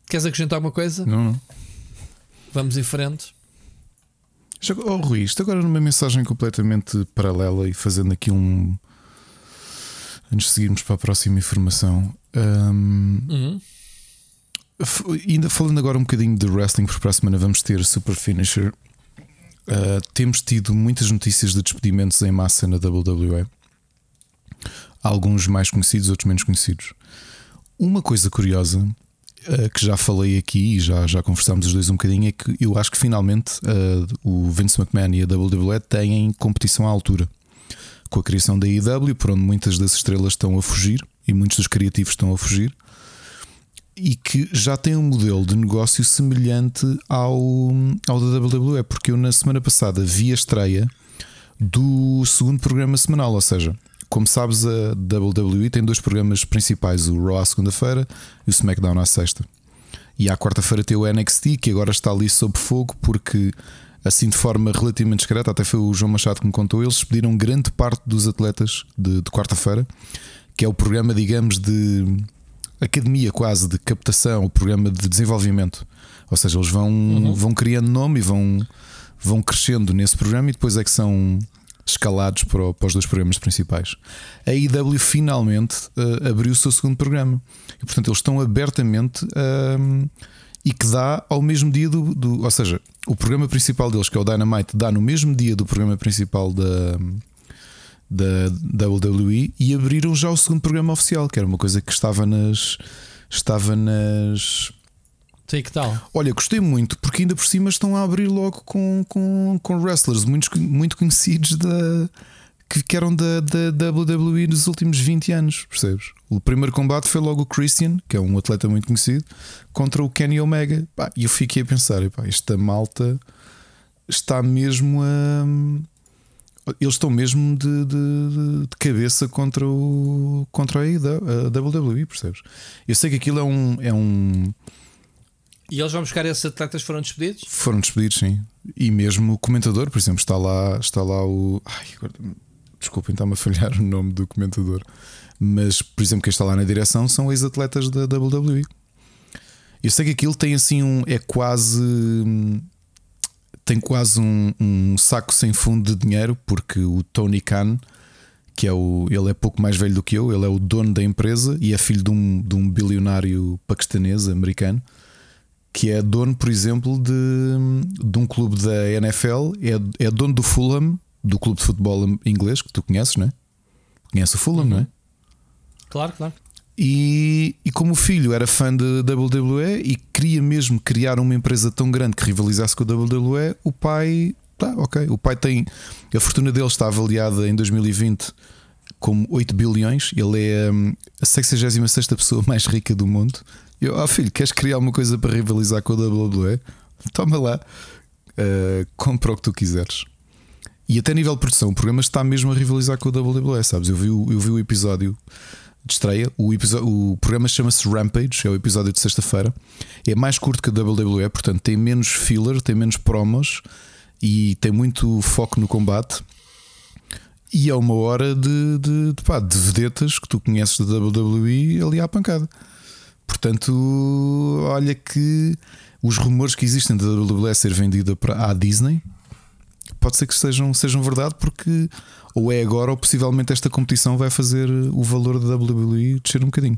queres acrescentar alguma coisa? Não, não. Vamos em frente. Oh, Rui, isto agora numa mensagem completamente paralela e fazendo aqui um. Antes de seguirmos para a próxima informação. Um... Uhum. Ainda falando agora um bocadinho de wrestling, porque para a semana vamos ter Super Finisher. Uh, temos tido muitas notícias de despedimentos em massa na WWE. Alguns mais conhecidos, outros menos conhecidos. Uma coisa curiosa que já falei aqui e já, já conversámos os dois um bocadinho é que eu acho que finalmente uh, o Vince McMahon e a WWE têm competição à altura. Com a criação da IW, por onde muitas das estrelas estão a fugir e muitos dos criativos estão a fugir e que já tem um modelo de negócio semelhante ao, ao da WWE, porque eu na semana passada vi a estreia do segundo programa semanal, ou seja, como sabes, a WWE tem dois programas principais: o Raw à segunda-feira e o SmackDown à sexta. E à quarta-feira tem o NXT, que agora está ali sob fogo, porque assim de forma relativamente discreta, até foi o João Machado que me contou, eles pediram grande parte dos atletas de, de quarta-feira, que é o programa, digamos, de academia quase de captação, o programa de desenvolvimento. Ou seja, eles vão, uhum. vão criando nome e vão, vão crescendo nesse programa e depois é que são escalados para, para os dois programas principais. A IW finalmente uh, abriu o seu segundo programa e, portanto, eles estão abertamente uh, e que dá ao mesmo dia do, do, Ou seja, o programa principal deles, que é o Dynamite, dá no mesmo dia do programa principal da da WWE e abriram já o segundo programa oficial, que era uma coisa que estava nas. Estava nas. Sei que tal. Olha, gostei muito, porque ainda por cima estão a abrir logo com, com, com wrestlers muito, muito conhecidos da, que, que eram da, da WWE nos últimos 20 anos, percebes? O primeiro combate foi logo o Christian, que é um atleta muito conhecido, contra o Kenny Omega. E eu fiquei a pensar: pá, esta malta está mesmo a eles estão mesmo de, de, de, cabeça contra, o, contra a, a WWE, percebes? Eu sei que aquilo é um, é um. E eles vão buscar esses atletas foram despedidos? Foram despedidos, sim. E mesmo o comentador, por exemplo, está lá, está lá o. Ai, agora, desculpem, está-me a falhar o nome do comentador. Mas, por exemplo, quem está lá na direção são ex-atletas da WWE. Eu sei que aquilo tem assim um. É quase tem quase um, um, saco sem fundo de dinheiro, porque o Tony Khan, que é o. Ele é pouco mais velho do que eu, ele é o dono da empresa e é filho de um, de um bilionário paquistanês americano, que é dono, por exemplo, de, de um clube da NFL, é, é dono do Fulham, do clube de futebol inglês, que tu conheces, não é? Conhece o Fulham, uhum. não é? Claro, claro. E, e, como o filho era fã de WWE e queria mesmo criar uma empresa tão grande que rivalizasse com a WWE, o pai, tá, ok, o pai tem a fortuna dele está avaliada em 2020 como 8 bilhões. Ele é hum, a 66 pessoa mais rica do mundo. Eu, oh filho, queres criar uma coisa para rivalizar com a WWE? Toma lá, uh, compra o que tu quiseres. E até a nível de produção, o programa está mesmo a rivalizar com a WWE, sabes? Eu vi, eu vi o episódio de estreia. O, episódio, o programa chama-se Rampage, é o episódio de sexta-feira. É mais curto que a WWE, portanto tem menos filler, tem menos promos e tem muito foco no combate. E é uma hora de, de, de, pá, de vedetas que tu conheces da WWE ali à pancada. Portanto, olha que os rumores que existem da WWE ser vendida para a Disney pode ser que sejam, sejam verdade, porque ou é agora ou possivelmente esta competição vai fazer o valor da WWE descer um bocadinho.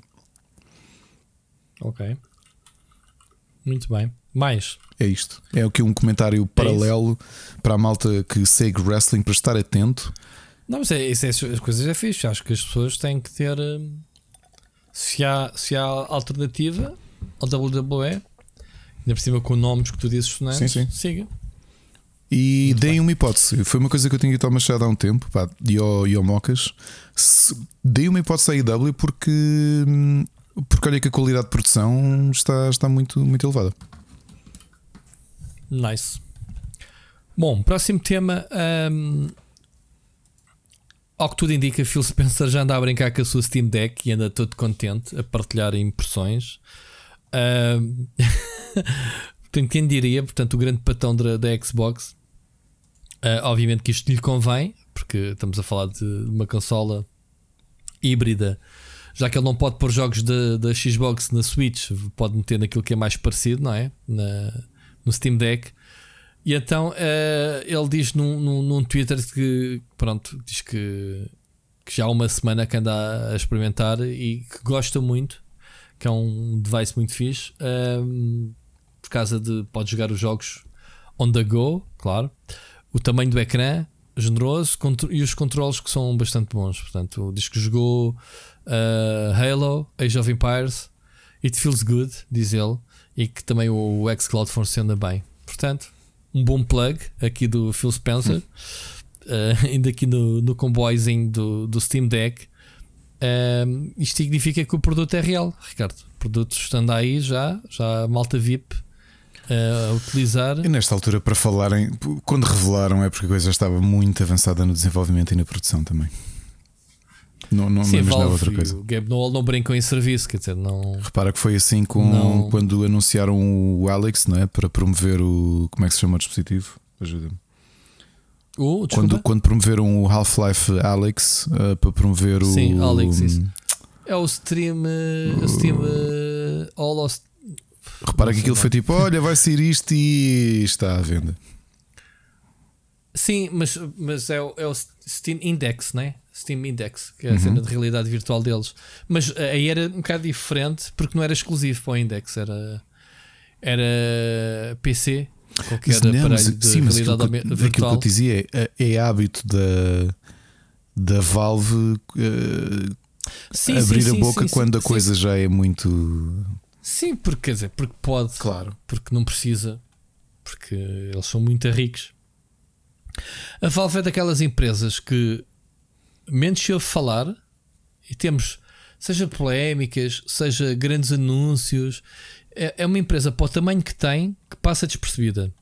Ok. Muito bem. Mais. É isto. É o que um comentário é paralelo para a malta que segue wrestling para estar atento. Não, mas é, isso é, as coisas é fixe. Acho que as pessoas têm que ter. Hum, se há, se há alternativa ao WWE, ainda por cima com nomes que tu dizes sonantes, sim, sim. siga. E Muito deem bem. uma hipótese. Foi uma coisa que eu tinha dito ao Machado há um tempo, pá, e, ao, e ao Mocas. Deem uma hipótese à IW porque, hum, porque olha que a qualidade de produção está, está muito, muito elevada. Nice. Bom, próximo tema. Um, ao que tudo indica, Phil Spencer já anda a brincar com a sua Steam Deck e anda todo contente a partilhar impressões. Portanto, quem diria, portanto, o grande patão da, da Xbox, uh, obviamente que isto lhe convém, porque estamos a falar de uma consola híbrida, já que ele não pode pôr jogos da Xbox na Switch, pode meter naquilo que é mais parecido, não é? Na, no Steam Deck. E então uh, ele diz num, num, num, Twitter que pronto, diz que, que, já há uma semana que anda a experimentar e que gosta muito, que é um device muito fixe, ehm, por causa de pode jogar os jogos on the go, claro. O tamanho do ecrã generoso e os controles que são bastante bons. Portanto, diz que jogou uh, Halo, Age of Empires, It Feels Good, diz ele e que também o xCloud funciona bem. Portanto, um bom plug aqui do Phil Spencer, uh, ainda aqui no, no comboiozinho do, do Steam Deck. Uh, isto significa que o produto é real, Ricardo. O produto estando aí já, já malta VIP uh, a utilizar. E nesta altura, para falarem, quando revelaram, é porque a coisa estava muito avançada no desenvolvimento e na produção também. Não, não, Sim, não outra coisa. O Gabe Noel não brincam em serviço, quer dizer, não. Repara que foi assim com não... quando anunciaram o Alex, não é? Para promover o. Como é que se chama o dispositivo? Ajuda-me. Quando, quando promoveram o Half-Life Alex uh, para promover o. Sim, Alex, isso. É o Stream. Uh, o Steam uh, All of... Repara que aquilo foi tipo: olha, vai ser isto e está à venda. Sim, mas, mas é, o, é o Steam Index, não é? Steam Index, que é a uhum. cena de realidade virtual deles. Mas eh, aí era um bocado diferente porque não era exclusivo para o Index, era, era PC, qualquer aparelho mas, de sim, realidade mas aquilo, virtual. Aquilo que eu te dizia é, é hábito da, da Valve uh, sim, abrir sim, a boca quando a coisa já é muito. Sim, porque quer dizer, porque pode, claro, porque não precisa, porque eles são muito ricos. A Valve é daquelas empresas que menos se ouve falar e temos, seja polémicas, seja grandes anúncios. É, é uma empresa para o tamanho que tem que passa despercebida.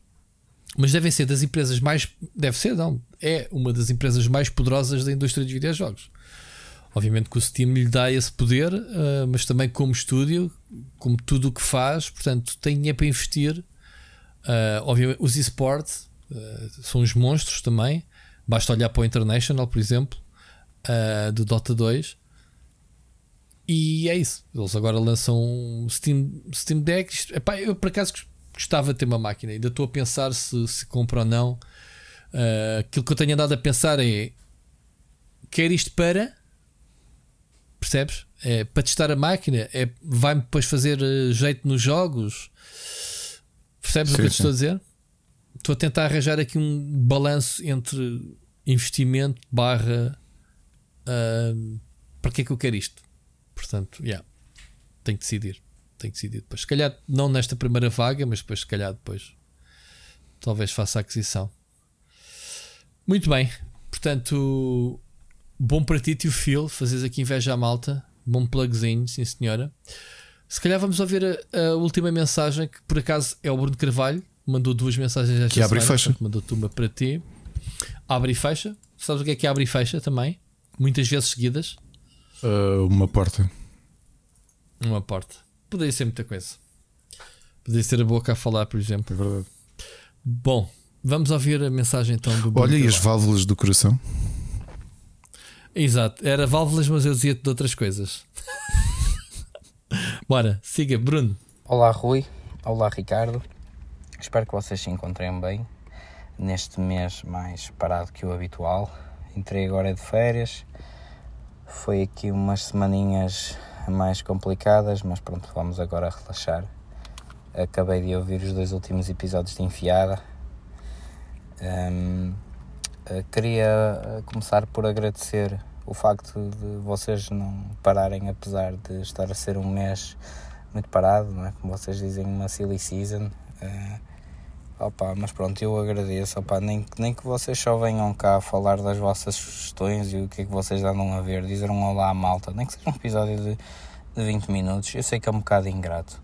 Mas devem ser das empresas mais. Deve ser, não. É uma das empresas mais poderosas da indústria dos videojogos. Obviamente que o Steam lhe dá esse poder, uh, mas também como estúdio, como tudo o que faz, portanto, tem dinheiro para investir. Uh, obviamente, os esportes uh, são os monstros também. Basta olhar para o International, por exemplo, uh, do Dota 2. E é isso. Eles agora lançam um Steam, Steam Deck. epá, eu por acaso gostava de ter uma máquina. Ainda estou a pensar se, se compro ou não. Uh, aquilo que eu tenho andado a pensar é: quer isto para. Percebes? É, para testar a máquina, é, vai-me depois fazer uh, jeito nos jogos. Percebes sim, o que eu te estou a dizer? Estou a tentar arranjar aqui um balanço entre investimento barra Uh, para que é que eu quero isto? Portanto, yeah, tenho que decidir. Tenho que decidir depois. Se calhar não nesta primeira vaga, mas depois, se calhar, depois talvez faça a aquisição. Muito bem. Portanto, bom para ti, tio Phil. Fazes aqui inveja à malta. Bom plugzinho, sim senhora. Se calhar vamos ouvir a, a, última mensagem que por acaso é o Bruno Carvalho. Mandou duas mensagens esta que abre semana, e fecha. Mandou-te uma para ti. Abre e fecha. Sabes o que é que abre e fecha também? Muitas vezes seguidas. Uh, uma porta. Uma porta. Poderia ser muita coisa. Poderia ser a boca a falar, por exemplo. É verdade. Bom, vamos ouvir a mensagem então do Olha, e as válvulas do coração? Exato, era válvulas, mas eu dizia-te de outras coisas. Bora, siga, Bruno. Olá Rui, olá Ricardo. Espero que vocês se encontrem bem neste mês mais parado que o habitual. Entrei agora de férias. Foi aqui umas semaninhas mais complicadas, mas pronto, vamos agora relaxar. Acabei de ouvir os dois últimos episódios de Enfiada. Hum, eh, queria eh, começar por agradecer o facto de vocês não pararem, apesar de estar a ser um mês muito parado, não é? como vocês dizem, uma silly season. Eh, opa, mas pronto, eu agradeço. Opa, nem, nem que vocês só venham cá falar das vossas sugestões e o que é que vocês andam a ver, dizer um olá à malta, nem que seja um episódio de, de 20 minutos. Eu sei que é um bocado ingrato,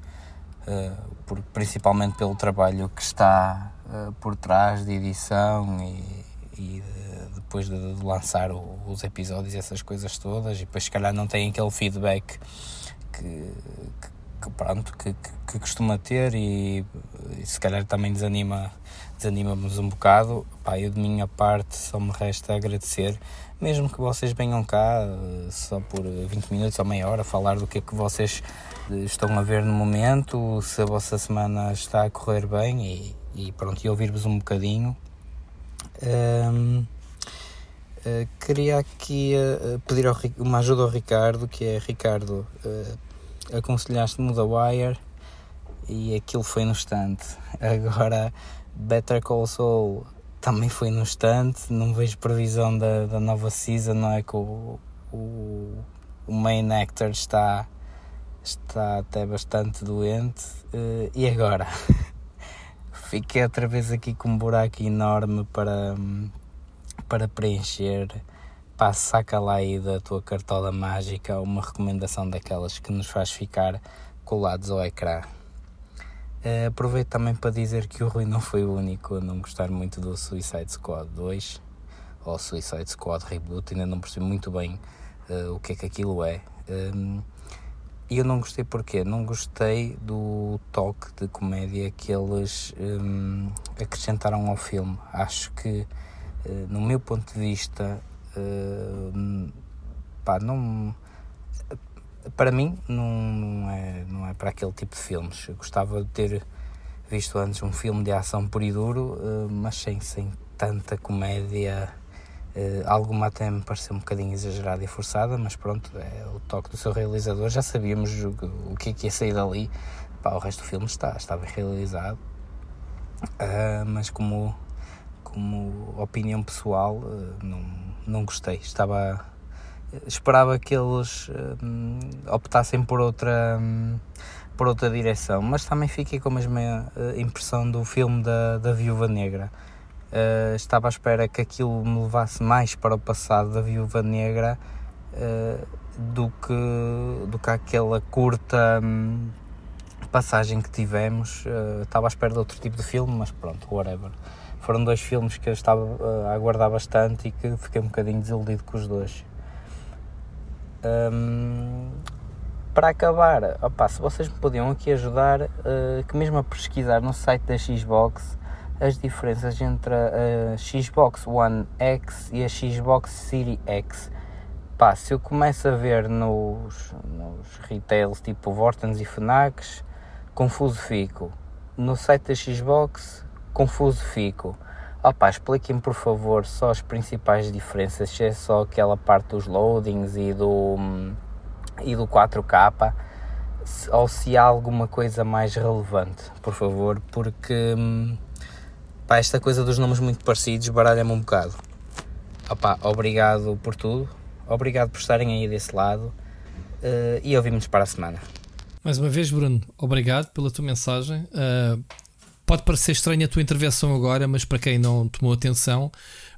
eh, por, principalmente pelo trabalho que está eh, por trás de edição e, e de- depois de, de lançar o- os episódios, essas coisas todas, e depois se calhar não tem aquele feedback que, que- que, pronto, que, que, costuma ter e, e se calhar também desanima desanima-nos um bocado. Pá, eu de minha parte só me resta agradecer, mesmo que vocês venham cá eh, só por 20 minutos ou meia hora falar do que é que vocês eh, estão a ver no momento, se a vossa semana está a correr bem e, e pronto, e ouvir-vos um bocadinho. Eh, queria aqui pedir ao uma ajuda ao Ricardo, que é Ricardo, aconselhaste-me The Wire e aquilo foi no estante. Agora Better Call Saul também foi no estante, não vejo previsão da, da nova season, não é que o, o, o main actor está, está até bastante doente. Eh, e agora? Fiquei outra vez aqui com um buraco enorme para, para preencher. Pá, saca lá aí da tua cartola mágica uma recomendação daquelas que nos faz ficar colados ao ecrã. Eh, aproveito também para dizer que o Rui não foi o único a não gostar muito do Suicide Squad 2 ou Suicide Squad Reboot, ainda não percebi muito bem eh, o que é que aquilo é. Um, e eu não gostei porque não gostei do toque de comédia que eles hum, acrescentaram ao filme. Acho que, eh, no meu ponto de vista, hum, pá, não, para mim não, não, é, não é para aquele tipo de filmes. Eu gostava de ter visto antes um filme de ação puro e duro, eh, mas sem, sem tanta comédia. Eh, alguma até me pareceu um bocadinho exagerada e forçada, mas pronto, é o toque do seu realizador. Já sabíamos o, o que é que ia sair dali. Pá, o resto do filme está, está bem realizado, Ah, mas como, como opinião pessoal, não, não gostei. Estava esperava que eles hum, optassem por outra por outra direção, mas também fiquei com a mesma eh, impressão do filme da, da Viúva Negra. Eh, estava à espera que aquilo me levasse mais para o passado da Viúva Negra eh, do que do que aquela curta hum, passagem que tivemos. Eh, estava à espera de outro tipo de filme, mas pronto, whatever. Foram dois filmes que eu estava eh, a aguardar bastante e que fiquei um bocadinho desiludido com os dois. Hum, para acabar, opa, se vocês me podiam aqui ajudar, eh, que mesmo a pesquisar no site da Xbox as diferenças entre a, a Xbox One X e a Xbox Series X. Pá, se eu começo a ver nos, nos retails tipo Vortens e Fnacs, confuso fico. No site da Xbox, confuso fico. Opa, expliquem por favor só as principais diferenças, se é só aquela parte dos loadings e do, e do 4K, se- ou se há alguma coisa mais relevante, por favor, porque hum, pá, esta coisa dos nomes muito parecidos baralha-me um bocado. Opa, obrigado por tudo, obrigado por estarem aí desse lado eh, e ouvimos para a semana. Mais uma vez, Bruno, obrigado pela tua mensagem. Uh, pode parecer estranha a tua intervenção agora, mas para quem não tomou atenção,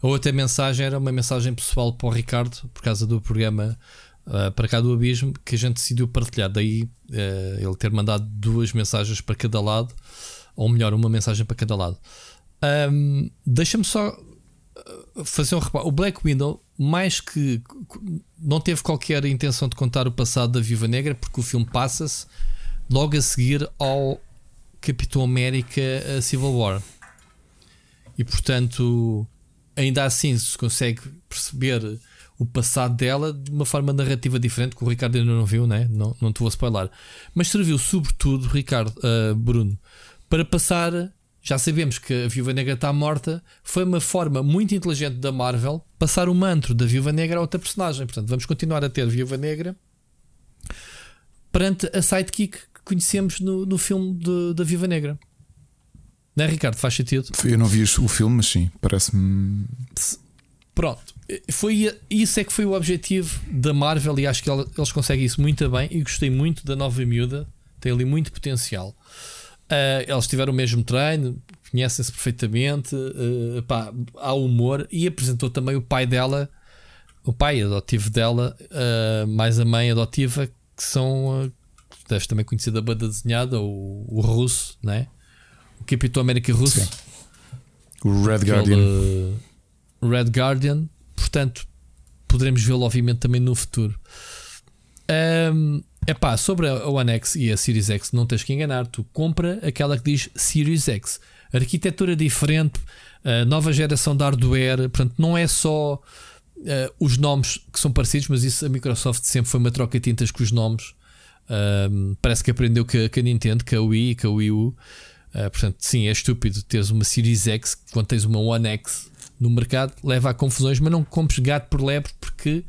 a outra mensagem era uma mensagem pessoal para o Ricardo, por causa do programa uh, Para Cá do Abismo, que a gente decidiu partilhar. Daí uh, ele ter mandado duas mensagens para cada lado, ou melhor, uma mensagem para cada lado. Um, Deixa-me só uh, fazer um reparo. O Black Window mais que não teve qualquer intenção de contar o passado da Viúva Negra, porque o filme passa-se logo a seguir ao Capitão América Civil War. E portanto, ainda assim se consegue perceber o passado dela de uma forma narrativa diferente que o Ricardo ainda não viu, né? não, não te vou spoiler. Mas serviu sobretudo, Ricardo, uh, Bruno, para passar. Já sabemos que a Viúva Negra está morta. Foi uma forma muito inteligente da Marvel passar o manto da Viúva Negra a outra personagem. Portanto, vamos continuar a ter Viúva Negra perante a sidekick conhecemos no, no filme de, da Viúva Negra. Não é, Ricardo? Faz sentido? Eu não vi o filme, mas sim, parece-me. Pronto, foi, isso é que foi o objetivo da Marvel e acho que eles conseguem isso muito bem. E gostei muito da nova miúda, tem ali muito potencial. Uh, eles tiveram o mesmo treino, conhecem-se perfeitamente, uh, pá, há humor e apresentou também o pai dela, o pai adotivo dela, uh, mais a mãe adotiva, que são, deves também conhecer da banda desenhada, o, o russo, né? o Capitão América russo. Sim. O Red Guardian. Red Guardian, portanto, poderemos vê-lo, obviamente, também no futuro. Um, epá, sobre a One X e a Series X, não tens que enganar. Tu compra aquela que diz Series X. Arquitetura diferente, uh, nova geração de hardware. Portanto, não é só uh, os nomes que são parecidos, mas isso a Microsoft sempre foi uma troca de tintas com os nomes. Um, parece que aprendeu que, que a Nintendo, que a Wii, que a Wii U. Uh, portanto, sim, é estúpido teres uma Series X quando tens uma One X no mercado, leva a confusões, mas não compres gato por lebre porque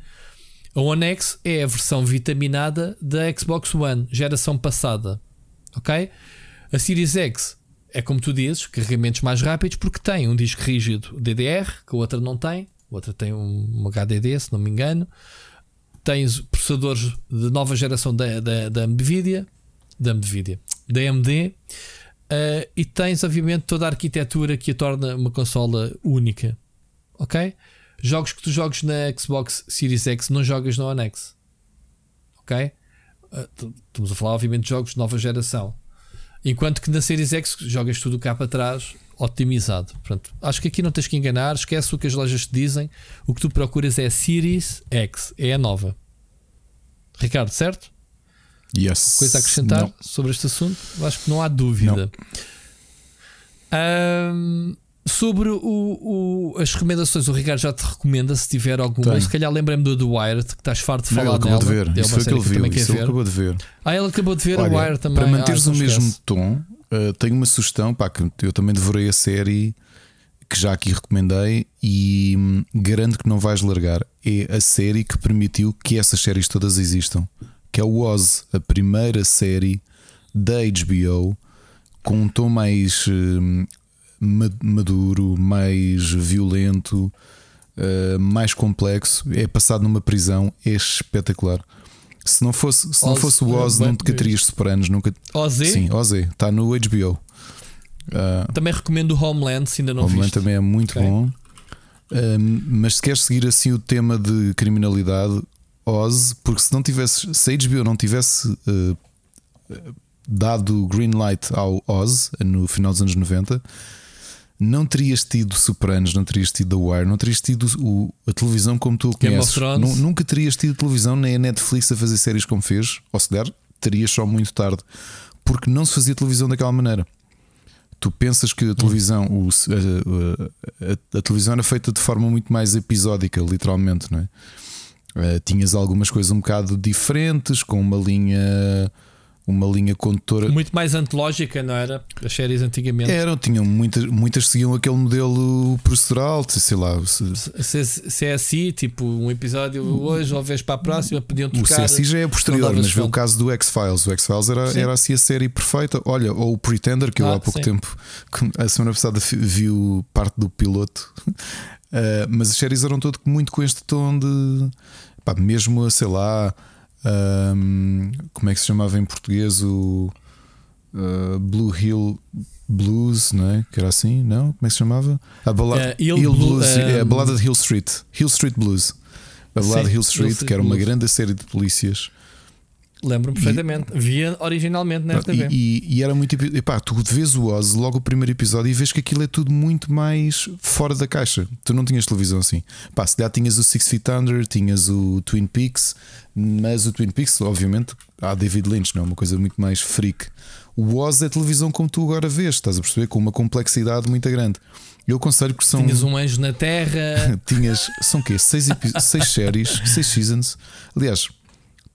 a One X é a versão vitaminada da Xbox One, geração passada. Ok? A Series X é como tu dizes, carregamentos mais rápidos porque tem um disco rígido DDR, que a outra não tem, a outra tem um HDD, se não me engano. Tens processadores de nova geração da, da, da Nvidia, da Nvidia, da AMD Uh, e tens, obviamente, toda a arquitetura que a torna uma consola única. Ok? Jogos que tu jogas na Xbox Series X não jogas no One X. Ok? Uh, estamos a falar, obviamente, de jogos de nova geração. Enquanto que na Series X jogas tudo cá para trás, otimizado. Portanto, acho que aqui não tens que enganar, esquece o que as lojas te dizem. O que tu procuras é a Series X, é a nova. Ricardo, certo? Yes. Coisa a acrescentar não. sobre este assunto? Acho que não há dúvida. Um, sobre o, o, as recomendações, o Ricardo já te recomenda se tiver alguma. Se calhar lembrei-me do The Wire, que estás farto de falar não, ele acabou de ver. É isso foi que ele viu. Que isso ele acabou de ver. Ah, ele acabou de ver Olha, o Wire também. Para manteres ah, o mesmo esquece. tom, uh, tenho uma sugestão. Pá, que eu também devorei a série que já aqui recomendei e hum, garanto que não vais largar. É a série que permitiu que essas séries todas existam que é o Oz, a primeira série da HBO com um tom mais uh, maduro, mais violento, uh, mais complexo. É passado numa prisão, é espetacular. Se não fosse, se não fosse o Oz, não te terias Sopranos. Nunca... Oz? Sim, Oz, está no HBO. Uh, também recomendo o Homeland, se ainda não Homeland viste. também é muito okay. bom. mas se queres seguir assim o tema de criminalidade, Oz, porque se não tivesse, se a HBO não tivesse uh, dado green light ao Oz no final dos anos 90, não terias tido Sopranos, não terias tido The Wire, não terias tido o, a televisão como tu o conheces. Nunca terias tido televisão nem a Netflix a fazer séries como fez, ou se der, terias só muito tarde, porque não se fazia televisão daquela maneira. Tu pensas que a televisão, o, a, a, a, a televisão era feita de forma muito mais episódica, literalmente, não é? Uh, tinhas algumas coisas um bocado diferentes, com uma linha uma linha condutora muito mais antológica, não era? As séries antigamente eram, tinham muitas, muitas seguiam aquele modelo procedural, sei lá. Se, se é assim, tipo um episódio hoje, ou vez para a próxima, podiam tocar. O CSI já é posterior, mas vê o caso do X-Files. O X-Files era, era assim a série perfeita. Olha, ou o Pretender, que eu ah, há pouco sim. tempo, a semana passada, vi parte do piloto. Uh, mas as séries eram todo muito com este tom de pá, mesmo, sei lá, um, como é que se chamava em português o uh, Blue Hill Blues, não é? Que era assim, não? Como é que se chamava? A balada, uh, Hill, Hill Blues, um... é a balada de Hill Street, Hill Street Blues. A balada de Hill Street, Hill Street que era uma grande série de polícias. Lembro-me perfeitamente. Via originalmente na e, e, e, era muito. Epá, tu vês o Oz logo o primeiro episódio e vês que aquilo é tudo muito mais fora da caixa. Tu não tinhas televisão assim. Pá, se já tinhas o Six Feet Under, tinhas o Twin Peaks, mas o Twin Peaks, obviamente, há David Lynch, não é uma coisa muito mais freak. O Oz é televisão como tu agora vês, estás a perceber? Com uma complexidade muito grande. Eu aconselho que são. Tinhas um anjo na terra. Tinhas. São o quê? Seis, seis séries, seis seasons. Aliás,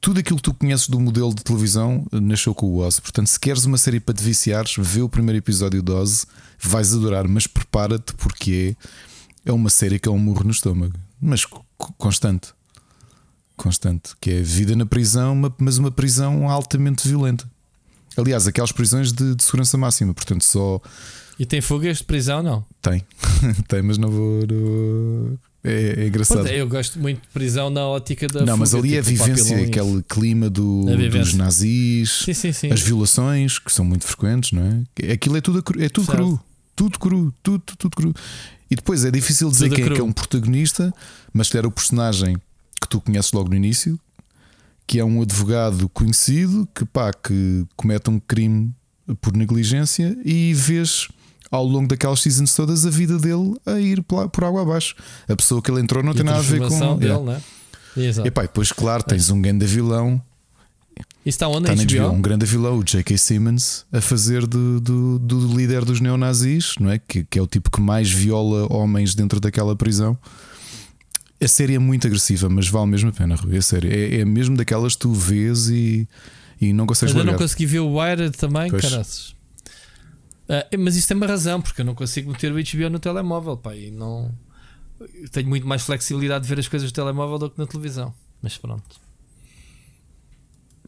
tudo aquilo que tu conheces do modelo de televisão nasceu com o Oz. Portanto, se queres uma série para te viciares, vê o primeiro episódio do Oz, vais adorar, mas prepara-te porque é, é uma série que é um murro no estômago, mas constante. Constante, que é vida na prisão, mas uma prisão altamente violenta. Aliás, aquelas prisões de, de segurança máxima, portanto, só. E tem fugas de prisão, não? Tem, tem, mas não vou. É, é engraçado. Eu gosto muito de prisão na ótica da. Não, fuga, mas ali é tipo, a vivência, aquele clima do, dos nazis, sim, sim, sim. as violações, que são muito frequentes, não é? Aquilo é tudo, é tudo cru. Tudo cru, tudo, tudo, tudo cru. E depois é difícil dizer tudo quem cru. é que é um protagonista, mas se era o personagem que tu conheces logo no início, que é um advogado conhecido que, pá, que comete um crime por negligência e vês ao longo daquelas seasons todas a vida dele a ir por água abaixo. A pessoa que ele entrou não e tem nada a ver com. Dele, yeah. né? E pá, depois, claro, tens um grande vilão. E está onde? Está HBO? Um grande vilão, o J.K. Simmons, a fazer do, do, do líder dos neonazis, não é? Que, que é o tipo que mais viola homens dentro daquela prisão. A série é muito agressiva, mas vale mesmo a pena, Rui. A série é, é mesmo daquelas que tu vês e, e não consegues Mas eu não consegui ver o Wired também, caraças. Uh, mas isso tem uma razão, porque eu não consigo meter o HBO no telemóvel, pá, e não. Eu tenho muito mais flexibilidade de ver as coisas no telemóvel do que na televisão. Mas pronto.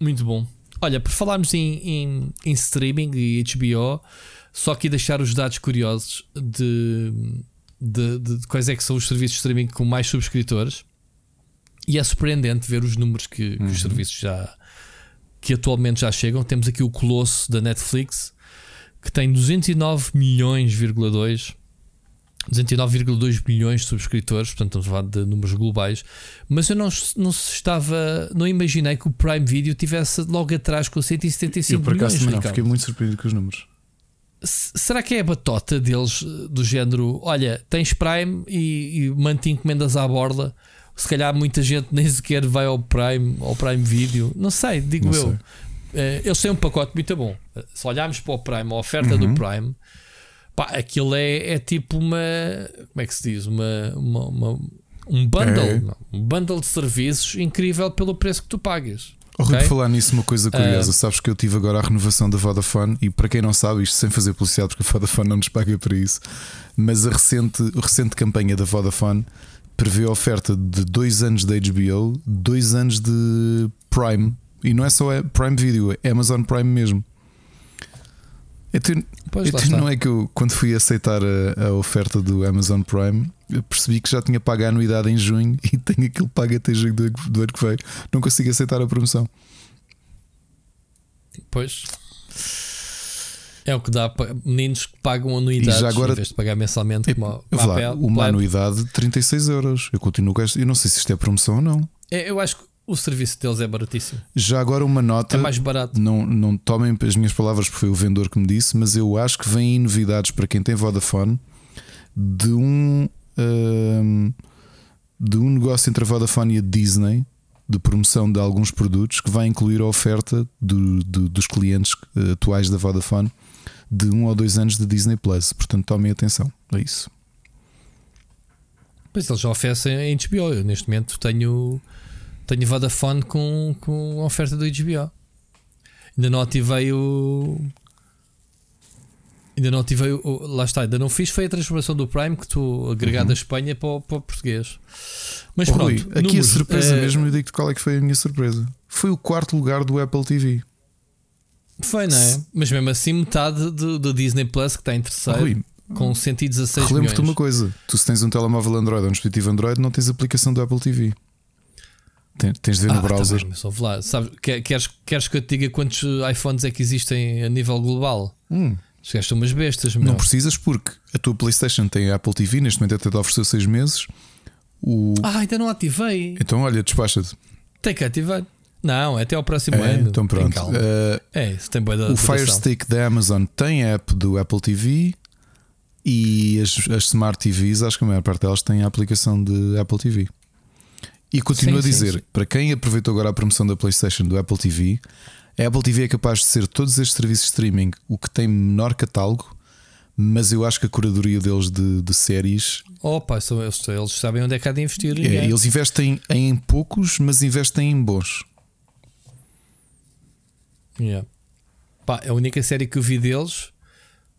Muito bom. Olha, por falarmos em, em, em streaming e HBO, só aqui deixar os dados curiosos de, de, de, de, quais é que são os serviços de streaming com mais subscritores. E é surpreendente ver os números que, que uhum. os serviços já que atualmente já chegam. Temos aqui o Colosso da Netflix que tem 209 milhões, 209,2 milhões de subscritores, portanto estamos a falar de números globais, mas eu não, não estava, não imaginei que o Prime Video tivesse logo atrás com 175 eu, por acaso, milhões. Não, fiquei muito surpreendido com os números. será que é a batota deles do género? Olha, tens Prime e, e mantém encomendas à borda. Se calhar muita gente nem sequer vai ao Prime, ao Prime Video. Não sei, digo não eu. Sei. Uh, eles têm um pacote muito bom. Se olharmos para o Prime, a oferta uhum. do Prime, pá, aquilo é, é tipo uma. Como é que se diz? Uma, uma, uma um bundle. É. Um bundle de serviços incrível pelo preço que tu pagas. Oh, okay? falar nisso, uma coisa curiosa. Uh, Sabes que eu tive agora a renovação da Vodafone e para quem não sabe, isto sem fazer publicidade, porque a Vodafone não nos paga para isso, mas a recente, a recente campanha da Vodafone prevê a oferta de dois anos de HBO, dois anos de Prime e não é só Prime Video, é Amazon Prime mesmo. Então, então não é que eu, quando fui aceitar a, a, oferta do Amazon Prime, eu percebi que já tinha pago a anuidade em junho e tenho aquilo pago até junho do, do ano que veio. Não consigo aceitar a promoção. Pois. É o que dá para meninos que pagam anuidades agora, em vez de pagar mensalmente. Como eu lá, uma anuidade de 36 euros. Eu continuo com esta. Eu não sei se isto é promoção ou não. É, eu acho que o serviço deles é baratíssimo. Já agora uma nota. É mais barato. Não, não tomem as minhas palavras porque foi o vendedor que me disse, mas eu acho que vêm novidades para quem tem Vodafone de um, um de um negócio entre a Vodafone e a Disney de promoção de alguns produtos que vai incluir a oferta do, do, dos clientes eh, atuais da Vodafone de um ou dois anos de Disney Plus. Portanto, tomem atenção. É isso. Pois eles já oferecem em HBO. Eu, neste momento tenho tenho Vodafone com, com a oferta do HBO. Ainda não ativei o. Ainda não ativei o. Lá está, ainda não fiz. Foi a transformação do Prime que tu agregado uhum. a Espanha para o, para o português. Mas oh, pronto. Rui, aqui números, a surpresa é... mesmo, eu digo qual é que foi a minha surpresa. Foi o quarto lugar do Apple TV. Foi, não é? Mas mesmo assim, metade do, do Disney Plus que está em terceiro. Rui, com 116 milhões. Lembro-te uma coisa: tu, se tens um telemóvel Android ou um dispositivo Android, não tens aplicação do Apple TV. Tens de ver ah, no browser. Tá bem, lá. Queres, queres que eu te diga quantos iPhones é que existem a nível global? Hum. Chegaste umas bestas, meu. Não precisas porque a tua PlayStation tem a Apple TV, neste momento até te ofereceu 6 meses. O... Ah, ainda não ativei. Então olha, despacha-te. Tem que ativar. Não, até ao próximo É, ano. então pronto. Uh, é, isso tem boa o Fire Stick da Amazon tem app do Apple TV e as, as Smart TVs, acho que a maior parte delas tem a aplicação de Apple TV. E continuo Sim, a sim, dizer, sim. para quem aproveitou agora a promoção da PlayStation do Apple TV, a Apple TV é capaz de ser todos estes serviços de streaming o que tem menor catálogo, mas eu acho que a curadoria deles de, de séries Opa, são eles, eles sabem onde é que há de investir. é, dinheiro. eles investem em poucos, mas investem em bons. Yeah. Pá, a única série que eu vi deles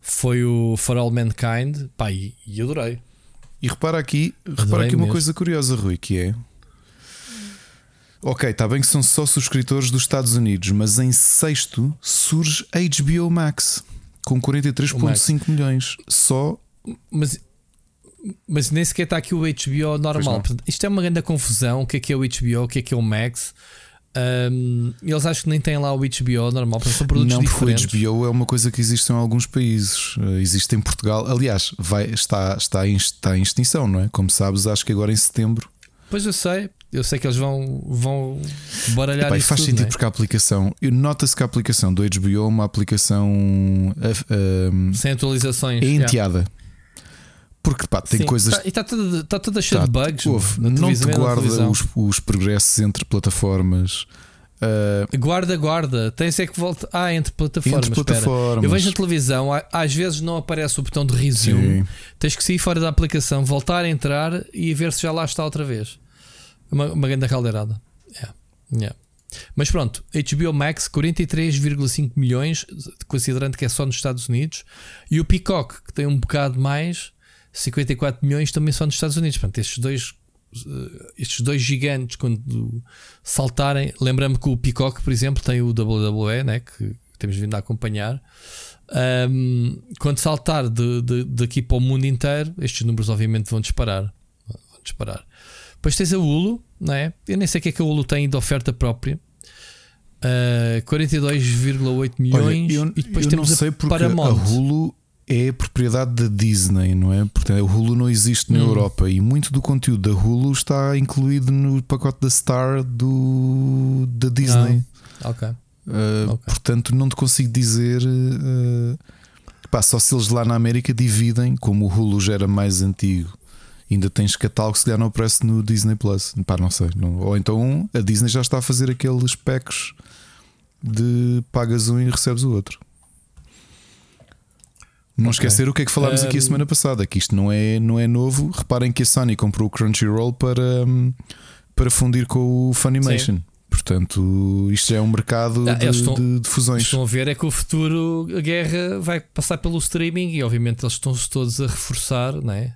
foi o For All Mankind. Pá, e, e adorei. E repara aqui, repara aqui uma coisa curiosa, Rui, que é. Ok, está bem que são só subscritores dos Estados Unidos, mas em sexto surge HBO Max com 43,5 milhões. Só Mas, mas nem sequer está aqui o HBO normal. não. Portanto, isto é uma grande confusão. O que é que é o HBO? O que é que é o Max? Ahm, eles acham que nem têm lá o HBO normal. Portanto, são produtos não, porque o diferentes. HBO é uma coisa que existe em alguns países. Eh, Existe em Portugal. Aliás, vai, está, está, em, está em extinção, não é? Como sabes, acho que agora em setembro. Pois eu sei. Eu sei que eles vão, vão baralhar Epá, isso faz tudo, sentido é? porque a aplicação. Nota-se que a aplicação do HBO é uma aplicação. ah, ah, Sem atualizações. é yeah. enteada. Porque pá, tem Sim, coisas. tá- e está toda, toda cheia Tá, de bugs. ouve, na não te guarda os, os progressos entre plataformas. ah, Guarda, guarda. Tens é que voltar. Ah, entre plataformas. entre plataformas. Eu vejo a televisão, às vezes não aparece o botão de resume. Sim. Tens que sair fora da aplicação, voltar a entrar e ver se já lá está outra vez. Uma, uma grande caldeirada. Yeah. Yeah. Mas pronto, HBO Max 43,5 milhões, considerando que é só nos Estados Unidos, e o Peacock, que tem um bocado mais, 54 milhões, também só nos Estados Unidos. Portanto, estes dois, eh, estes dois gigantes, quando saltarem, lembrando que o Peacock, por exemplo, tem o WWE, né, que temos vindo a acompanhar. Um, quando saltar de, de- daqui para o mundo inteiro, estes números obviamente vão disparar. Vão disparar. Depois tens a Hulu, não é? Eu nem sei o que é que a Hulu tem de oferta própria. Uh, 42,8 milhões. Olha, eu, e depois eu temos não sei a porque Paramount. a Hulu é propriedade da Disney, não é? Portanto, a Hulu não existe na Hum. Europa e muito do conteúdo da Hulu está incluído no pacote da Star do, da Disney. Ok. Uh, Ah, ok. Portanto, não te consigo dizer. uh, pá, só se eles lá na América dividem, como o Hulu já era mais antigo, ainda tens catálogo, se calhar não aparece no Disney Plus. Pá, não sei. não- Ou então a Disney já está a fazer aqueles packs de pagas um e recebes o outro. Não Ok. esquecer o que é que falámos aqui a Um, semana passada, que isto não é, não é novo. Reparem que a Sony comprou o Crunchyroll para, hum, para fundir com o Funimation. Portanto, isto já é um mercado Ah, de, estão- de- de fusões. Estão a ver é que o futuro, a guerra vai passar pelo streaming e obviamente eles estão-se todos a reforçar, não é?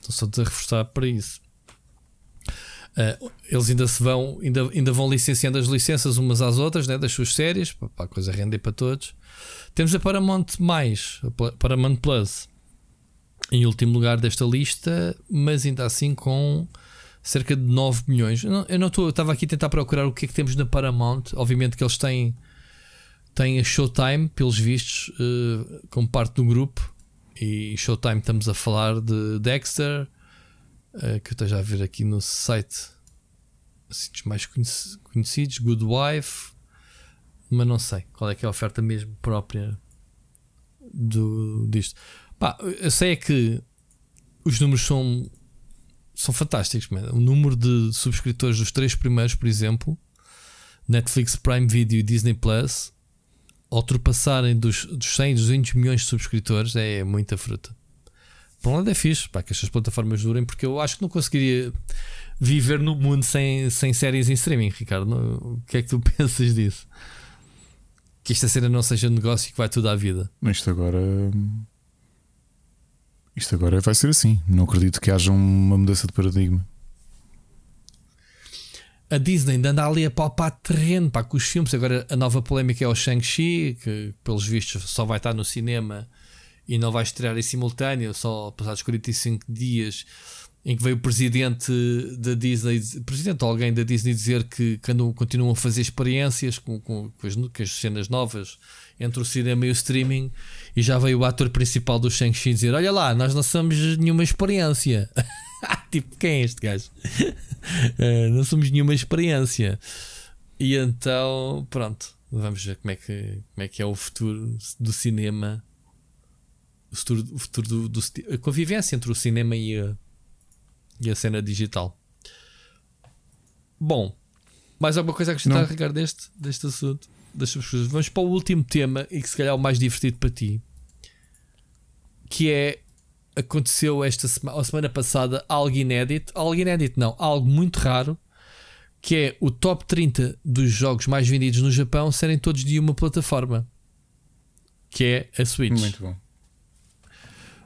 Estão-se todos a reforçar para isso. Ah, eles ainda se vão, ainda, ainda vão licenciando as licenças umas às outras, né, das suas séries, para, a coisa render para todos. Temos a Paramount mais, a Paramount Plus, em último lugar desta lista, mas ainda assim com cerca de 9 milhões. Eu não- estou, estava aqui a tentar procurar o que é que temos na Paramount. Obviamente que eles têm, têm a Showtime, pelos vistos, eh, como parte do grupo. E Showtime estamos a falar de Dexter, eh, que eu esteja a ver aqui no site dos mais conheci- conhecidos, Good Wife, mas não sei qual é que é a oferta mesmo própria do, disto. Pá, eu sei é que os números são são fantásticos, man. O número de subscritores dos três primeiros, por exemplo, Netflix, Prime Video e Disney Plus, ultrapassarem dos, dos 100, 200 milhões de subscritores, é muita fruta. Por um lado é fixe, pá, que estas plataformas durem, porque eu acho que não conseguiria viver no mundo sem, sem séries em streaming, Ricardo. Não- o que é que tu pensas disso? Que esta cena não seja um negócio que vai tudo à vida. Isto agora. Isto agora vai ser assim. Não acredito que haja uma mudança de paradigma. A Disney anda ali a palpar terreno pá, com os filmes. Agora a nova polémica é o Shang-Chi, que pelos vistos só vai estar no cinema e não vai estrear em simultâneo, só passados 45 dias, em que veio o presidente da Disney, presidente ou alguém da Disney dizer que, que continuam a fazer experiências com, com, com as, com as cenas novas entre o cinema e o streaming, e já veio o ator principal do Shang-Chi dizer: Olha lá, nós não somos nenhuma experiência. tipo, quem é este gajo? Eh, não somos nenhuma experiência. E então, pronto, vamos ver como é que, como é, que é o futuro do cinema. O futuro, o futuro do, do, a convivência entre o cinema e a, e a cena digital. Bom, mais alguma coisa a acrescentar, Ricardo, deste, deste assunto? Vamos para o último tema e que se calhar é o mais divertido para ti. Que é aconteceu esta semana, semana passada algo inédito. Algo inédito, não, algo muito raro. Que é o top 30 dos jogos mais vendidos no Japão serem todos de uma plataforma. Que é a Switch. Muito bom.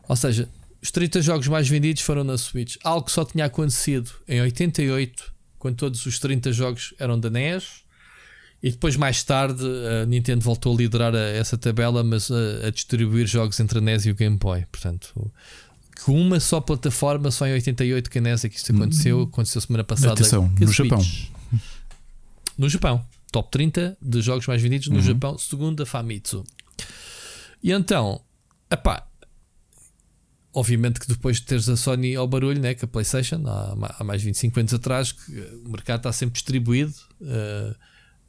Ou seja, os 30 jogos mais vendidos foram na Switch. Algo que só tinha acontecido em 88, quando todos os 30 jogos eram da NES. E depois, mais tarde, a Nintendo voltou a liderar a, essa tabela, mas a, a, distribuir jogos entre a NES e o Game Boy. Portanto, com uma só plataforma, só em 88 que a NES é que isto aconteceu. Hum. Aconteceu semana passada. Atenção, no Switch. Japão. No Japão. Top 30 de jogos mais vendidos no uhum. Japão, segundo a Famitsu. E então, epá, obviamente que depois de teres a Sony ao barulho, né, que a PlayStation, há, há mais de 25 anos atrás, que o mercado está sempre distribuído. Uh,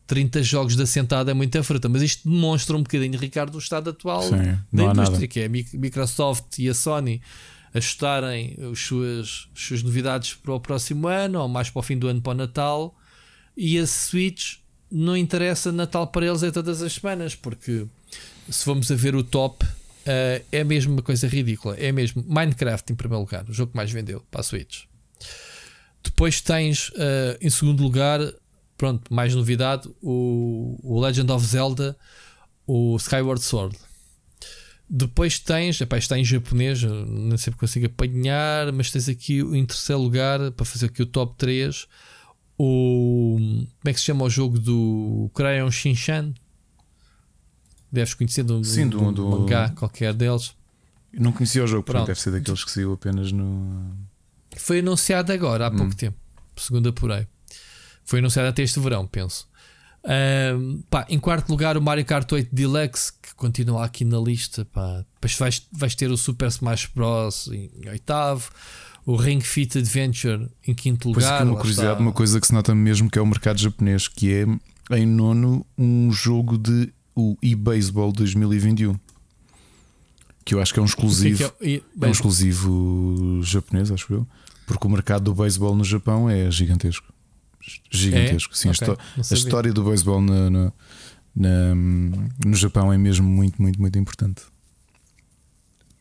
30 jogos da sentada é muita fruta, mas isto demonstra um bocadinho, Ricardo, o estado atual Sim, da indústria, que é a Microsoft e a Sony ajustarem as suas, as suas novidades para o próximo ano, ou mais para o fim do ano para o Natal, e a Switch não interessa Natal para eles é todas as semanas, porque se vamos a ver o top, uh, é mesmo uma coisa ridícula. É mesmo Minecraft em primeiro lugar, o jogo que mais vendeu para a Switch. Depois tens uh, em segundo lugar pronto, mais novidade, o, o Legend of Zelda, o Skyward Sword. Depois tens, epá, está em japonês, não sei se consigo apanhar, mas tens aqui em terceiro lugar, para fazer aqui o top 3, o. Como é que se chama o jogo do Crayon Shinshan? Deves conhecer do, Sim, do, do, do mangá qualquer deles. Eu não conhecia o jogo, Pronto. deve ser daqueles que saiu apenas no. Foi anunciado agora, há pouco hum. tempo, segundo apurei. Foi anunciado até este verão, penso. Um, pá, em quarto lugar, o Mario Kart 8 Deluxe, que continua aqui na lista. Pá. Depois vais, vais ter o Super Smash Bros. em oitavo, o Ring Fit Adventure em quinto lugar. Pois é, uma curiosidade, uma coisa que se nota mesmo que é o mercado japonês, que é em nono um jogo de o eBaseball 2021. Que eu acho que é um exclusivo. Que é, é um exclusivo japonês, acho eu. Porque o mercado do beisebol no Japão é gigantesco gigantesco. É? Sim, okay. a, a história do beisebol no, no, no, Japão é mesmo muito, muito, muito importante.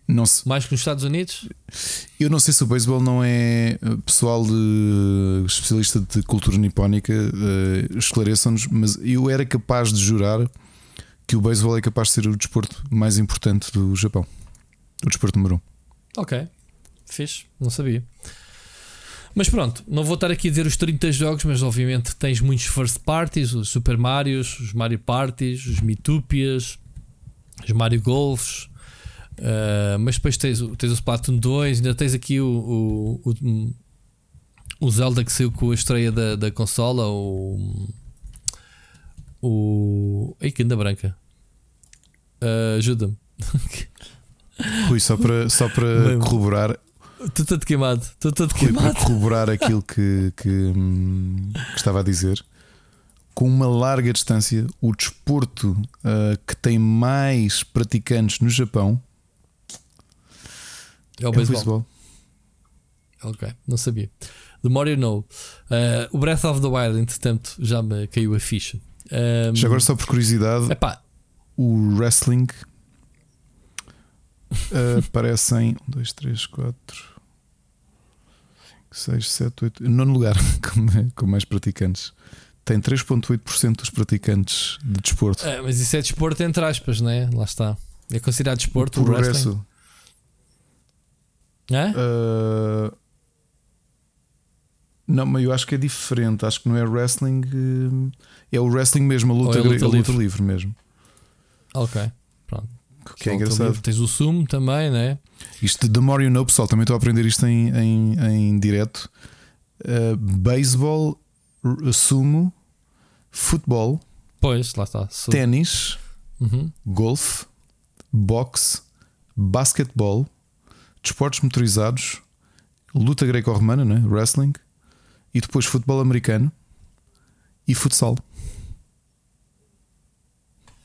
Não se... Mais que nos Estados Unidos? Eu não sei se o beisebol não é eh, pessoal de especialista de cultura nipónica, uh, esclareçam-nos, mas eu era capaz de jurar que o beisebol é capaz de ser o desporto mais importante do Japão. O desporto número um. Ok, fixe, não sabia. Mas pronto, não vou estar aqui a dizer os 30 jogos, mas obviamente tens muitos first parties, os Super Marios, os Mario Parties, os Mitupias, os Mario Golfs. Uh, mas depois tens, tens o Splatoon 2, ainda tens aqui o, o, o, o Zelda que saiu com a estreia da, da consola, o. O. Ei, que ainda branca. Uh, Ajuda-me. Rui, só para, só para corroborar, Estou todo queimado. Estou todo queimado. Para corroborar aquilo que, que, hum, que, estava a dizer, com uma larga distância, o desporto uh, que tem mais praticantes no Japão é o, é beisebol. Ok, não sabia. The more you know. Uh, o Breath of the Wild, entretanto, já me caiu a ficha. Um, já agora, só por curiosidade, epá. o wrestling uh, aparecem 1, 2, 3, 4, 6, 7, 8. Nono lugar com, mais praticantes. Tem 3,8% dos praticantes de desporto. É, mas isso é desporto entre aspas, né? Lá está. É considerado desporto o progresso. É? Uh, não, mas eu acho que é diferente. Acho que não é wrestling. Eh, é o wrestling mesmo, a luta, é a luta, a luta livre. livre mesmo. Ok, pronto. Que é engraçado. Tens o sumo também, né? Isto de more you know, pessoal, também estou a aprender isto em, em, em direto. Uh, baseball, sumo, futebol, pois, lá está. ténis, uhum. golfe, boxe, basquetebol, desportos motorizados, luta greco-romana, né? wrestling, e depois futebol americano e futsal.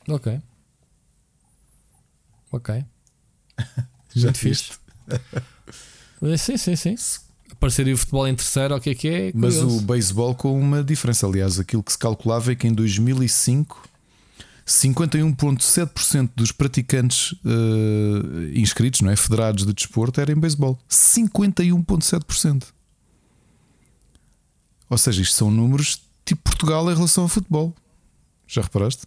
Ok. Ok. Já Muito fixe. Eh, Sim, sim, sim. Apareceria o futebol em terceiro, o que é que é? Mas Curioso. o beisebol com uma diferença. Aliás, aquilo que se calculava é que em 2005 51,7% dos praticantes eh, inscritos, não é? Federados de desporto, era em beisebol. 51,7%. Ou seja, isto são números tipo Portugal em relação ao futebol. Já reparaste?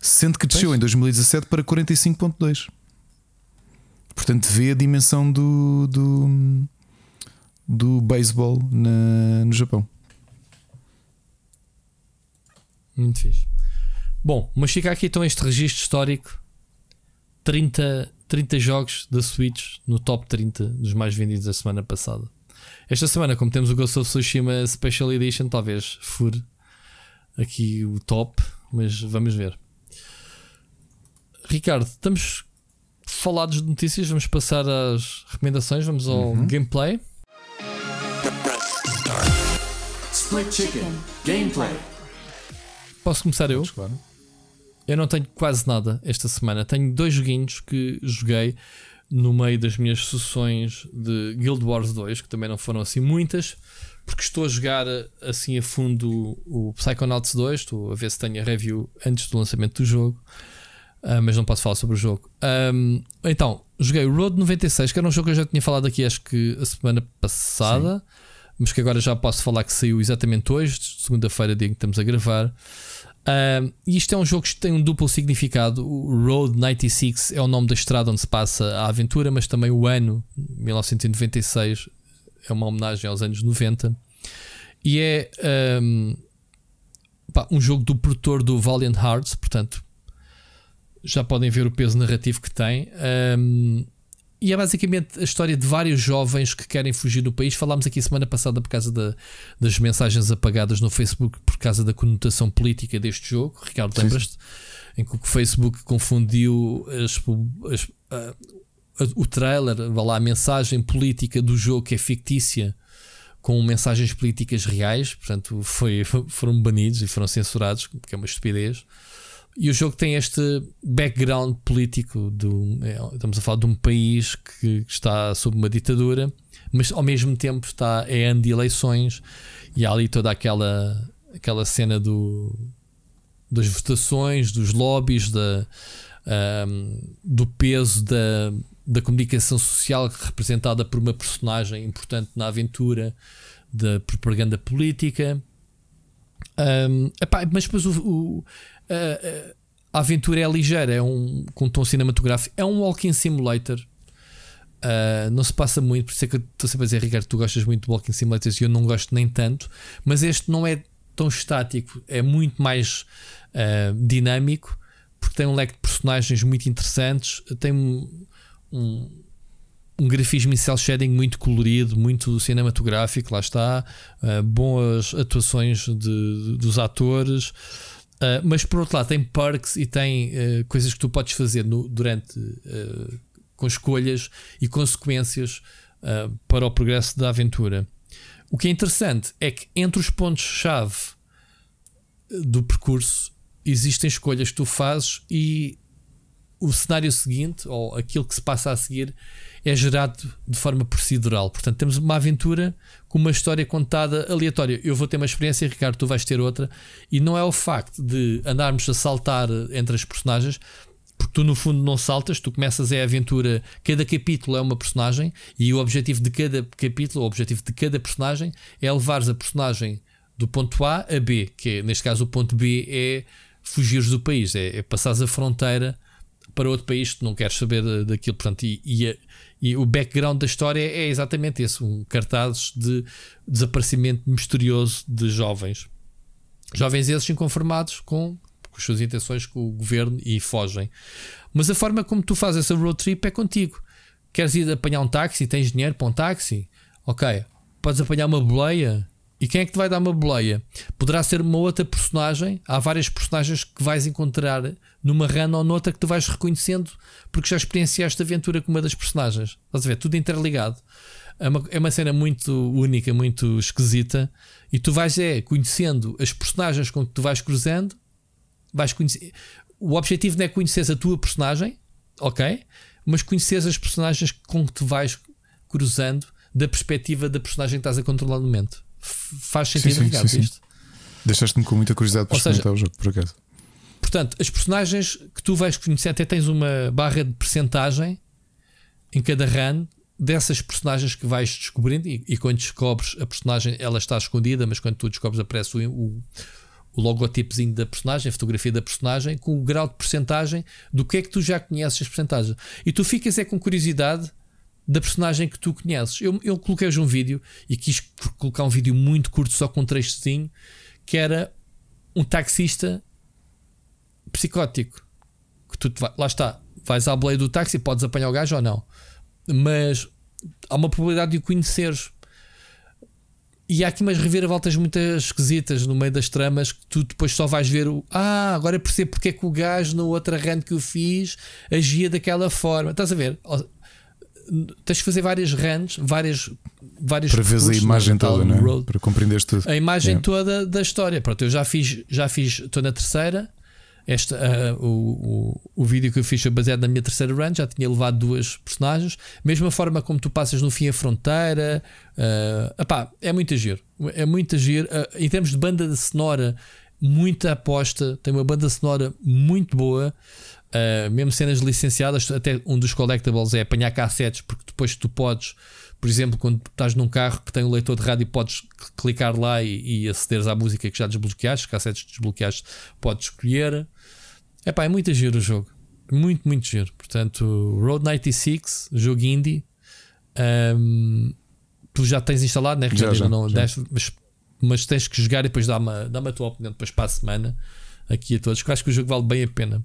Sendo que desceu Pois. em 2017 para 45,2%. Portanto, vê a dimensão do, do, do beisebol no Japão. Muito fixe. Bom, mas fica aqui então este registro histórico: 30, 30 jogos da Switch no top 30 dos mais vendidos da semana passada. Esta semana, como temos o Ghost of Tsushima Special Edition, talvez fure aqui o top, mas vamos ver. Ricardo, estamos falados de notícias, vamos passar às recomendações, vamos ao gameplay. Split Chicken. Gameplay. Posso começar eu? Claro. Eu não tenho quase nada esta semana. Tenho dois joguinhos que joguei no meio das minhas sessões de Guild Wars 2, que também não foram assim muitas, porque estou a jogar assim a fundo o Psychonauts 2. Estou a ver se tenho a review antes do lançamento do jogo, ah, mas não posso falar sobre o jogo. Ahm, então, joguei o Road 96, que era um jogo que eu já tinha falado aqui, acho que a semana passada, mas que agora já posso falar que saiu exatamente hoje, segunda-feira, dia em que estamos a gravar. Um, e isto é um jogo que tem um duplo significado. O Road 96 é o nome da estrada onde se passa a aventura, mas também o ano 1996 é uma homenagem aos anos 90. E é um, pá, um jogo do produtor do Valiant Hearts, portanto já podem ver o peso narrativo que tem. Um, e é basicamente a história de vários jovens que querem fugir do país. Falámos aqui semana passada por causa da- das mensagens apagadas no Facebook por causa da conotação política deste jogo. Ricardo, lembras-te? Em que o Facebook confundiu as as- a- a- o trailer, lá, a mensagem política do jogo que é fictícia com mensagens políticas reais, portanto foi, foram banidos e foram censurados, que é uma estupidez. E o jogo tem este background político do, é, estamos a falar de um país que está sob uma ditadura, mas ao mesmo tempo está é ano de eleições e há ali toda aquela aquela cena do das votações, dos lobbies, da, ahm, do peso da, da comunicação social representada por uma personagem importante na aventura, da propaganda política. Ahm, epá, mas depois o, o- a, a aventura é ligeira, é um com um tom cinematográfico, é um walking simulator. Ah, não se passa muito, por isso é que estou sempre a dizer, Ricardo, tu gostas muito de walking simulators e eu não gosto nem tanto, mas este não é tão estático, é muito mais ah, dinâmico, porque tem um leque de personagens muito interessantes, tem um, um, um grafismo em cel shading muito colorido, muito cinematográfico, lá está, ah, boas atuações de- dos atores. Uh, mas por outro lado tem perks e tem uh, coisas que tu podes fazer no- durante uh, com escolhas e consequências para o progresso da aventura. O que é interessante é que entre os pontos-chave do percurso existem escolhas que tu fazes e o cenário seguinte, ou aquilo que se passa a seguir, é gerado de forma procedural. Portanto, temos uma aventura com uma história contada aleatória. Eu vou ter uma experiência, Ricardo, tu vais ter outra, e não é o facto de andarmos a saltar entre as personagens, porque tu no fundo não saltas, tu começas a aventura, cada capítulo é uma personagem, e o objetivo de cada capítulo, o objetivo de cada personagem é levares a personagem do ponto A a B, que é, neste caso o ponto B é fugires do país, é, é passares a fronteira para outro país tu não queres saber da- daquilo. Portanto, e, e, a- e o background da história é exatamente esse: um cartazes de desaparecimento misterioso de jovens. Jovens esses inconformados com, com as suas intenções com o governo e fogem. Mas a forma como tu fazes essa road trip é contigo. Queres ir apanhar um táxi? Tens dinheiro para um táxi? Ok. Podes apanhar uma boleia? E quem é que te vai dar uma boleia? Poderá ser uma outra personagem. Há várias personagens que vais encontrar numa run ou noutra que tu vais reconhecendo porque já experienciaste a aventura com uma das personagens. Estás a ver? Tudo interligado. É uma, é uma cena muito única, muito esquisita. E tu vais é conhecendo as personagens com que tu vais cruzando. Vais conhecer. o objetivo não é conhecer a tua personagem, ok? Mas conhecer as personagens com que te vais cruzando da perspectiva da personagem que estás a controlar no momento. Faz sentido, sim, Ricardo, sim, sim. isto? Deixaste-me com muita curiosidade para Ou seja- experimentar o jogo, por acaso. Portanto, as personagens que tu vais conhecer, até tens uma barra de percentagem em cada run dessas personagens que vais descobrindo. E, e quando descobres a personagem, ela está escondida, mas quando tu descobres, aparece o, o, o logotipozinho da personagem, a fotografia da personagem, com o grau de percentagem do que é que tu já conheces as percentagens. E tu ficas é com curiosidade da personagem que tu conheces. Eu, eu coloquei hoje um vídeo e quis colocar um vídeo muito curto, só com um trechozinho, que era um taxista psicótico. Que tu vai- lá está, vais à boleia do táxi, podes apanhar o gajo ou não, mas há uma probabilidade de o conheceres. E há aqui umas reviravoltas muito esquisitas no meio das tramas que tu depois só vais ver o. Ah, agora percebo porque é que o gajo na outra run que eu fiz agia daquela forma. Estás a ver? Tens que fazer várias runs, várias, várias Para veres a imagem tal toda, é? road Para compreenderes tudo. a imagem É. toda da história. Pronto, eu já fiz, já fiz, estou na terceira. Esta, ah, o, o, o vídeo que eu fiz foi baseado na minha terceira run, já tinha levado duas personagens. Mesma forma como tu passas no fim a fronteira. ah, epá, é muito giro. É muito giro. Ah, em termos de banda sonora, muita aposta. Tem uma banda sonora muito boa. Uh, mesmo cenas licenciadas, até um dos collectibles é apanhar cassetes, porque depois tu podes, por exemplo, quando estás num carro que tem um leitor de rádio, podes cl- clicar lá e, e acederes à música que já desbloqueaste, cassetes que desbloqueaste, podes escolher. Epá, é muito giro o jogo, muito, muito giro. Portanto, Road 96, jogo indie, um, tu já tens instalado, né? Já, não já. deste, mas, mas tens que jogar e depois dá-me dá a tua opinião depois para a semana aqui a todos, que eu acho que o jogo vale bem a pena.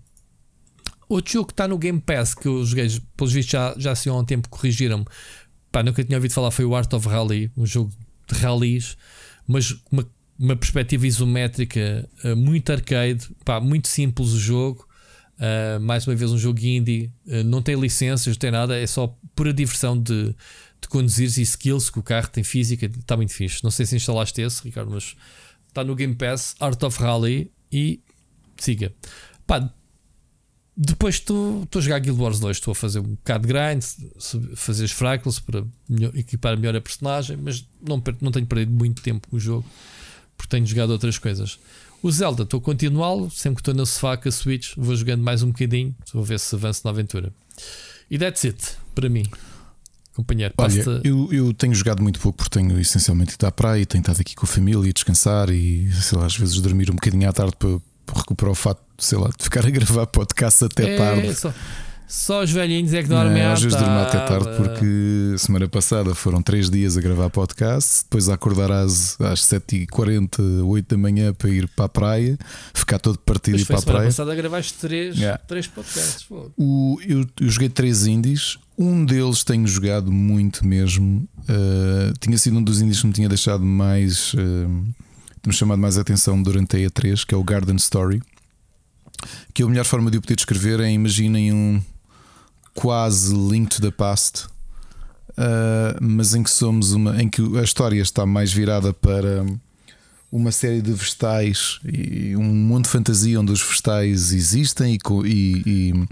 Outro jogo que está no Game Pass que eu joguei, pelos vistos já, já se há um tempo corrigiram-me. Pá, nunca tinha ouvido falar, foi o Art of Rally, um jogo de rallies, mas uma, uma perspectiva isométrica eh, muito arcade, pá, muito simples o jogo. Uh, mais uma vez, um jogo indie, uh, não tem licenças, não tem nada, é só pura diversão de, de conduzir e skills, que o carro tem física, está muito fixe. Não sei se instalaste esse, Ricardo, mas está no Game Pass, Art of Rally e siga. Pá, depois estou a jogar Guild Wars 2, estou a fazer um bocado de grind, fazer os fractals para melhor- equipar melhor a personagem, mas não, não tenho perdido muito tempo com o jogo porque tenho jogado outras coisas. O Zelda, estou a continuá-lo, sempre que estou na sofá com a Switch, vou jogando mais um bocadinho, vou ver se avanço na aventura. E that's it, para mim, companheiro. Olha, eu, eu tenho jogado muito pouco porque tenho essencialmente ido à praia e tenho estado aqui com a família e descansar e sei lá, às vezes dormir um bocadinho à tarde para recuperar o fato, sei lá, de ficar a gravar podcast até É, tarde. Só, só os velhinhos é que dormem Não, à às vezes até tarde. porque semana passada foram três dias a gravar podcast, depois a acordar às, às 7h40, 8 da manhã para ir para a praia, ficar todo partido e ir para a semana praia. passada gravaste três, Yeah. três podcasts. O- eu, eu joguei três indies, um deles tenho jogado muito mesmo. Uh, tinha sido um dos indies que me tinha deixado mais. Uh, me chamado mais a atenção durante a E3, que é o Garden Story. Que a melhor forma de o poder descrever é imaginem um quase Link to the Past, uh, mas em que somos uma. em que a história está mais virada para uma série de vegetais e um mundo de fantasia onde os vegetais existem e, e- e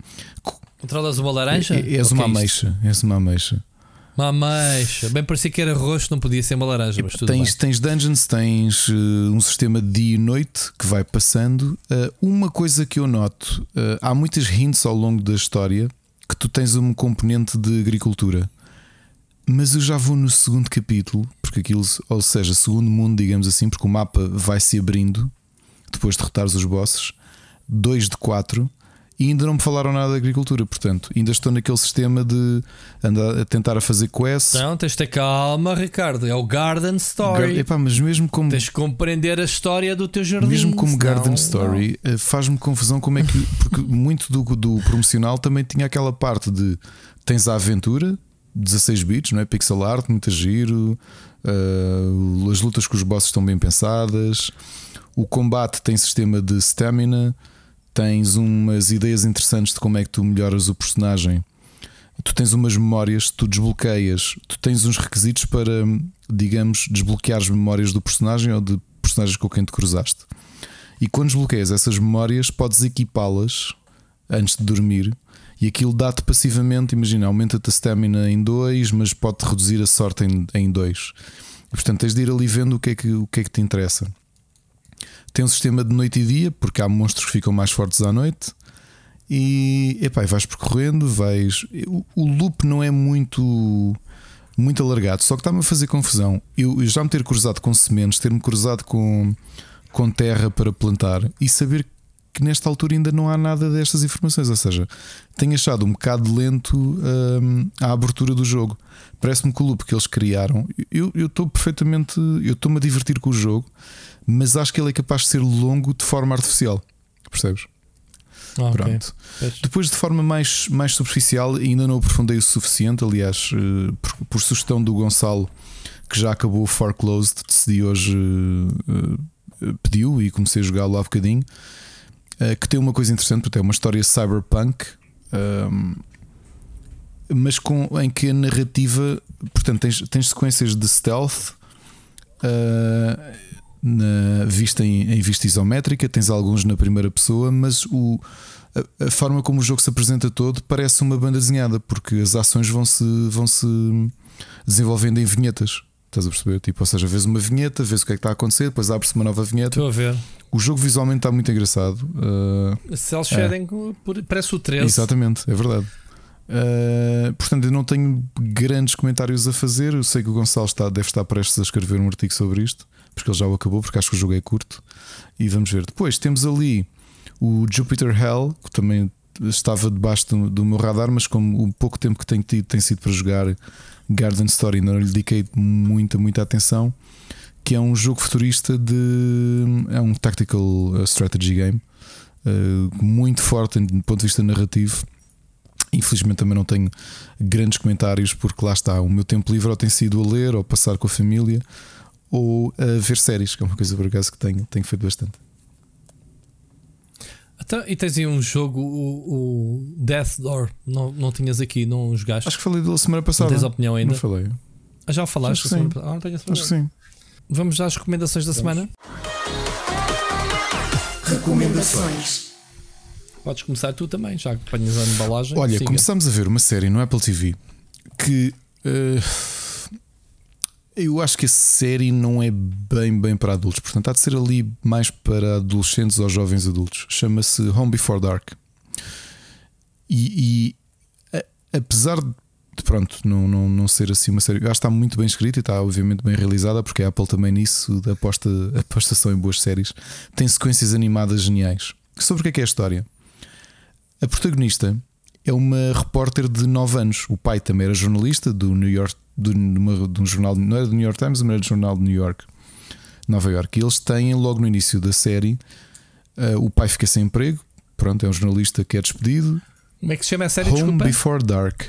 Controlas uma laranja? é- és uma é ameixa. És uma ameixa. Ameixa. Bem parecia que era roxo, não podia ser uma laranja, mas tudo Tens, bem. tens dungeons, tens uh, um sistema de dia e noite que vai passando. Uh, uma coisa que eu noto: uh, há muitas hints ao longo da história que tu tens um componente de agricultura. Mas eu já vou no segundo capítulo, porque aquilo, ou seja, segundo mundo, digamos assim, porque o mapa vai se abrindo depois de derrotares os bosses, 2 de 4, e ainda não me falaram nada de agricultura, portanto, ainda estou naquele sistema de andar a tentar a fazer quests. Não, tens de ter calma, Ricardo. É o Garden Story. Epá, mas mesmo como Tens de compreender a história do teu jardim. Mesmo como senão- Garden Story, eh, faz-me confusão como é que. Porque muito do, do promocional também tinha aquela parte de tens a aventura, 16 bits, não é? Pixel art, muito giro, eh, as lutas com os bosses estão bem pensadas, o combate tem sistema de stamina, tens umas ideias interessantes de como é que tu melhoras o personagem. Tu tens umas memórias, tu desbloqueias, tu tens uns requisitos para, digamos, desbloquear as memórias do personagem ou de personagens com quem te cruzaste. E quando desbloqueias essas memórias, podes equipá-las antes de dormir. E aquilo dá-te passivamente, imagina, aumenta-te a stamina em 2, mas pode-te reduzir a sorte em 2. E portanto tens de ir ali vendo o que é que, o que, é que te interessa. Tem um sistema de noite e dia, porque há monstros que ficam mais fortes à noite. E epá, vais percorrendo, vais. O, o loop não é muito muito alargado, só que está-me a fazer confusão. Eu, eu já me ter cruzado com sementes, ter-me cruzado com, com terra para plantar e saber que nesta altura ainda não há nada destas informações. Ou seja, tenho achado um bocado lento hum, a abertura do jogo. Parece-me que o loop que eles criaram, eu estou perfeitamente. Eu estou-me a divertir com o jogo, mas acho que ele é capaz de ser longo de forma artificial. Percebes? Ah, Pronto. Okay. Depois, de forma mais, mais superficial, ainda não aprofundei o suficiente. Aliás, eh, por, por sugestão do Gonçalo, que já acabou o Foreclosed, decidi hoje. Uh, pediu e comecei a jogá-lo há bocadinho. Que tem uma coisa interessante, porque é uma história cyberpunk. Um, mas com, em que a narrativa, portanto, tens, tens sequências de stealth uh, na vista em, em, vista isométrica, tens alguns na primeira pessoa, mas o, a, a, forma como o jogo se apresenta todo parece uma banda desenhada, porque as ações vão se, vão -se desenvolvendo em vinhetas. Estás a perceber? Tipo, ou seja, vês uma vinheta, vês o que é que está a acontecer, depois abre-se uma nova vinheta. Estou a ver. O jogo visualmente está muito engraçado. Uh, Cell shading é. parece o 13. Exatamente, é verdade. Uh, portanto, eu não tenho grandes comentários a fazer. Eu sei que o Gonçalo está, deve estar prestes a escrever um artigo sobre isto, porque ele já o acabou, porque acho que o jogo é curto. E vamos ver. Depois temos ali o Jupiter Hell, que também estava debaixo do, do meu radar, mas como o pouco tempo que tenho tido tem sido para jogar Garden Story, não lhe dediquei muita, muita atenção. Que é um jogo futurista de. É um tactical uh, strategy game uh, muito forte do ponto de vista narrativo Infelizmente também não tenho grandes comentários, porque lá está, o meu tempo livre ou tem sido a ler, ou passar com a família, ou a ver séries, que é uma coisa por acaso que tenho, tenho feito bastante. Então, e tens aí um jogo, o, o, Death Door, não, não tinhas aqui, não jogaste? Acho que falei dele semana passada. Não tens opinião ainda? Não falei. Ah, já falaste? Acho que sim. Ah, Acho que sim. Vamos às recomendações da Vamos. semana? Recomendações. Podes começar tu também, já que apanhas a embalagem. Olha, siga. começamos a ver uma série no Apple TV que uh, eu acho que a série não é bem, bem para adultos, portanto há de ser ali mais para adolescentes ou jovens adultos. Chama-se Home Before Dark. E, e a, apesar de pronto, não, não, não ser assim uma série. Acho que está muito bem escrita e está obviamente bem realizada, porque a Apple também nisso aposta, apostação em boas séries. Tem sequências animadas geniais. Sobre o que é que é a história? A protagonista é uma repórter de 9 anos. O pai também era jornalista do New York, do, de um jornal, não era do New York Times, mas era do jornal de New York, Nova York. E eles têm, logo no início da série, uh, o pai fica sem emprego. Pronto, é um jornalista que é despedido. Como é que se chama a série? Home Desculpa? Before Dark.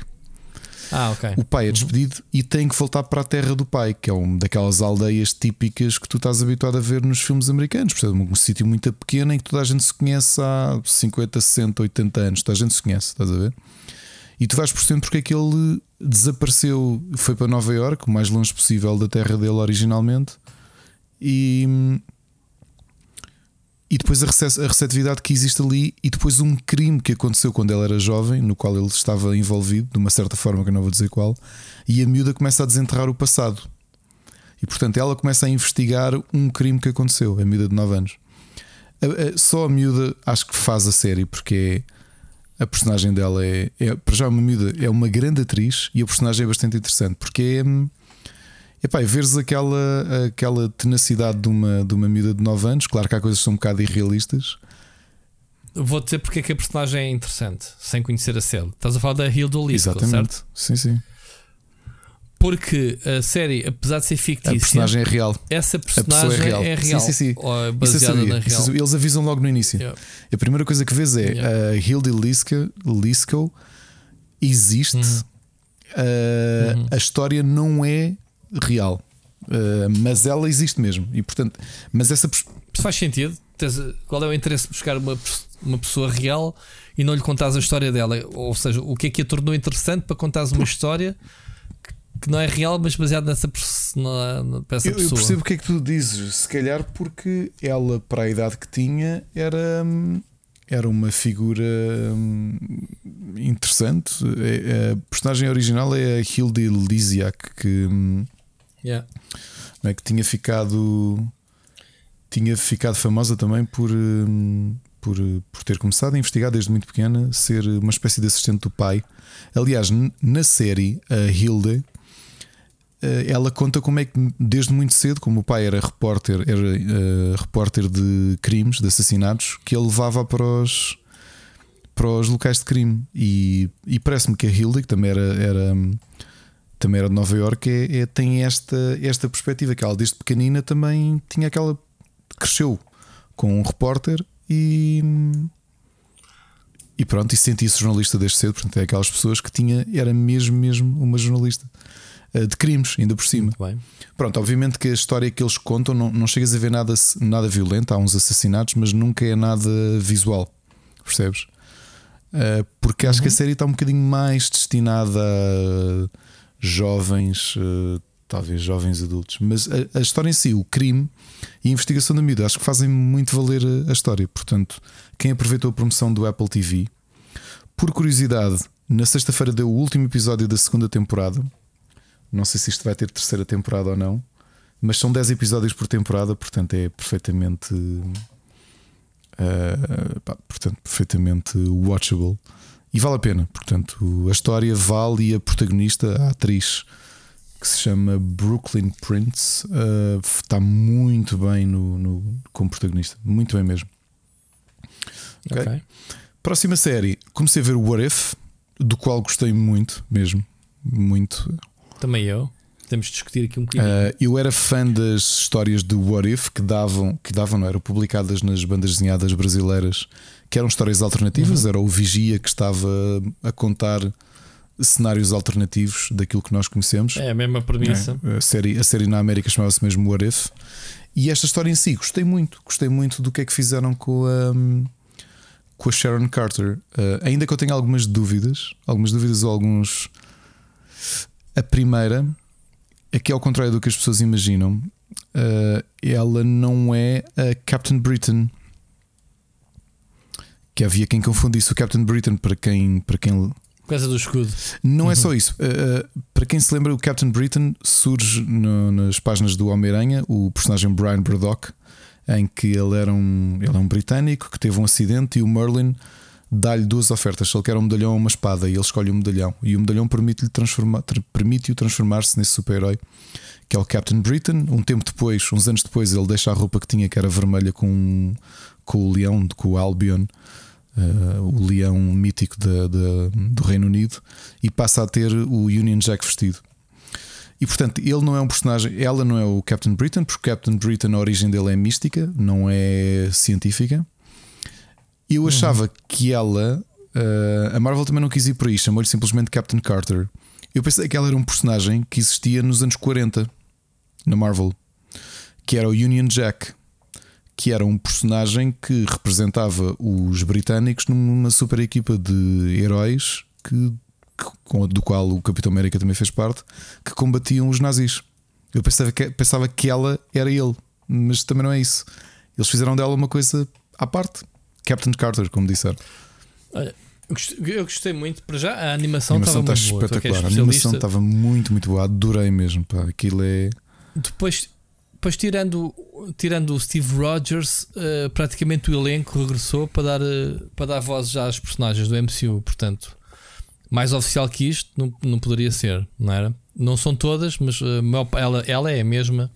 Ah, ok. O pai é despedido uhum. e tem que voltar para a terra do pai, que é uma daquelas aldeias típicas que tu estás habituado a ver nos filmes americanos. Portanto, um sítio muito pequeno em que toda a gente se conhece há 50, 60, 80 anos. Toda a gente se conhece, estás a ver? E tu vais percebendo porque é que ele desapareceu, foi para Nova York, o mais longe possível da terra dele originalmente. E e depois a receptividade que existe ali, e depois um crime que aconteceu quando ele era jovem, no qual ele estava envolvido, de uma certa forma que eu não vou dizer qual, e a miúda começa a desenterrar o passado. E portanto ela começa a investigar um crime que aconteceu, a miúda de 9 anos. Só a miúda acho que faz a série, porque é, a personagem dela é, é para já uma miúda, é uma grande atriz e a personagem é bastante interessante, porque é hum, Epá, e veres aquela, aquela tenacidade de uma, de uma miúda de 9 anos, claro que há coisas que são um bocado irrealistas. Vou dizer porque é que a personagem é interessante, sem conhecer a série. Estás a falar da Hilda Exatamente. certo? Sim, sim. Porque a série, apesar de ser fictícia, a personagem é real. Essa personagem é real. É real sim, sim, sim. Ou é baseada na real. Eles avisam logo no início. Yeah. A primeira coisa que vês é yeah. a Hilda Lisco, Lisco existe. Uhum. Uh, uhum. A história não é real. Uh, mas ela existe mesmo. E portanto, mas essa faz sentido. Qual é o interesse de buscar uma, uma pessoa real e não lhe contares a história dela? Ou seja, o que é que a tornou interessante para contares uma história que não é real, mas baseada nessa na, na, para essa Eu, eu pessoa. percebo o que é que tu dizes, se calhar porque ela, para a idade que tinha, era, hum, era uma figura hum, interessante. É- A personagem original é a Hilde Lysiak, que, hum, Yeah. é, que tinha ficado tinha ficado famosa também por, por, por ter começado a investigar desde muito pequena, ser uma espécie de assistente do pai. Aliás, na série, a Hilde ela conta como é que desde muito cedo, como o pai era repórter, era eh, repórter de crimes, de assassinatos, que ele levava para os para os locais de crime. E, e parece-me que a Hilde, que também era, era também era de Nova York, é, é- tem esta, esta perspectiva que ela desde pequenina também tinha aquela cresceu com um repórter e e pronto, e sentia-se jornalista desde cedo, portanto é aquelas pessoas que tinha, era mesmo mesmo uma jornalista eh, de crimes, ainda por cima. Pronto, obviamente que a história que eles contam não, não chegas a ver nada, nada violento, há uns assassinatos, mas nunca é nada visual, percebes? Uh, porque acho que a série está um bocadinho mais destinada a jovens, uh, talvez jovens adultos, mas a, a história em si, o crime e a investigação da miúda, acho que fazem muito valer a, a história. Portanto, quem aproveitou a promoção do Apple TV, por curiosidade, na sexta-feira deu o último episódio da segunda temporada. Não sei se isto vai ter terceira temporada ou não, mas são 10 episódios por temporada, portanto é perfeitamente. uh, pá, portanto, perfeitamente watchable e vale a pena. Portanto, a história vale e a protagonista, a atriz que se chama Brooklyn Prince, uh, está muito bem no, no, como protagonista, muito bem mesmo. Ok. Ok. Próxima série, comecei a ver o What If, do qual gostei muito, mesmo. Muito. Também eu. Temos de discutir aqui um bocadinho. Uh, eu era fã das histórias do What If que davam, que davam, não eram publicadas nas bandas desenhadas brasileiras, que eram histórias alternativas. Era o Vigia que estava a contar cenários alternativos daquilo que nós conhecemos. é a mesma premissa. A série, a série na América chamava-se mesmo What If. E esta história em si, gostei muito. Gostei muito do que é que fizeram com a, com a Sharon Carter. Uh, ainda que eu tenha algumas dúvidas, algumas dúvidas ou alguns. A primeira é que, ao contrário do que as pessoas imaginam, uh, ela não é a Captain Britain. Que havia quem confundisse o Captain Britain para quem, para quem Por causa do escudo. não é só isso. Uh, uh, para quem se lembra, o Captain Britain surge no- nas páginas do Homem-Aranha, o personagem Brian Burdock, em que ele era um, ele é um britânico que teve um acidente e o Merlin dá-lhe duas ofertas. Se ele quer um medalhão ou uma espada, e ele escolhe o medalhão. E o medalhão permite-lhe transformar, tra- permite-o transformar-se nesse super-herói que é o Captain Britain. Um tempo depois, uns anos depois, ele deixa a roupa que tinha, que era vermelha, com, com o leão, com o Albion. Uh, o leão mítico da- da- do Reino Unido e passa a ter o Union Jack vestido. E portanto, ele não é um personagem, ela não é o Captain Britain, porque o Captain Britain, a origem dele é mística, não é científica. Eu achava que ela, uh, a Marvel também não quis ir por aí, chamou-lhe simplesmente Captain Carter. Eu pensei que ela era um personagem que existia nos anos 40 na Marvel, que era o Union Jack que era um personagem que representava os britânicos numa super equipa de heróis que, que- do qual o Capitão América também fez parte, que combatiam os nazis. Eu pensava que, pensava que ela era ele, mas também não é isso. Eles fizeram dela uma coisa à parte. Captain Carter, como disseram. Olha, eu gostei, muito. Para já, a animação, a animação estava muito boa. Espetacular. A animação estava muito, muito boa. Adorei mesmo. Pá. Aquilo é. Depois, depois tirando, tirando o Steve Rogers, eh, praticamente o elenco regressou para dar, eh, para dar voz já aos personagens do MCU. Portanto, mais oficial que isto não, não poderia ser, não era? Não são todas, mas pa- ela, ela é a mesma.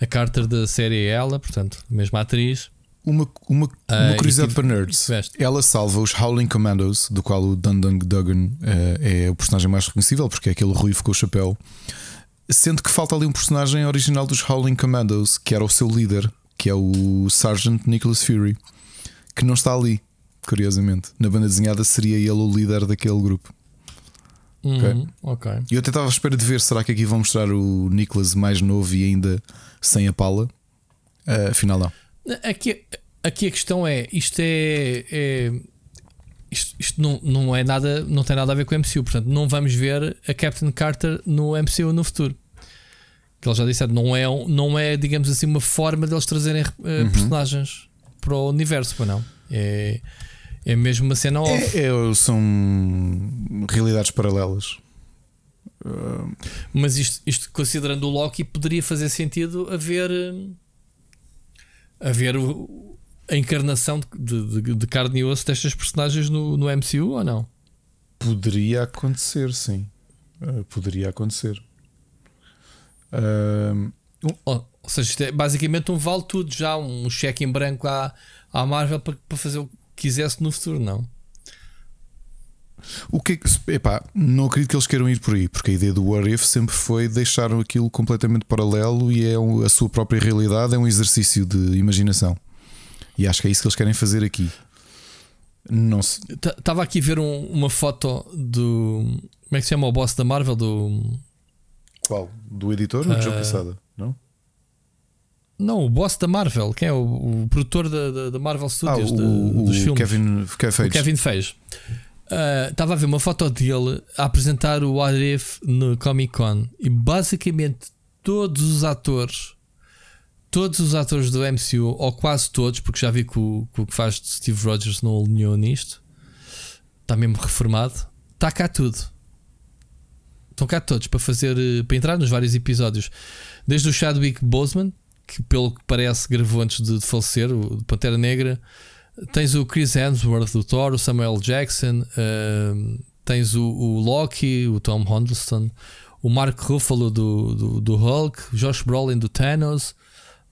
A Carter da série é ela, portanto, a mesma atriz. Uma, uma, Ah, uma curiosidade tive- para nerds. Ela salva os Howling Commandos, do qual o Dundang Duggan eh, é o personagem mais reconhecível, porque é aquele ruivo com o chapéu. Sendo que falta ali um personagem original dos Howling Commandos, que era o seu líder, que é o Sergeant Nicholas Fury, que não está ali, curiosamente. Na banda desenhada seria ele o líder daquele grupo. Uhum, ok. E eu até estava à espera de ver, será que aqui vão mostrar o Nicholas mais novo e ainda sem a pala? Ah, afinal, não. Aqui, aqui a questão é: isto é. é- isto, isto não, não é nada, não tem nada a ver com o MCU, portanto, não vamos ver a Captain Carter no MCU no futuro. Que eles já disseram, não é, não é digamos assim, uma forma deles trazerem eh, Uhum. personagens para o universo, pois não. É, é mesmo uma cena off. É, é- são realidades paralelas. Mas isto, isto, considerando o Loki, poderia fazer sentido haver, haver a encarnação de, de- de carne e osso destas personagens no, no MCU ou não? Poderia acontecer, sim. Uh, poderia acontecer. Ou, ou seja, é basicamente um vale tudo já, um cheque em branco à, à Marvel para, para fazer o que quisesse no futuro, não? O que é que. Epá, não acredito que eles queiram ir por aí, porque a ideia do What If sempre foi deixar aquilo completamente paralelo e é um- a sua própria realidade, é um exercício de imaginação. E acho que é isso que eles querem fazer aqui. Não se. Estava aqui a ver um- uma foto do. Como é que se chama o boss da Marvel? Do. Qual? Do editor ou do Joe Quesada? Não? Não, o boss da Marvel, quem é o, o produtor da, da, da Marvel Ah, Studios, de- o, dos o filmes. Kevin, Kevin O Feige. Kevin fez. Estava a ver uma foto dele a apresentar o What If no Comic Con e basicamente todos os atores, todos os atores do MCU, ou quase todos, porque já vi que o que, faz de Steve Rogers não alinhou nisto, está mesmo reformado, está cá tudo. Estão cá todos para fazer para entrar nos vários episódios. Desde o Chadwick Boseman, que pelo que parece gravou antes de, falecer, o Pantera Negra. Tens o Chris Hemsworth do Thor, o Samuel Jackson, ehm, tens o, o Loki, o Tom Hiddleston, o Mark Ruffalo do, do, do Hulk, o Josh Brolin do Thanos,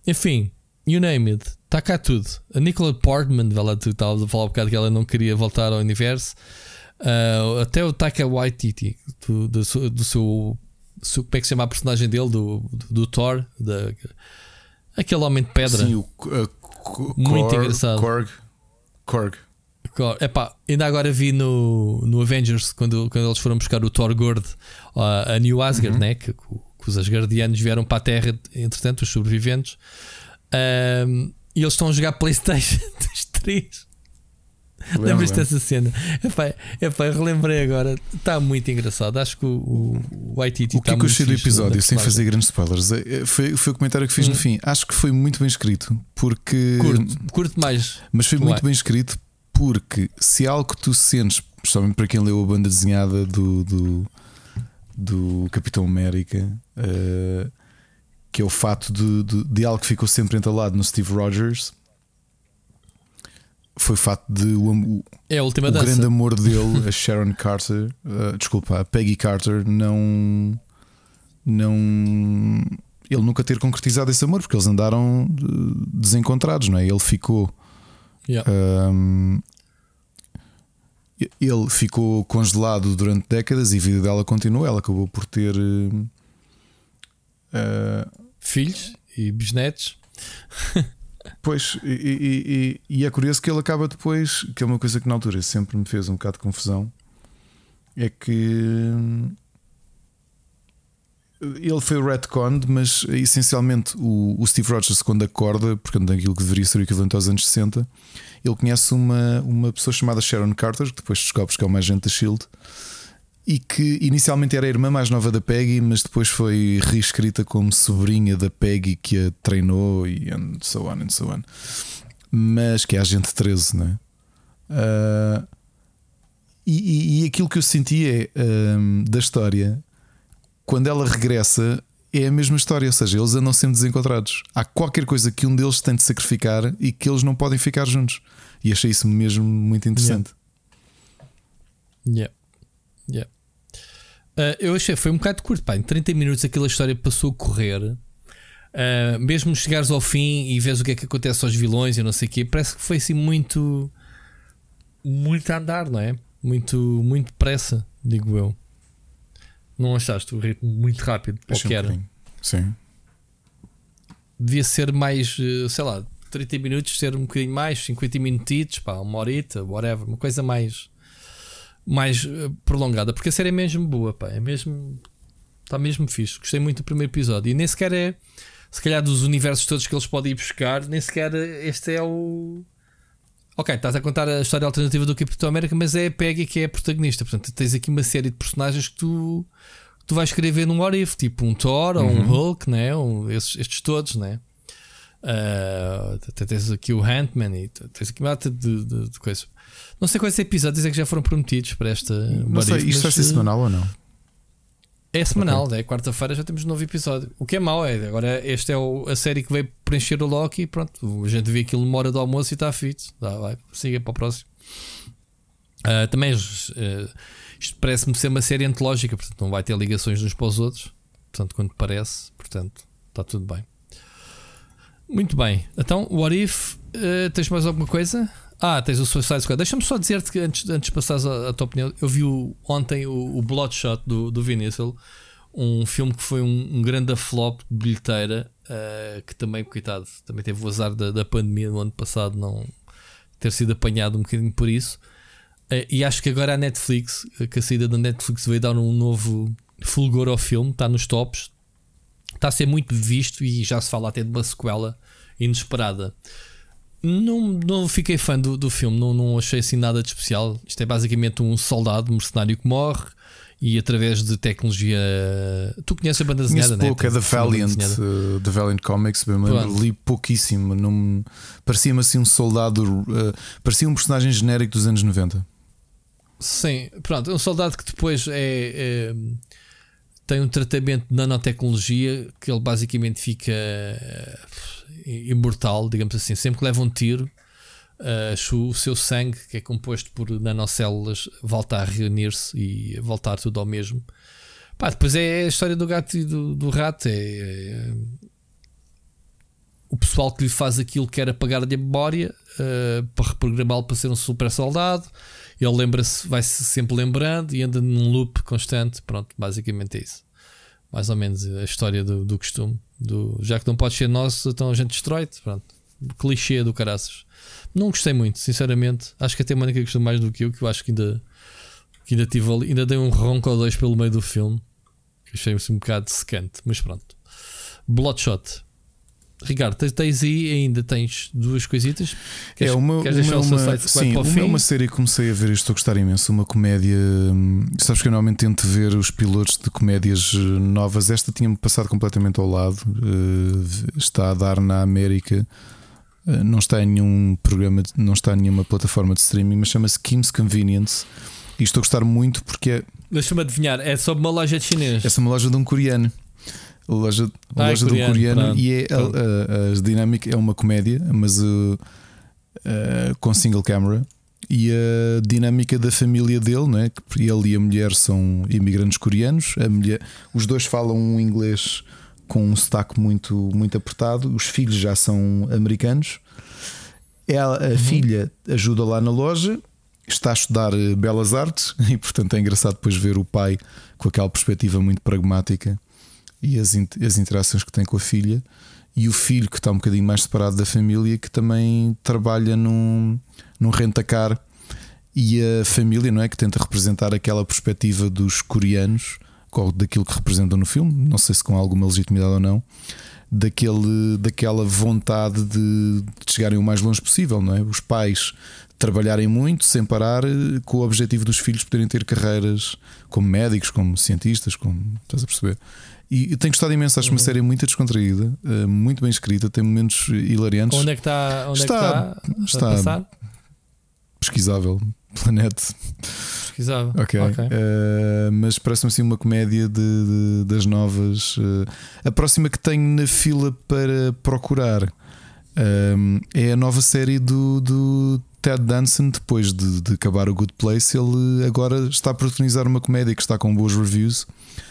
enfim, you name it, está cá tudo. A Nicola Portman, ela tu estavas a falar um bocado que ela não queria voltar ao universo, Ah, até o Taika Waititi, do, do, seu- do seu, como é que se chama a personagem dele, do, do, do Thor, da, aquele homem de pedra. Sim, o uh, Ko- Muito Korg- engraçado. Korg. Korg. Korg. Epá, ainda agora vi no, no Avengers quando, quando eles foram buscar o Thor Gordo a New Asgard, uhum. né? Que, que, os Asgardianos vieram para a Terra, entretanto, os sobreviventes. Um, e eles estão a jogar PlayStation 3. Lembras dessa cena? Epá, epá, relembrei agora. Está muito engraçado. Acho que o, o, o O que, é tá que eu achei do episódio, sem fazer grandes spoilers, é, é, foi, foi o comentário que fiz hum. no fim. Acho que foi muito bem escrito. Porque. Curto, curto mais. Mas foi muito bem escrito porque se algo que tu sentes, principalmente para quem leu a banda desenhada do, do, do Capitão América. Uh, que é o fato de, de, de, algo que ficou sempre entalado no Steve Rogers foi o fato de o, É o dança. grande amor dele, a Sharon Carter, uh, desculpa, a Peggy Carter, não. não ele nunca ter concretizado esse amor, porque eles andaram uh, desencontrados, não é? Ele ficou. Yeah. um, ele ficou congelado durante décadas e a vida dela continuou. Ela acabou por ter. uh, Filhos e bisnetos. Pois, e, e- e- é curioso que ele acaba depois, que é uma coisa que na altura sempre me fez um bocado de confusão, é que hum, ele foi o retcon, mas essencialmente o, o Steve Rogers, quando acorda, portanto, aquilo que deveria ser o equivalente aos anos 60, ele conhece uma, uma pessoa chamada Sharon Carter, que depois descobres que é uma agente da Shield, e que inicialmente era a irmã mais nova da Peggy, mas depois foi reescrita como sobrinha da Peggy que a treinou e and so on and so on. Mas que é a agente 13, não é? Ah, e, e- e aquilo que eu senti é ahm, da história, quando ela regressa, é a mesma história, ou seja, eles andam sempre desencontrados. Há qualquer coisa que um deles tem de sacrificar e que eles não podem ficar juntos. E achei isso mesmo muito interessante. Yeah. Yeah. Uh, eu achei, foi um bocado curto, pá. Em 30 minutos aquela história passou a correr. Uh, mesmo chegares ao fim e vês o que é que acontece aos vilões e não sei o quê, parece que foi assim muito. Muito a andar, não é? Muito, muito depressa, digo eu. Não achaste o ritmo muito rápido? Que um. Sim. Devia ser mais, uh, sei lá, 30 minutos, ser um bocadinho mais, 50 minutitos, pá, uma horita, whatever, uma coisa mais mais eh, prolongada, porque a série é mesmo boa, pá, é mesmo está mesmo fixe. Gostei muito do primeiro episódio e nem sequer é se calhar dos universos todos que eles podem ir buscar, nem sequer este é o Ok, estás a contar a história alternativa do Capitão América, mas é a Peggy que é a protagonista. Portanto, tens aqui uma série de personagens que tu, tu vais querer ver num What If, tipo um Thor ou um Uhum. Hulk, né? Um, esses, estes todos, né? Uh, tens aqui o Ant-Man e tens aqui uma data de, de, de coisas. Não sei quais episódios é que já foram prometidos para esta. Não sei, isto vai ser uh, semanal ou não? É semanal, é quarta-feira já temos um novo episódio. O que é mau é, agora este é o- a série que veio preencher o Loki e pronto, a gente vê aquilo numa hora do almoço e está fit. Dá, vai, siga para o próximo. Ah, também eh, isto parece-me ser uma série antológica, portanto não vai ter ligações uns para os outros, portanto, quando parece, portanto, está tudo bem. Muito bem, então, What If? eh, tens mais alguma coisa? Ah, tens o Suicide Squad. Deixa-me só dizer-te que antes, antes de passares a, a tua opinião, eu vi o- ontem o, o Bloodshot do, do Vin Diesel, um filme que foi um, um grande flop de bilheteira, eh, que também, coitado, também teve o azar da, da pandemia no ano passado não ter sido apanhado um bocadinho por isso. Eh, e acho que agora a Netflix, eh, que a saída da Netflix veio dar um novo fulgor ao filme, está nos tops, está a ser muito visto e já se fala até de uma sequela inesperada. Não, não fiquei fã do, do filme, não, não achei assim nada de especial. Isto é basicamente um soldado mercenário que morre e através de tecnologia. Tu conheces a banda desenhada, Conheço né? pouco, é da banda Valiant, uh, da Valiant Comics, bem lembro, li pouquíssimo. Me- parecia-me assim um soldado, uh, parecia um personagem genérico dos anos 90. Sim, pronto, é um soldado que depois é, é- tem um tratamento de nanotecnologia que ele basicamente fica eh, imortal, digamos assim. Sempre que leva um tiro, eh, o seu sangue, que é composto por nanocélulas, volta a reunir-se e voltar tudo ao mesmo. Pá, depois é a história do gato e do, do rato. É, é- o pessoal que lhe faz aquilo quer apagar-lhe a memória eh, para reprogramá-lo para ser um super soldado. Ele lembra-se, vai-se sempre lembrando e anda num loop constante. Pronto, basicamente é isso. Mais ou menos a história do, do costume. Do, já que não pode ser nosso, então a gente destrói-te. Pronto. Clichê do caraças. Não gostei muito, sinceramente. Acho que até a Mónica gostou mais do que eu, que eu acho que ainda, que ainda tive ali, ainda dei um ronco ou dois pelo meio do filme. Que achei-me um bocado secante, mas pronto. Bloodshot. Ricardo, tens, tens aí ainda tens duas coisitas. Queres, é uma, queres uma, uma, sim, uma, uma série que comecei a ver e estou a gostar imenso, uma comédia. hum, Sabes que eu normalmente tento ver os pilotos de comédias eh, novas. Esta tinha-me passado completamente ao lado. eh, está a dar na América. eh, Não está em nenhum programa, não está em nenhuma plataforma de streaming, mas chama-se Kim's Convenience. E estou a gostar muito porque é, Deixa-me adivinhar, é sobre uma loja de chinês. é uma loja de um coreano. A loja, Ah, é loja um coreano, coreano pronto, e é a, a- é uma comédia, mas uh, uh, com single camera. E a dinâmica da família dele, né? que ele e a mulher são imigrantes coreanos. A mulher, os dois falam um inglês com um sotaque muito, muito apertado. Os filhos já são americanos. Ela, a filha ajuda lá na loja, está a estudar eh, belas artes e, portanto, é engraçado depois ver o pai com aquela perspectiva muito pragmática e as, as interações que tem com a filha. E o filho que está um bocadinho mais separado da família, que também trabalha num, num rentacar. E a família, não é? Que tenta representar aquela perspectiva dos coreanos, daquilo que representam no filme, não sei se com alguma legitimidade ou não, daquele, daquela vontade de, de chegarem o mais longe possível, não é? Os pais trabalharem muito sem parar com o objetivo dos filhos poderem ter carreiras como médicos, como cientistas, como estás a perceber. E eu tenho gostado imenso, acho uma série muito descontraída, eh, muito bem escrita, tem momentos hilariantes, Onde é que está? Onde Está- é que está, está- a passar? pesquisável, Planete. Pesquisava. Ok. Eh, mas parece-me assim uma comédia de, de- das novas. eh, a próxima que tenho na fila para procurar eh, é a nova série do, do Ted Danson. Depois de, de acabar o Good Place, ele agora está a protagonizar uma comédia que está com boas reviews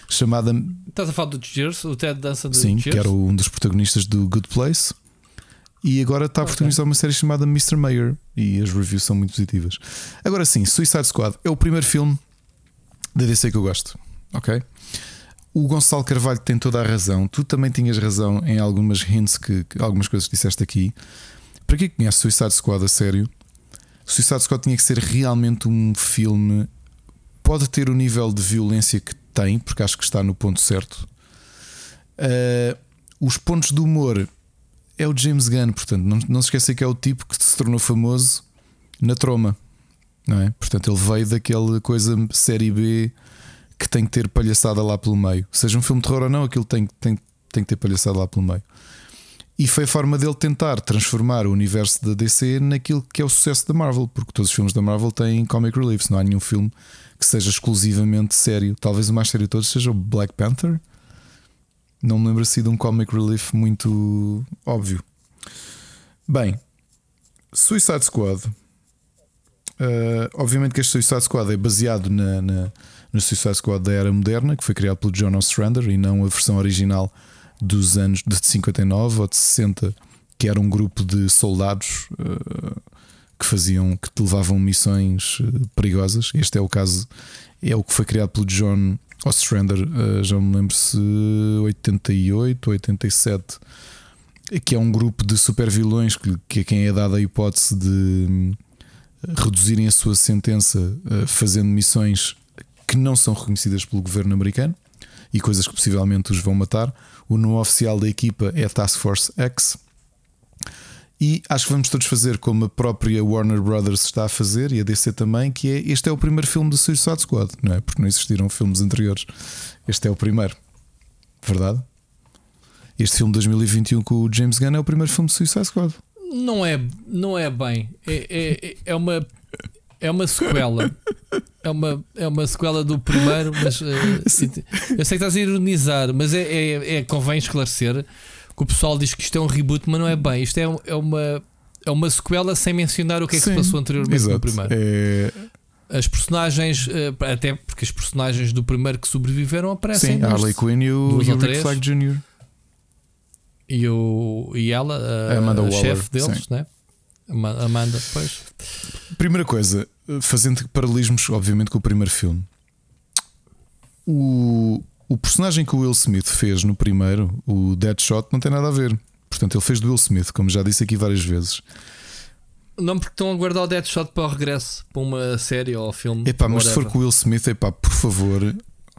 chamada. Estás a falar do Cheers? O Ted dança do Sim, Cheers? que era um dos protagonistas do Good Place. E agora está a protagonizar uma série chamada Mr. Mayor. E as reviews são muito positivas. Agora sim, Suicide Squad é o primeiro filme da DC que eu gosto. Ok? O Gonçalo Carvalho tem toda a razão. Tu também tinhas razão em algumas hints que, que- algumas coisas que disseste aqui. Para quem conhece Suicide Squad a sério, Suicide Squad tinha que ser realmente um filme. Pode ter o nível de violência que tem, porque acho que está no ponto certo. Uh, os pontos de humor é o James Gunn, portanto, não, não se esqueça que é o tipo que se tornou famoso na troma, não é? Portanto, ele veio daquela coisa série B que tem que ter palhaçada lá pelo meio. Seja um filme de terror ou não, aquilo tem, tem, tem que ter palhaçada lá pelo meio. E foi a forma dele tentar transformar o universo da DC naquilo que é o sucesso da Marvel, porque todos os filmes da Marvel têm comic reliefs, não há nenhum filme que seja exclusivamente sério. Talvez o mais sério de todos seja o Black Panther. Não me lembro assim de um comic relief muito óbvio. Bem, Suicide Squad. Uh, obviamente que este Suicide Squad é baseado na, na, no Suicide Squad da era moderna, que foi criado pelo John Ostrander e não a versão original dos anos de 59 ou de 60, que era um grupo de soldados uh, que faziam, que levavam missões uh, perigosas. Este é o caso, é o que foi criado pelo John Ostrander, uh, já me lembro se 88 ou 87, que é um grupo de super vilões que, a quem é dada a hipótese de hum, reduzirem a sua sentença fazendo missões que não são reconhecidas pelo governo americano e coisas que possivelmente os vão matar. O nome oficial da equipa é Task Force X. E acho que vamos todos fazer como a própria Warner Brothers está a fazer e a DC também, que é este é o primeiro filme do Suicide Squad, não é? Porque não existiram filmes anteriores. Este é o primeiro. Verdade? Este filme de 2021 com o James Gunn é o primeiro filme do Suicide Squad. Não é, não é bem. É, é, é uma é uma sequela. É uma, é uma sequela do primeiro, mas uh, eu sei que estás a ironizar, mas é, é, é, convém esclarecer que o pessoal diz que isto é um reboot, mas não é bem. Isto é, é uma, é uma sequela sem mencionar o que é que Sim, se passou anteriormente exato. no primeiro. É... As personagens, uh, até porque as personagens do primeiro que sobreviveram aparecem. Sim, Harley Quinn e o Rick Flag Jr. E, o, e ela, a, a chefe deles, Sim. né? Amanda, depois. Primeira coisa, fazendo paralelismos, obviamente, com o primeiro filme. O, o personagem que o Will Smith fez no primeiro, o Deadshot, não tem nada a ver. Portanto, ele fez do Will Smith, como já disse aqui várias vezes. Não, porque estão a guardar o Deadshot para o regresso, para uma série ou filme. Epá, mas se for com o Will Smith, epá, por favor.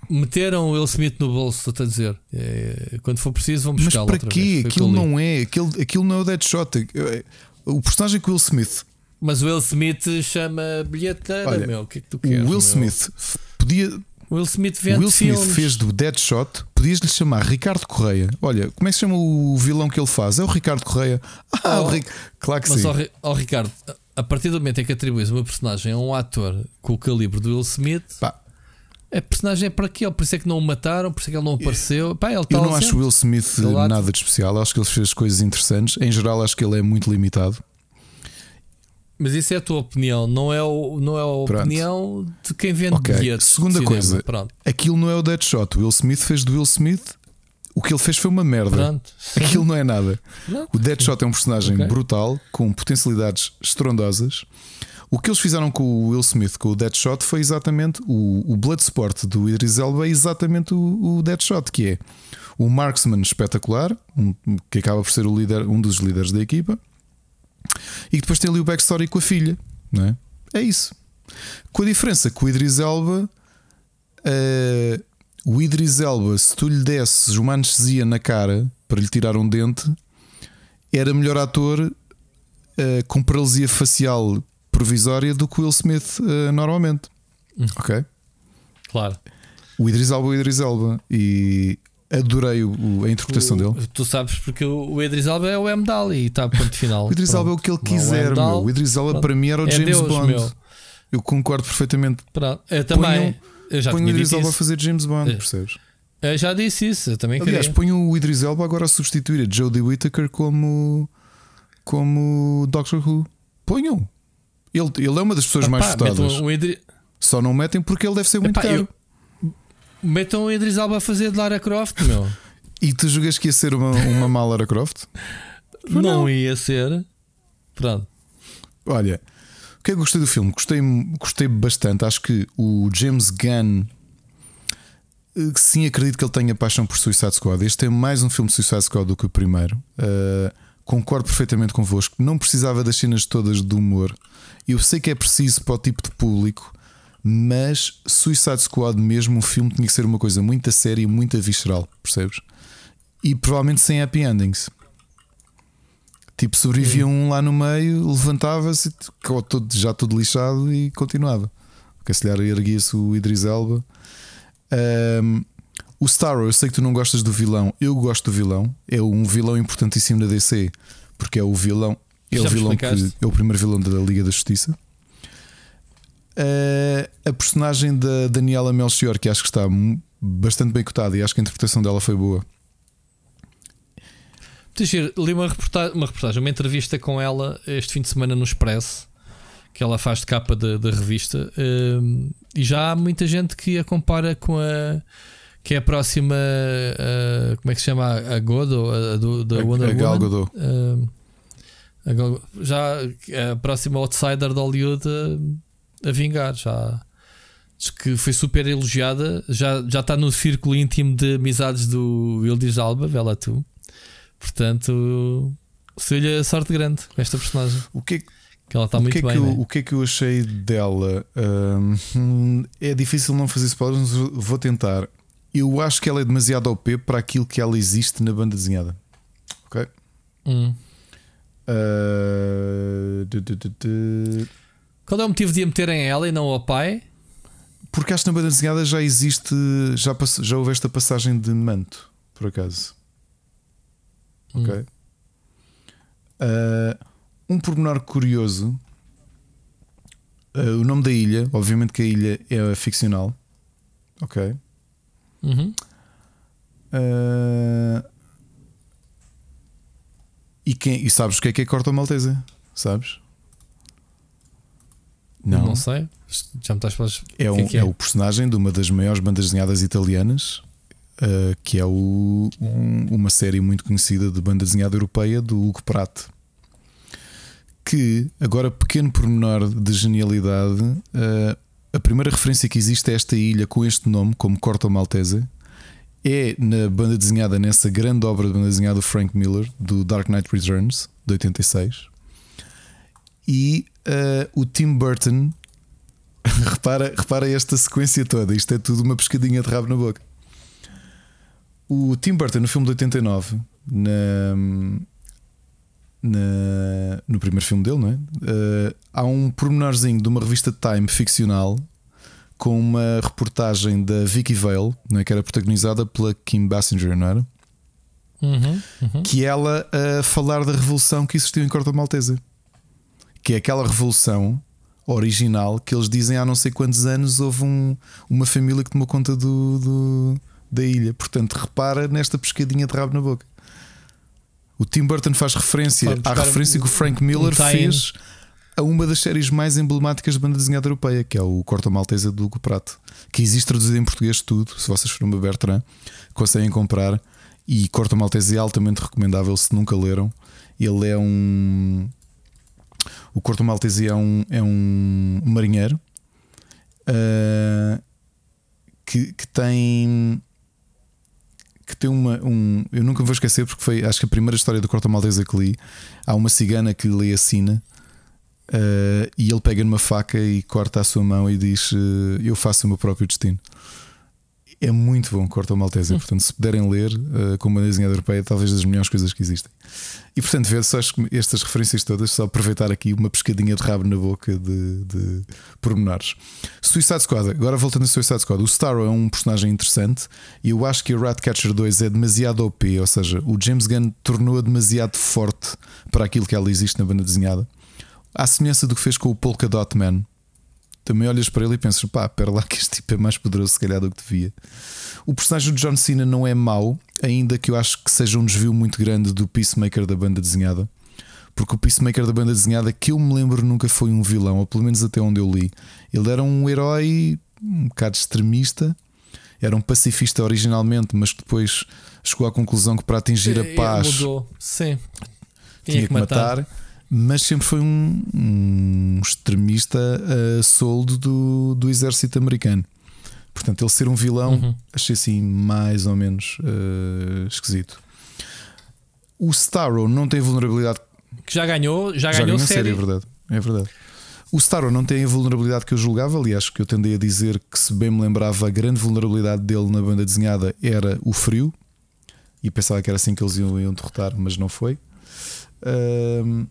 Meteram o Will Smith no bolso, estou a dizer. É, quando for preciso, vamos buscar Mas para quê? Aquilo não é. Aquilo, aquilo não é o Deadshot. O personagem que o Will Smith. Mas o Will Smith chama bilheteira, Olha, meu. O que é que tu queres? O Will meu? Smith podia. Will Smith vende Will Smith filmes. fez do Deadshot, podias-lhe chamar Ricardo Correia. Olha, como é que se chama o vilão que ele faz? É o Ricardo Correia. Ah, oh, o Ric... claro que mas sim. Mas, oh, Ricardo, a partir do momento em que atribuis uma personagem a um ator com o calibre do Will Smith, Pá. a personagem é para quê? Por isso é que não o mataram, por isso é que ele não apareceu. Pá, ele eu não acho o Will Smith nada de especial, acho que ele fez coisas interessantes. Em geral, acho que ele é muito limitado. Mas isso é a tua opinião, não é, o, não é a Pronto. opinião de quem vende okay. bilhetes. Segunda coisa, Pronto. aquilo não é o Deadshot. O Will Smith fez do Will Smith. O que ele fez foi uma merda. Pronto. Aquilo não é nada. Pronto. O Deadshot é um personagem okay. brutal, com potencialidades estrondosas. O que eles fizeram com o Will Smith, com o Deadshot, foi exatamente o, o Bloodsport do Idris Elba, é exatamente o, o Deadshot, que é o marksman espetacular, um, que acaba por ser o líder, um dos líderes da equipa e depois tem ali o backstory com a filha, não é? É isso. Com a diferença que o Idris Elba, uh, o Idris Elba, se tu lhe desses uma anestesia na cara para lhe tirar um dente, era melhor ator uh, com paralisia facial provisória do que o Will Smith uh, normalmente. Hum. Ok? Claro. O Idris Elba, o Idris Elba. E Adorei o, a interpretação dele. Tu sabes porque o, Idris Elba é o Emdal e está a ponto final. o Idris Elba é o que ele quiser, o, meu. o Idris Elba para mim era o é James Deus, Bond. Meu. Eu concordo perfeitamente. Pronto. Eu também. Ponho, eu já ponho o Idris Elba a fazer James Bond, eu, percebes? Eu já disse isso, eu também Aliás, ponho o Idris Elba agora a substituir a Jodie Whittaker como, como Doctor Who. Ponham. Ele, ele é uma das pessoas mais votadas. Idri... Só não metem porque ele deve ser muito Epá, caro. Eu... Metam o Idris Elba a fazer de Lara Croft, meu. e tu julgas que ia ser uma, uma má Lara Croft? Não, não, ia ser. Pronto. Olha, o que é que gostei do filme? Gostei, gostei bastante. Acho que o James Gunn. Eh, sim, acredito que ele tenha paixão por Suicide Squad. Este é mais um filme de Suicide Squad do que o primeiro. Uh, concordo perfeitamente convosco. Não precisava das cenas todas de humor. Eu sei que é preciso para o tipo de público, mas Suicide Squad, mesmo o filme, tinha que ser uma coisa muito séria e muito visceral, percebes? E provavelmente sem happy endings. Tipo, sobrevivia um lá no meio, levantava-se, já todo lixado e continuava. Porque se calhar erguia-se o Idris Elba. Um, o Starro, eu sei que tu não gostas do vilão, eu gosto do vilão. É um vilão importantíssimo da DC, porque é o vilão. É o Já vilão que é o primeiro vilão da Liga da Justiça. Uh, a personagem da Daniela Melchior, que acho que está bastante bem cotada e acho que a interpretação dela foi boa. Giro. Li uma reportagem, uma reportagem, uma entrevista com ela este fim de semana no Expresso, que ela faz de capa da da revista, hum, e já há muita gente que a compara com a que é a próxima, uh, como é que se chama? A Godot, a, a do, da A- Wonder a Gal Woman. Gadot. Hum, a Gal- já a próxima outsider de Hollywood a, vingar, já diz que foi super elogiada, já, já está no círculo íntimo de amizades do Wildes Alba, vê lá tu. Portanto, sou-lhe a sorte grande com esta personagem, O que é que que ela está o, muito que é bem. que eu, né? o que é que eu achei dela? Hum, é difícil não fazer spoilers, mas vou tentar. Eu acho que ela é demasiado OP para aquilo que ela existe na banda desenhada. Ok? Hum. Uh, Qual é o motivo de a meterem ela e não ao pai? Porque acho que na banda desenhada já existe, já, pass- já houve esta passagem de manto, por acaso. Ok? Hum. Uh, um pormenor curioso: uh, o nome da ilha, obviamente que a ilha é ficcional. Ok? Uhum. Uh, e, quem, e sabes o que é que é Corto Maltese? Sabes? Não. sei. Já me estás falar. É, o um, é que é é? o personagem de uma das maiores bandas desenhadas italianas, uh, que é o- um- uma série muito conhecida de banda desenhada europeia do Hugo Pratt. Que, agora, pequeno pormenor de genialidade, uh, a primeira referência que existe a esta ilha com este nome, como Corto Maltese, é na banda desenhada, nessa grande obra de banda desenhada do Frank Miller, do Dark Knight Returns, de 86. E uh, o Tim Burton repara, repara esta sequência toda. Isto é tudo uma pescadinha de rabo na boca. O Tim Burton, no filme de 89, na, na- no primeiro filme dele, não é? Eh, há um pormenorzinho de uma revista Time ficcional com uma reportagem da Vicky Vale, não é? que era protagonizada pela Kim Basinger, não era? Uhum, uhum. que ela a falar da revolução que existiu em Corto Maltese, que é aquela revolução original que eles dizem há não sei quantos anos houve um- uma família que tomou conta do, do- da ilha. Portanto, repara nesta pescadinha de rabo na boca. O Tim Burton faz referência à referência que o Frank Miller um fez a uma das séries mais emblemáticas de banda desenhada europeia, que é o Corto Maltese do Hugo Prato, que existe traduzido em português tudo. Se vocês forem uma Bertrand, conseguem comprar. E Corto Maltese é altamente recomendável se nunca leram. Ele é um. O Corto Maltese é um, é um marinheiro ah, que, que tem. Que tem uma. Um, eu nunca me vou esquecer porque foi, acho que a primeira história do Corto Maltese que li. Há uma cigana que lhe assina ah, e ele pega numa faca e corta a sua mão e diz: eh, Eu faço o meu próprio destino. É muito bom Corto Maltese, portanto, se puderem ler uh, como uma desenhada europeia, talvez das melhores coisas que existem. E portanto, ver só as- estas referências todas, só aproveitar aqui uma pescadinha de rabo na boca de, de pormenores. Suicide Squad, agora voltando a Suicide Squad, o Starro é um personagem interessante e eu acho que o Ratcatcher 2 é demasiado OP, ou seja, o James Gunn tornou-a demasiado forte para aquilo que ela existe na banda desenhada. À semelhança do que fez com o Polka Dot Man, também olhas para ele e pensas, pá, pera lá que este tipo é mais poderoso se calhar do que devia. O personagem do John Cena não é mau, ainda que eu acho que seja um desvio muito grande do Peacemaker da banda desenhada. Porque o Peacemaker da banda desenhada, que eu me lembro, nunca foi um vilão, ou pelo menos até onde eu li. Ele era um herói um bocado extremista, era um pacifista originalmente, mas que depois chegou à conclusão que para atingir a Eh, paz Mudou. Sim. tinha que matar, mas sempre foi um, um extremista a soldo do, do exército americano. Portanto, ele ser um vilão, Uhum. achei assim mais ou menos eh, esquisito. O Starro não tem vulnerabilidade. Que já ganhou, já, Já ganhou ganhou série. série, é verdade. É verdade. O Starro não tem a vulnerabilidade que eu julgava, aliás, que eu tendei a dizer que, se bem me lembrava, a grande vulnerabilidade dele na banda desenhada era o frio, e pensava que era assim que eles iam, iam derrotar, mas não foi. Ahm,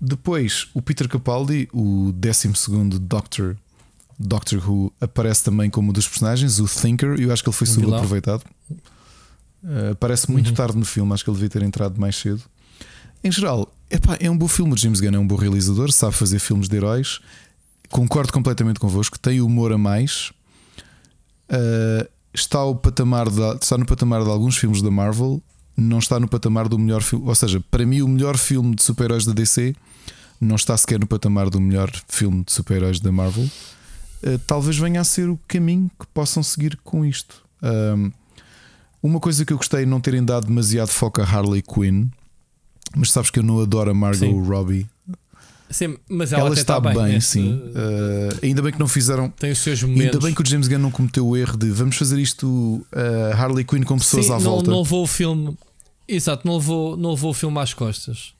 depois, o Peter Capaldi, o 12 Doctor Doctor Who aparece também como um dos personagens, o Thinker, e eu acho que ele foi Um subaproveitado. Uh, aparece muito Uhum. tarde no filme, acho que ele devia ter entrado mais cedo. Em geral, epá, é um bom filme. O James Gunn é um bom realizador, sabe fazer filmes de heróis. Concordo completamente convosco. Tem humor a mais. Uh, está, ao patamar de, está no patamar de alguns filmes da Marvel. Não está no patamar do melhor filme. Ou seja, para mim, o melhor filme de super-heróis da DC não está sequer no patamar do melhor filme de super-heróis da Marvel. Uh, talvez venha a ser o caminho que possam seguir com isto. Um, uma coisa que eu gostei é não terem dado demasiado foco a Harley Quinn, mas sabes que eu não adoro a Margot Sim. Robbie. Sim, mas ela, Ela, até está bem, Esse- sim. Uh, ainda bem que não fizeram. Tem os seus momentos. Ainda bem que o James Gunn não cometeu o erro de vamos fazer isto uh, Harley Quinn com pessoas Sim, à não, volta. não levou o filme. Exato, não levou, não levou o filme às costas.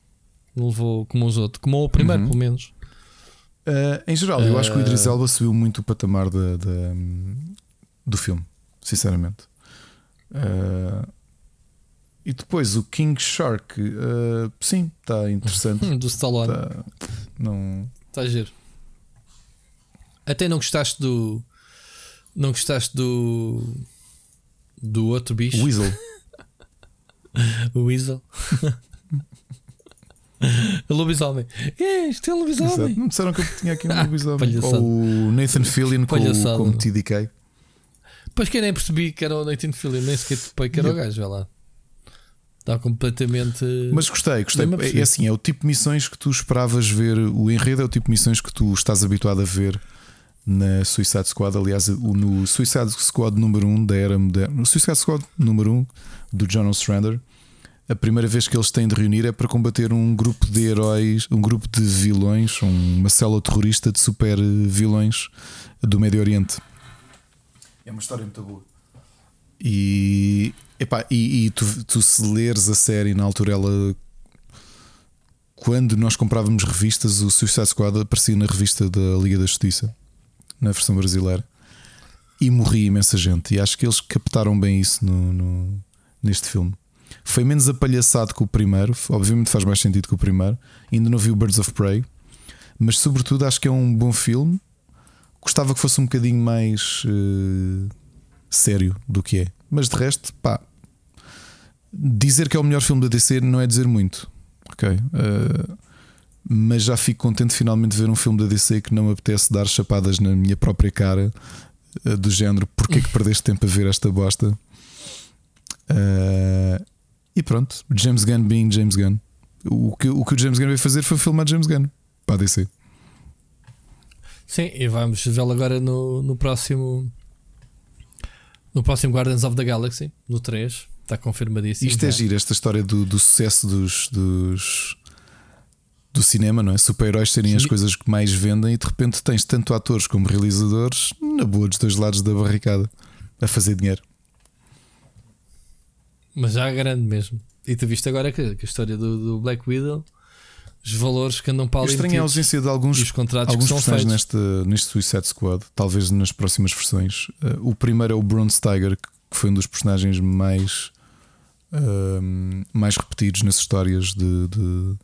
Não levou como os outros, como o primeiro, Uhum. pelo menos. Uh, em geral, eu acho que o Idris Uh, Elba subiu muito o patamar da- da- do filme, sinceramente. Uh, e depois o King Shark, uh, sim, está interessante. Do Stallone. Tá- não, Está a giro. Até não gostaste do. Não gostaste do. Do outro bicho? o Weasel. O Weasel. o lobisomem. É, isto é um Exato. lobisomem. Não disseram que eu tinha aqui um Ah, lobisomem. Ou o Nathan Fillion com, Palhaçada. como TDK. Pois que eu nem percebi que era o Nathan Fillion, nem sequer topei que era o gajo, vai lá. Está completamente. Mas gostei, gostei. É, é assim, é o tipo de missões que tu esperavas ver. O enredo é o tipo de missões que tu estás habituado a ver na Suicide Squad. Aliás, o- no Suicide Squad número 1 da era moderna. No Suicide Squad número 1 do John Ostrander. A primeira vez que eles têm de reunir é para combater um grupo de heróis, um grupo de vilões, um- uma célula terrorista de super eh, vilões do Médio Oriente. É uma história muito boa. E, epá, e, e tu, tu se leres a série na altura ela quando nós comprávamos revistas, o Suicide Squad aparecia na revista da Liga da Justiça, na versão brasileira, e morria imensa gente. E acho que eles captaram bem isso no, no- neste filme. Foi menos apalhaçado que o primeiro, obviamente faz mais sentido que o primeiro. Ainda não vi o Birds of Prey, mas sobretudo acho que é um bom filme. Gostava que fosse um bocadinho mais eh, sério do que é, mas de resto, pá, dizer que é o melhor filme da DC não é dizer muito. Ok. Uh, mas já fico contente de finalmente ver um filme da DC que não me apetece dar chapadas na minha própria cara, uh, do género: porque é que perdeste tempo a ver esta bosta? Uh, e pronto, James Gunn being James Gunn. O que, o que o James Gunn veio fazer foi filmar James Gunn para a DC. Sim, e vamos vê-lo agora no, no próximo. No próximo Guardians of the Galaxy, no 3. Está confirmadíssimo. Isto é já. giro, esta história do, do sucesso dos, dos- do cinema, não é? Super-heróis serem as coisas que mais vendem e de repente tens tanto atores como realizadores na boa dos dois lados da barricada a fazer dinheiro. Mas já é grande mesmo. E tu viste agora que, que a história do, do Black Widow, os valores que andam para ali estranho a ausência de alguns, os contratos que alguns são personagens feitos. neste, neste Suicide Squad, talvez nas próximas versões. Uh, o primeiro é o Bronze Tiger, que foi um dos personagens mais, um, mais repetidos nas histórias de, de-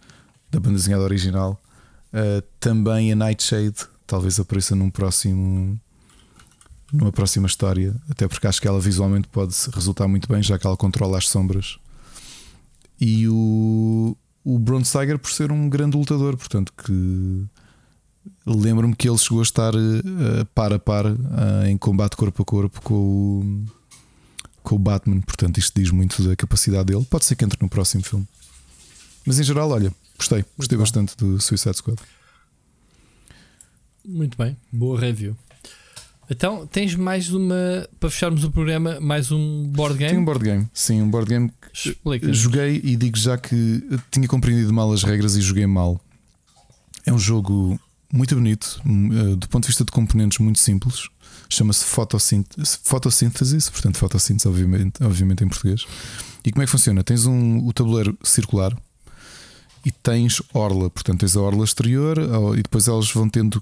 da banda desenhada original. Uh, também a Nightshade, talvez apareça num próximo. Numa próxima história, até porque acho que ela visualmente pode resultar muito bem, já que ela controla as sombras. E o, o Bronze Tiger por ser um grande lutador, portanto que lembro-me que ele chegou a estar eh, par a par eh, em combate corpo a corpo com o, com o Batman, portanto isto diz muito da capacidade dele. Pode ser que entre no próximo filme, mas em geral, olha, gostei, gostei bem. bastante do Suicide Squad. Muito bem, boa review. Então, tens mais uma. Para fecharmos o programa, mais um board game? Tem um board game, sim, um board game que Explica. joguei e digo já que tinha compreendido mal as regras e joguei mal. É um jogo muito bonito, hum, eh, do ponto de vista de componentes muito simples. Chama-se Photosynthesis, portanto, fotossíntese, obviamente, obviamente em português. E como é que funciona? Tens um, o tabuleiro circular e tens orla, portanto, tens a orla exterior e depois elas vão tendo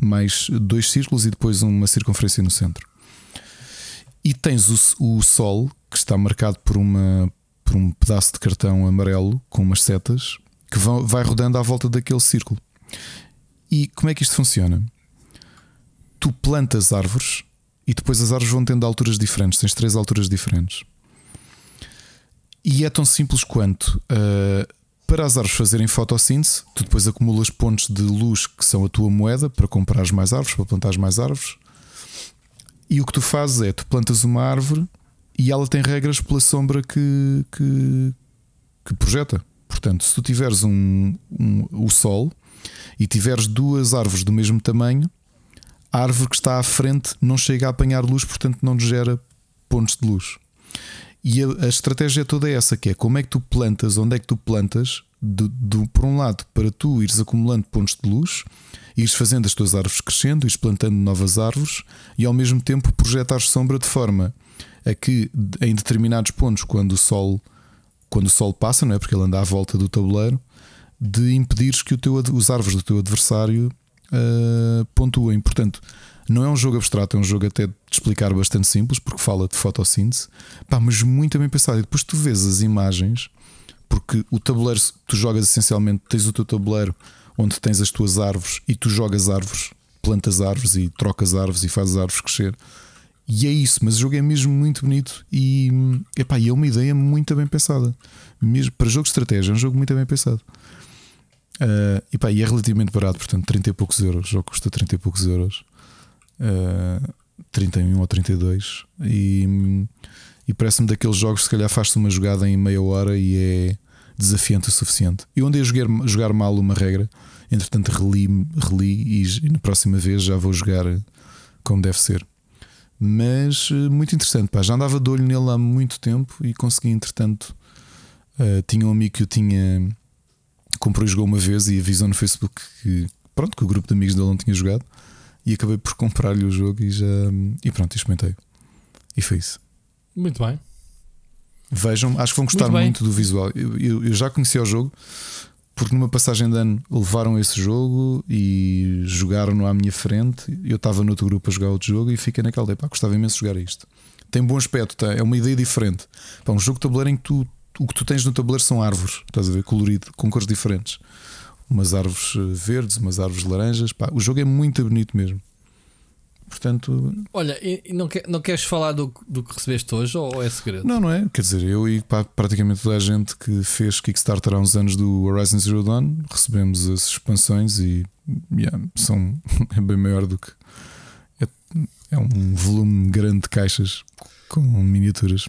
mais dois círculos e depois uma circunferência no centro. E tens o, o sol que está marcado por, uma, por um pedaço de cartão amarelo com umas setas que vão, vai rodando à volta daquele círculo. E como é que isto funciona? tu plantas árvores e depois as árvores vão tendo alturas diferentes. Tens três alturas diferentes. E é tão simples quanto uh, para as árvores fazerem fotossíntese, tu depois acumulas pontos de luz que são a tua moeda para comprar mais árvores, para plantar mais árvores. E o que tu fazes é tu plantas uma árvore e ela tem regras pela sombra que, que, que projeta. Portanto, se tu tiveres um, um, o sol e tiveres duas árvores do mesmo tamanho, a árvore que está à frente não chega a apanhar luz, portanto não gera pontos de luz. E a, a, estratégia toda é essa: que é como é que tu plantas, onde é que tu plantas, do, do, por um lado, para tu ires acumulando pontos de luz, ires fazendo as tuas árvores crescendo, ires plantando novas árvores e ao mesmo tempo projetar sombra de forma a que em determinados pontos, quando o sol, quando o sol passa, não é? Porque ele anda à volta do tabuleiro, de impedires que o teu, os árvores do teu adversário uh, pontuem. Portanto, não é um jogo abstrato, é um jogo até de explicar bastante simples, porque fala de fotossíntese, pá, mas muito bem pensado. E depois tu vês as imagens, porque o tabuleiro, tu jogas essencialmente, tens o teu tabuleiro onde tens as tuas árvores e tu jogas árvores, plantas árvores e trocas árvores e fazes árvores crescer. E é isso, mas o jogo é mesmo muito bonito e, epá, e é uma ideia muito bem pensada. Mesmo para jogo de estratégia, é um jogo muito bem pensado. Uh, epá, e é relativamente barato, portanto, 30 e poucos euros. O jogo custa 30 e poucos euros, uh, 31 ou 32. E, e parece-me daqueles jogos, se calhar faz-se uma jogada em meia hora e é desafiante o suficiente. Eu andei a jogar, jogar mal uma regra, entretanto, reli, reli e, e na próxima vez já vou jogar como deve ser. Mas uh, muito interessante, pá. já andava de olho nele há muito tempo e consegui, entretanto. Uh, tinha um amigo que eu tinha comprou e jogou uma vez e avisou no Facebook que, pronto, que o grupo de amigos dele não tinha jogado e acabei por comprar-lhe o jogo e já e pronto, experimentei. E foi isso. Muito bem. Vejam, acho que vão gostar muito, muito do visual. Eu, eu, eu, já conhecia o jogo porque numa passagem de ano levaram esse jogo e jogaram-no à minha frente. Eu estava no outro grupo a jogar outro jogo e fiquei naquela ideia, pá, gostava imenso de jogar isto. Tem bom aspecto, tá? é uma ideia diferente. Pá, um jogo de tabuleiro em que tu o que tu tens no tabuleiro são árvores, estás a ver? Colorido, com cores diferentes. Umas árvores eh, verdes, umas árvores laranjas. Pá, o jogo é muito bonito mesmo. Portanto. Olha, e não, quer, não queres falar do, do que recebeste hoje ou é segredo? Não, não é. Quer dizer, eu e pá, praticamente toda a gente que fez Kickstarter há uns anos do Horizon Zero Dawn recebemos as expansões e yeah, são é bem maior do que. É, é um volume grande de caixas com miniaturas.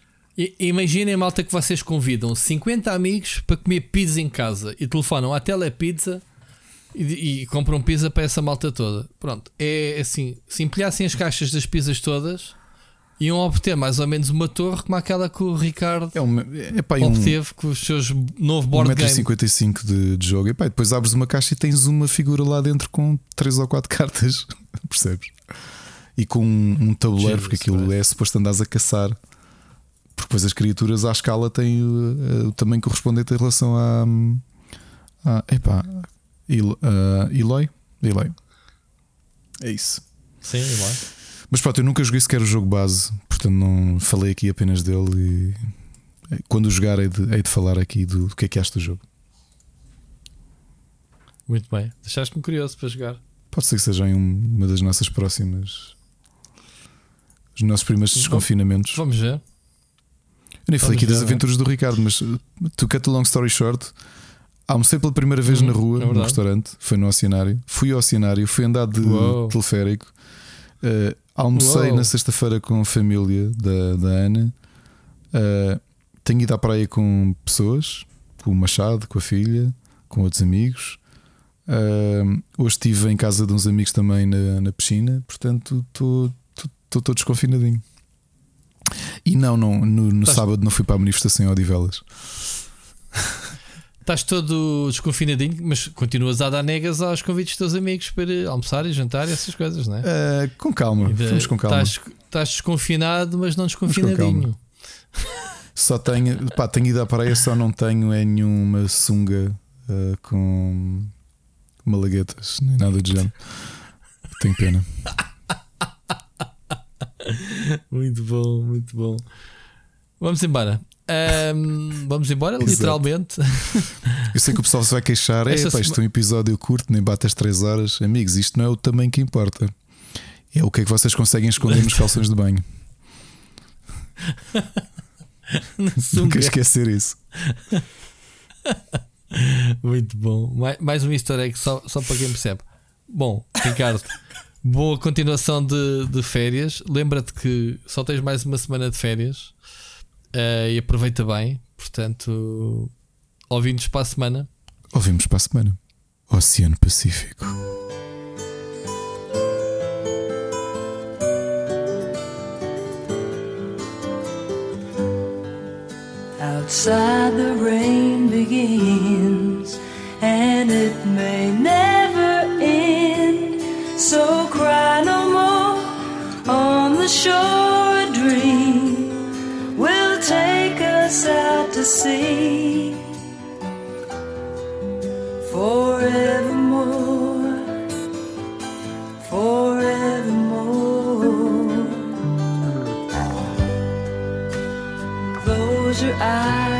Imaginem, malta, que vocês convidam 50 amigos para comer pizza em casa e telefonam à telepizza e, e compram pizza para essa malta toda. Pronto, é assim: se empilhassem as caixas das pizzas todas, iam obter mais ou menos uma torre como aquela que o Ricardo é uma, epá, obteve um, com os seus novo board 1, game. 55 de, de jogo. Epá, depois abres uma caixa e tens uma figura lá dentro com 3 ou 4 cartas, percebes? E com um, um tabuleiro, porque aquilo é suposto andares a caçar porque depois as criaturas à escala têm uh, o tamanho correspondente em relação a. a epá, Il, uh, Eloy? Eloy. É isso. Sim, Eloy. Mas pronto, eu nunca joguei sequer o jogo base, portanto não falei aqui apenas dele. E eh, quando jogar, hei de, hei de falar aqui do, do que é que acha do jogo. Muito bem, deixaste-me curioso para jogar. Pode ser que seja em uma das nossas próximas. Os nossos primeiros desconfinamentos. Vamos ver. Eu nem falei aqui das aventuras do Ricardo, mas uh, to cut a long story short, almocei pela primeira vez na rua, é no restaurante, foi no oceanário. Fui ao oceanário, fui andar de Uou. teleférico. Uh, almocei Uou. na sexta-feira com a família da, da Ana. Uh, tenho ido à praia com pessoas, com o Machado, com a filha, com outros amigos. Uh, hoje estive em casa de uns amigos também na, na piscina, portanto estou todo desconfinadinho. E não, não no, no sábado não fui para a manifestação em Odivelas. Estás todo desconfinadinho, mas continuas a dar negas aos convites dos teus amigos para almoçar e jantar e essas coisas, não é? Uh, com calma, de, vamos com calma. Estás, estás desconfinado, mas não desconfinadinho. Só tenho, pá, tenho ido à praia, só não tenho é nenhuma sunga uh, com malaguetas, nem nada de género. Tenho pena. muito bom, muito bom. Vamos embora. Um, vamos embora, literalmente. Eu sei que o pessoal se vai queixar. É, pá, isto é um episódio curto, nem bate as 3 horas. Amigos, isto não é o tamanho que importa. É o que é que vocês conseguem esconder nos calções de banho. Nunca esquecer isso. Muito bom. Mais, mais um easter egg só, só para quem percebe. Bom, Ricardo, boa continuação de, de férias. Lembra-te que só tens mais uma semana de férias uh, e aproveita bem. Portanto, ouvimos para a semana. Ouvimos para a semana. Oceano Pacífico. Outside the rain begins and it may never end. So cry no more on the shore. A dream will take us out to sea forevermore, forevermore. Close your eyes